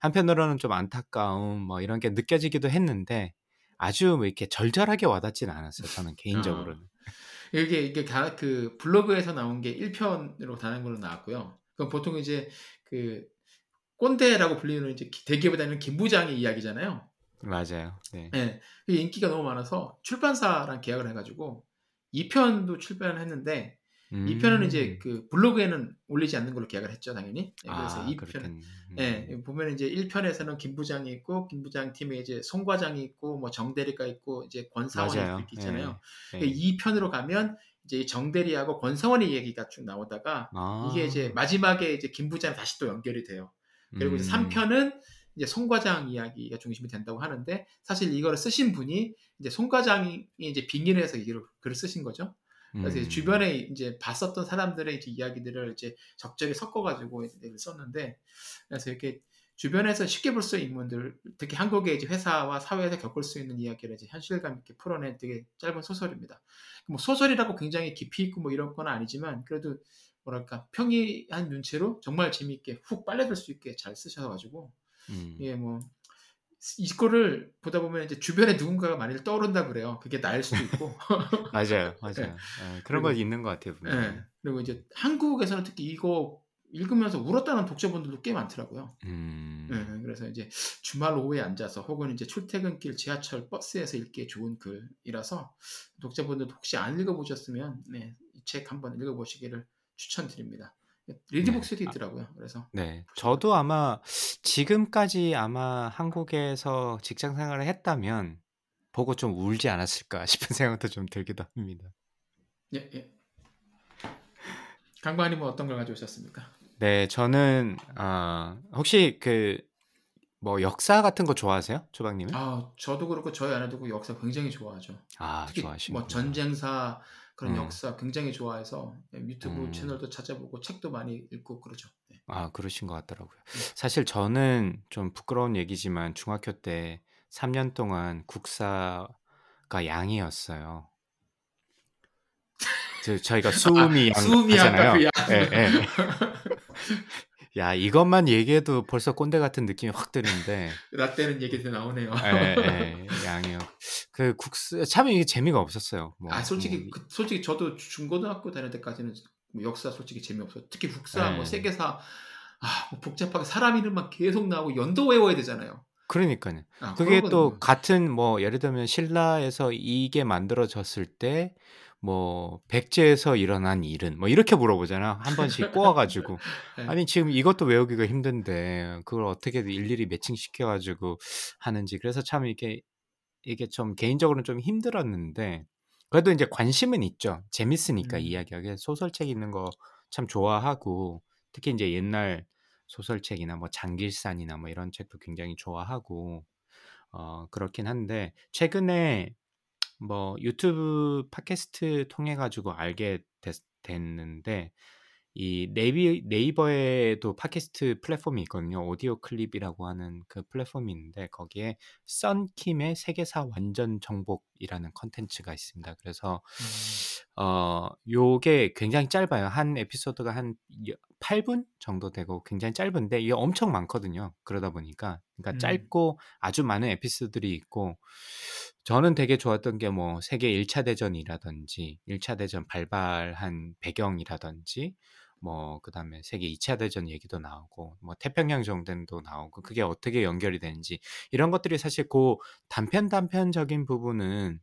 Speaker 1: 한편으로는 좀 안타까움 뭐 이런 게 느껴지기도 했는데 아주 뭐 이렇게 절절하게 와닿지는 않았어요 저는 개인적으로는
Speaker 2: 이게 이게 다 그 블로그에서 나온 게 1편으로 다른 걸로 나왔고요. 그럼 보통 이제 그 꼰대라고 불리는 이제 대기업에 다니는 김 부장의 이야기잖아요.
Speaker 1: 맞아요 네.
Speaker 2: 예. 그게 인기가 너무 많아서 출판사랑 계약을 해가지고 2편도 출판을 했는데 이 2편은 이제
Speaker 1: 음.
Speaker 2: 그 블로그에는 올리지 않는 걸로 계약을 했죠, 당연히. 예, 그래서
Speaker 1: 아
Speaker 2: 2편.
Speaker 1: 그렇겠네
Speaker 2: 예, 보면 이제 1편에서는 김 부장이 있고 김 부장 팀에 이제 송 과장이 있고 뭐 정대리가 있고 이제 권사원이 이렇게 있잖아요.
Speaker 1: 예,
Speaker 2: 그
Speaker 1: 예.
Speaker 2: 2편으로 가면 이제 이 정대리하고 권사원의 얘기가 쭉 나오다가
Speaker 1: 아.
Speaker 2: 이게 이제 마지막에 이제 김 부장 다시 또 연결이 돼요. 그리고 이제
Speaker 1: 음.
Speaker 2: 3편은 이제 송 과장 이야기가 중심이 된다고 하는데 사실 이거를 쓰신 분이 이제 송 과장이 이제 빙의를 해서 이걸 글을 쓰신 거죠. 그래서
Speaker 1: 음.
Speaker 2: 주변에 이제 봤었던 사람들의 이제 이야기들을 이제 적절히 섞어가지고 이제 글을 썼는데 그래서 이렇게 주변에서 쉽게 볼 수 있는 인물들, 특히 한국의 이제 회사와 사회에서 겪을 수 있는 이야기를 이제 현실감 있게 풀어낸 되게 짧은 소설입니다. 뭐 소설이라고 굉장히 깊이 있고 뭐 이런 건 아니지만 그래도 뭐랄까 평이한 눈치로 정말 재미있게 훅 빨려들 수 있게 잘 쓰셔가지고
Speaker 1: 음.
Speaker 2: 예 뭐 이거를 보다 보면 이제 주변에 누군가가 많이 떠오른다 그래요. 그게 나일 수도 있고.
Speaker 1: 맞아요, 맞아요. 예, 그런 거 있는 것 같아요. 분명히.
Speaker 2: 예. 그리고 이제 한국에서는 특히 이거 읽으면서 울었다는 독자분들도 꽤 많더라고요.
Speaker 1: 음.
Speaker 2: 네, 그래서 이제 주말 오후에 앉아서 혹은 이제 출퇴근길 지하철 버스에서 읽기에 좋은 글이라서 독자분들 혹시 안 읽어보셨으면 네, 이 책 한번 읽어보시기를 추천드립니다. 리드북스도
Speaker 1: 네.
Speaker 2: 있더라고요. 그래서
Speaker 1: 네. 저도 아마 지금까지 아마 한국에서 직장 생활을 했다면 보고 좀 울지 않았을까 싶은 생각도 좀 들기도 합니다.
Speaker 2: 예, 예. 강관님은 어떤 걸 가져오셨습니까?
Speaker 1: 네, 저는 아, 혹시 그 뭐 역사 같은 거 좋아하세요? 조박님은?
Speaker 2: 아, 저도 그렇고 저희 아내도 그 역사 굉장히 좋아하죠.
Speaker 1: 아, 좋아하시는구나.
Speaker 2: 뭐 전쟁사 그런
Speaker 1: 음.
Speaker 2: 역사 굉장히 좋아해서 네, 유튜브
Speaker 1: 음.
Speaker 2: 채널도 찾아보고 책도 많이 읽고 그러죠. 네.
Speaker 1: 아, 그러신 것 같더라고요.
Speaker 2: 네.
Speaker 1: 사실 저는 좀 부끄러운 얘기지만 중학교 때 3년 동안 국사가 양이었어요. 저, 저희가 수음이
Speaker 2: 아,
Speaker 1: 양
Speaker 2: 수음이
Speaker 1: 하잖아요.
Speaker 2: 그 양.
Speaker 1: 예, 예. 야, 이것만 얘기해도 벌써 꼰대 같은 느낌이 확 드는데,
Speaker 2: 라떼는 얘기도 나오네요.
Speaker 1: 예, 예, 양이요. 그 국사, 참 이게 재미가 없었어요. 뭐,
Speaker 2: 아 솔직히
Speaker 1: 뭐,
Speaker 2: 그- 솔직히 저도 중고등학교 다닐 때까지는 뭐 역사 솔직히 재미없어. 특히 국사
Speaker 1: 네.
Speaker 2: 뭐 세계사 아, 뭐 복잡하게 사람 이름만 계속 나오고 연도 외워야 되잖아요.
Speaker 1: 그러니까요.
Speaker 2: 아,
Speaker 1: 그게 또
Speaker 2: 뭐-
Speaker 1: 같은 뭐 예를 들면 신라에서 이게 만들어졌을 때 뭐 백제에서 일어난 일은 뭐 이렇게 물어보잖아. 한 번씩 꼬아가지고
Speaker 2: 네.
Speaker 1: 아니 지금 이것도 외우기가 힘든데 그걸 어떻게 일일이 매칭시켜가지고 하는지 그래서 참 이게 이게 좀 개인적으로는 좀 힘들었는데 그래도 이제 관심은 있죠. 재밌으니까
Speaker 2: 음.
Speaker 1: 이야기하기 소설책 읽는 거 참 좋아하고 특히 이제 옛날 소설책이나 뭐 장길산이나 뭐 이런 책도 굉장히 좋아하고 어 그렇긴 한데 최근에 뭐 유튜브 팟캐스트 통해 가지고 알게 됐, 됐는데 이 네이비, 네이버에도 팟캐스트 플랫폼이 있거든요. 오디오 클립이라고 하는 그 플랫폼이 있는데 거기에 썬킴의 세계사 완전 정복이라는 컨텐츠가 있습니다. 그래서
Speaker 2: 음.
Speaker 1: 어 요게 굉장히 짧아요. 한 에피소드가 한 8분 정도 되고 굉장히 짧은데 이게 엄청 많거든요. 그러다 보니까 그러니까
Speaker 2: 음.
Speaker 1: 짧고 아주 많은 에피소드들이 있고 저는 되게 좋았던 게 뭐 세계 1차 대전이라든지 1차 대전 발발한 배경이라든지 뭐 그다음에 세계 2차 대전 얘기도 나오고 뭐 태평양 정전도 나오고 그게 어떻게 연결이 되는지 이런 것들이 사실 그 단편 단편적인 부분은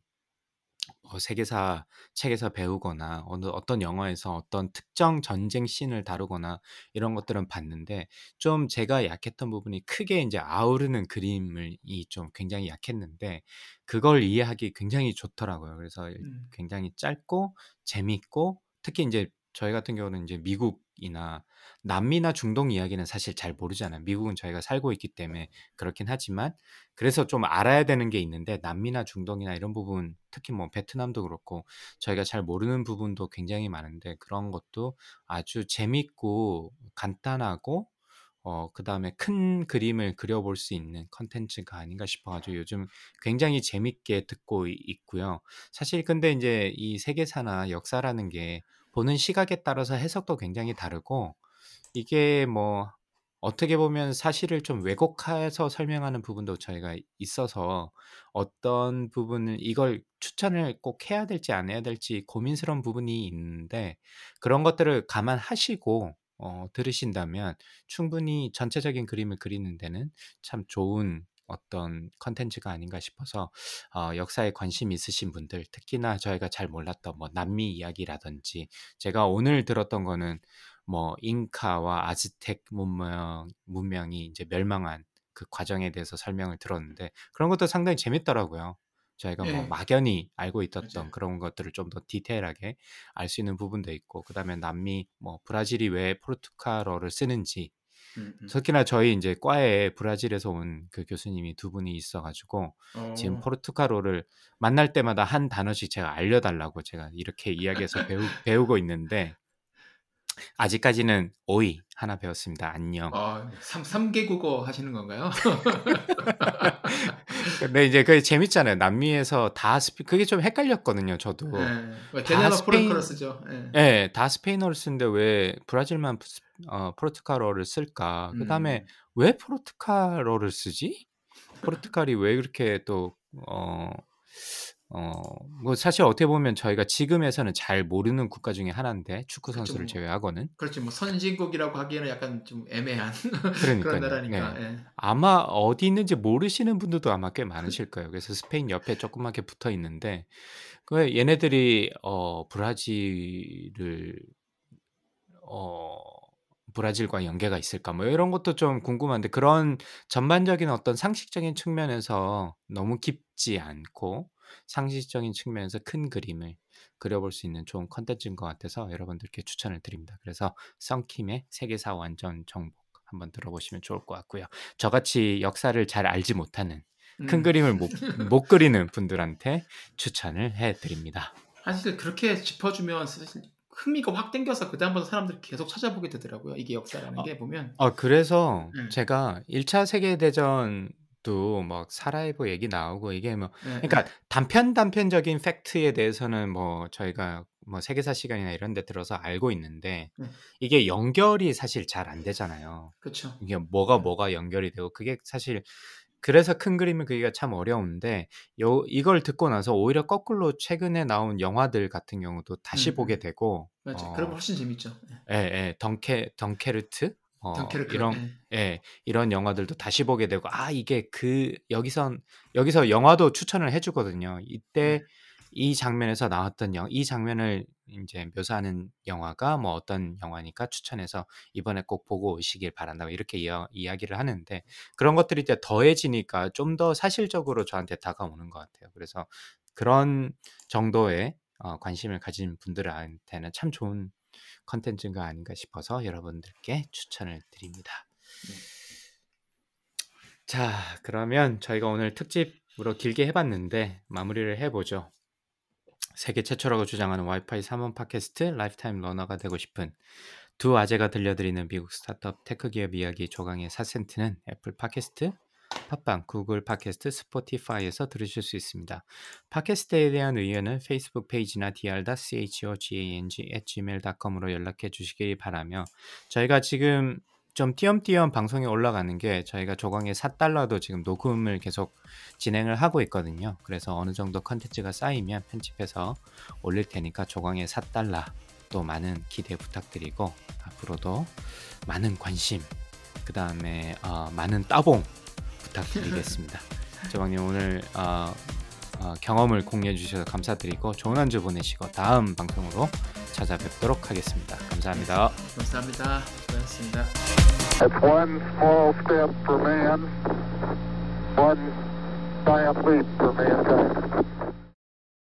Speaker 1: 어, 세계사 책에서 배우거나 어느 어떤 영화에서 어떤 특정 전쟁 씬을 다루거나 이런 것들은 봤는데 좀 제가 약했던 부분이 크게 이제 아우르는 그림을 이 좀 굉장히 약했는데 그걸 이해하기 굉장히 좋더라고요. 그래서
Speaker 2: 음.
Speaker 1: 굉장히 짧고 재밌고 특히 이제 저희 같은 경우는 이제 미국 이나 남미나 중동 이야기는 사실 잘 모르잖아요. 미국은 저희가 살고 있기 때문에 그렇긴 하지만 그래서 좀 알아야 되는 게 있는데 남미나 중동이나 이런 부분 특히 뭐 베트남도 그렇고 저희가 잘 모르는 부분도 굉장히 많은데 그런 것도 아주 재밌고 간단하고 어 그 다음에 큰 그림을 그려볼 수 있는 컨텐츠가 아닌가 싶어가지고 요즘 굉장히 재밌게 듣고 이- 있고요. 사실 근데 이제 이 세계사나 역사라는 게 보는 시각에 따라서 해석도 굉장히 다르고 이게 뭐 어떻게 보면 사실을 좀 왜곡해서 설명하는 부분도 저희가 있어서 어떤 부분을 이걸 추천을 꼭 해야 될지 안 해야 될지 고민스러운 부분이 있는데 그런 것들을 감안하시고 어, 들으신다면 충분히 전체적인 그림을 그리는 데는 참 좋은 어떤 컨텐츠가 아닌가 싶어서 어, 역사에 관심 있으신 분들 특히나 저희가 잘 몰랐던 뭐 남미 이야기라든지 제가 오늘 들었던 거는 뭐 잉카와 아즈텍 문명 문명이 이제 멸망한 그 과정에 대해서 설명을 들었는데 그런 것도 상당히 재밌더라고요. 저희가 뭐
Speaker 2: 예.
Speaker 1: 막연히 알고 있었던
Speaker 2: 맞아요.
Speaker 1: 그런 것들을 좀 더 디테일하게 알 수 있는 부분도 있고 그다음에 남미 뭐 브라질이 왜 포르투갈어를 쓰는지
Speaker 2: 음, 음.
Speaker 1: 특히나 저희 이제 과에 브라질에서 온 그 교수님이 두 분이 있어가지고 지금
Speaker 2: 어,
Speaker 1: 포르투갈어를 만날 때마다 한 단어씩 제가 알려달라고 제가 이렇게 이야기해서 배우, 배우고 있는데 아직까지는 Oi 하나 배웠습니다. 안녕.
Speaker 2: 아, 3, 삼개 국어 하시는 건가요?
Speaker 1: 근데 이제 그게 재밌잖아요. 남미에서 다 스피 그게 좀 헷갈렸거든요. 저도.
Speaker 2: 예.
Speaker 1: 뭐다
Speaker 2: 데네마
Speaker 1: 스페인-
Speaker 2: Portuguese죠. 예.
Speaker 1: 예, 다 스페인어를 쓰는데 왜 브라질만 스- 어, 포르투갈어를 쓸까? 그다음에
Speaker 2: 음.
Speaker 1: 왜 포르투갈어를 쓰지? 포르투갈이 왜 그렇게 또 어, 어, 뭐 사실 어떻게 보면 저희가 지금에서는 잘 모르는 국가 중에 하나인데 축구
Speaker 2: 그쵸,
Speaker 1: 선수를
Speaker 2: 뭐.
Speaker 1: 제외하고는
Speaker 2: 그렇지 뭐 선진국이라고 하기에는 약간 좀 애매한 그런. 나라니까.
Speaker 1: 네.
Speaker 2: 예.
Speaker 1: 아마 어디 있는지 모르시는 분들도 아마 꽤 많으실 거예요. 그래서 스페인 옆에 조그맣게 붙어 있는데 그 얘네들이 어 브라질을 어 브라질과 연계가 있을까 뭐 이런 것도 좀 궁금한데 그런 전반적인 어떤 상식적인 측면에서 너무 깊지 않고 상식적인 측면에서 큰 그림을 그려볼 수 있는 좋은 컨텐츠인 것 같아서 여러분들께 추천을 드립니다. 그래서 썬킴의 세계사 완전 정복 한번 들어보시면 좋을 것 같고요. 저같이 역사를 잘 알지 못하는 큰
Speaker 2: 음.
Speaker 1: 그림을 못, 못 그리는 분들한테 추천을 해드립니다.
Speaker 2: 사실 그렇게 짚어주면 사실 흥미가 확 땡겨서 그 다음부터 사람들이 계속 찾아보게 되더라고요. 이게 역사라는
Speaker 1: 어.
Speaker 2: 게 보면.
Speaker 1: 아 그래서
Speaker 2: 음.
Speaker 1: 제가 1차 세계대전 도막 사라예보 얘기 나오고 이게 뭐
Speaker 2: 예,
Speaker 1: 그러니까 단편 단편적인 팩트에 대해서는 뭐 저희가 뭐 세계사 시간이나 이런 데 들어서 알고 있는데
Speaker 2: 네.
Speaker 1: 이게 연결이 사실 잘 안 되잖아요.
Speaker 2: 그렇죠.
Speaker 1: 이게 뭐가 뭐가 연결이 되고 그게 사실 그래서 큰 그림을 그리기가 참 어려운데 요 이걸 듣고 나서 오히려 거꾸로 최근에 나온 영화들 같은 경우도 다시
Speaker 2: 음,
Speaker 1: 보게
Speaker 2: 음.
Speaker 1: 되고
Speaker 2: 맞죠.
Speaker 1: 어,
Speaker 2: 그러면 훨씬 재밌죠. 예.
Speaker 1: 예, 예, 덩케 덩케르트 어. 이런
Speaker 2: 예.
Speaker 1: 예, 이런 영화들도 다시 보게 되고 아 이게 그 여기선 여기서 영화도 추천을 해주거든요. 이때
Speaker 2: 네.
Speaker 1: 이 장면에서 나왔던 영, 이 장면을 이제 묘사하는 영화가 뭐 어떤 영화니까 추천해서 이번에 꼭 보고 오시길 바란다고 이렇게 이야, 이야기를 하는데 그런 것들이 이제 더해지니까 좀 더 사실적으로 저한테 다가오는 것 같아요. 그래서 그런 정도의 어, 관심을 가진 분들한테는 참 좋은 컨텐츠가 아닌가 싶어서 여러분들께 추천을 드립니다.
Speaker 2: 네.
Speaker 1: 자, 그러면 저희가 오늘 특집으로 길게 해봤는데 마무리를 해보죠. 세계 최초라고 주장하는 와이파이 3원 팟캐스트 lifetime learner가 되고 싶은 두 아재가 들려드리는 미국 스타트업 tech 기업 이야기 조강의 4센트는 애플 팟캐스트, 팟빵, 구글 팟캐스트, 스포티파이에서 들으실 수 있습니다. 팟캐스트에 대한 의견은 페이스북 페이지나 dr.chogang@gmail.com으로 연락해 주시길 바라며 저희가 지금 좀 띄엄띄엄 방송에 올라가는 게 저희가 조강의 4달러도 지금 녹음을 계속 진행을 하고 있거든요. 그래서 어느 정도 컨텐츠가 쌓이면 편집해서 올릴 테니까 조강의 4달러 또 많은 기대 부탁드리고 앞으로도 많은 관심 그 다음에 어, 많은 따봉 부탁드리겠습니다. 조광님 오늘 어, 어, 경험을 공유해 주셔서 감사드리고 좋은 한 주 보내시고 다음 방송으로 찾아뵙도록 하겠습니다. 감사합니다.
Speaker 2: 감사합니다. 수고하셨습니다.
Speaker 3: It's one small step for man, one giant leap for mankind.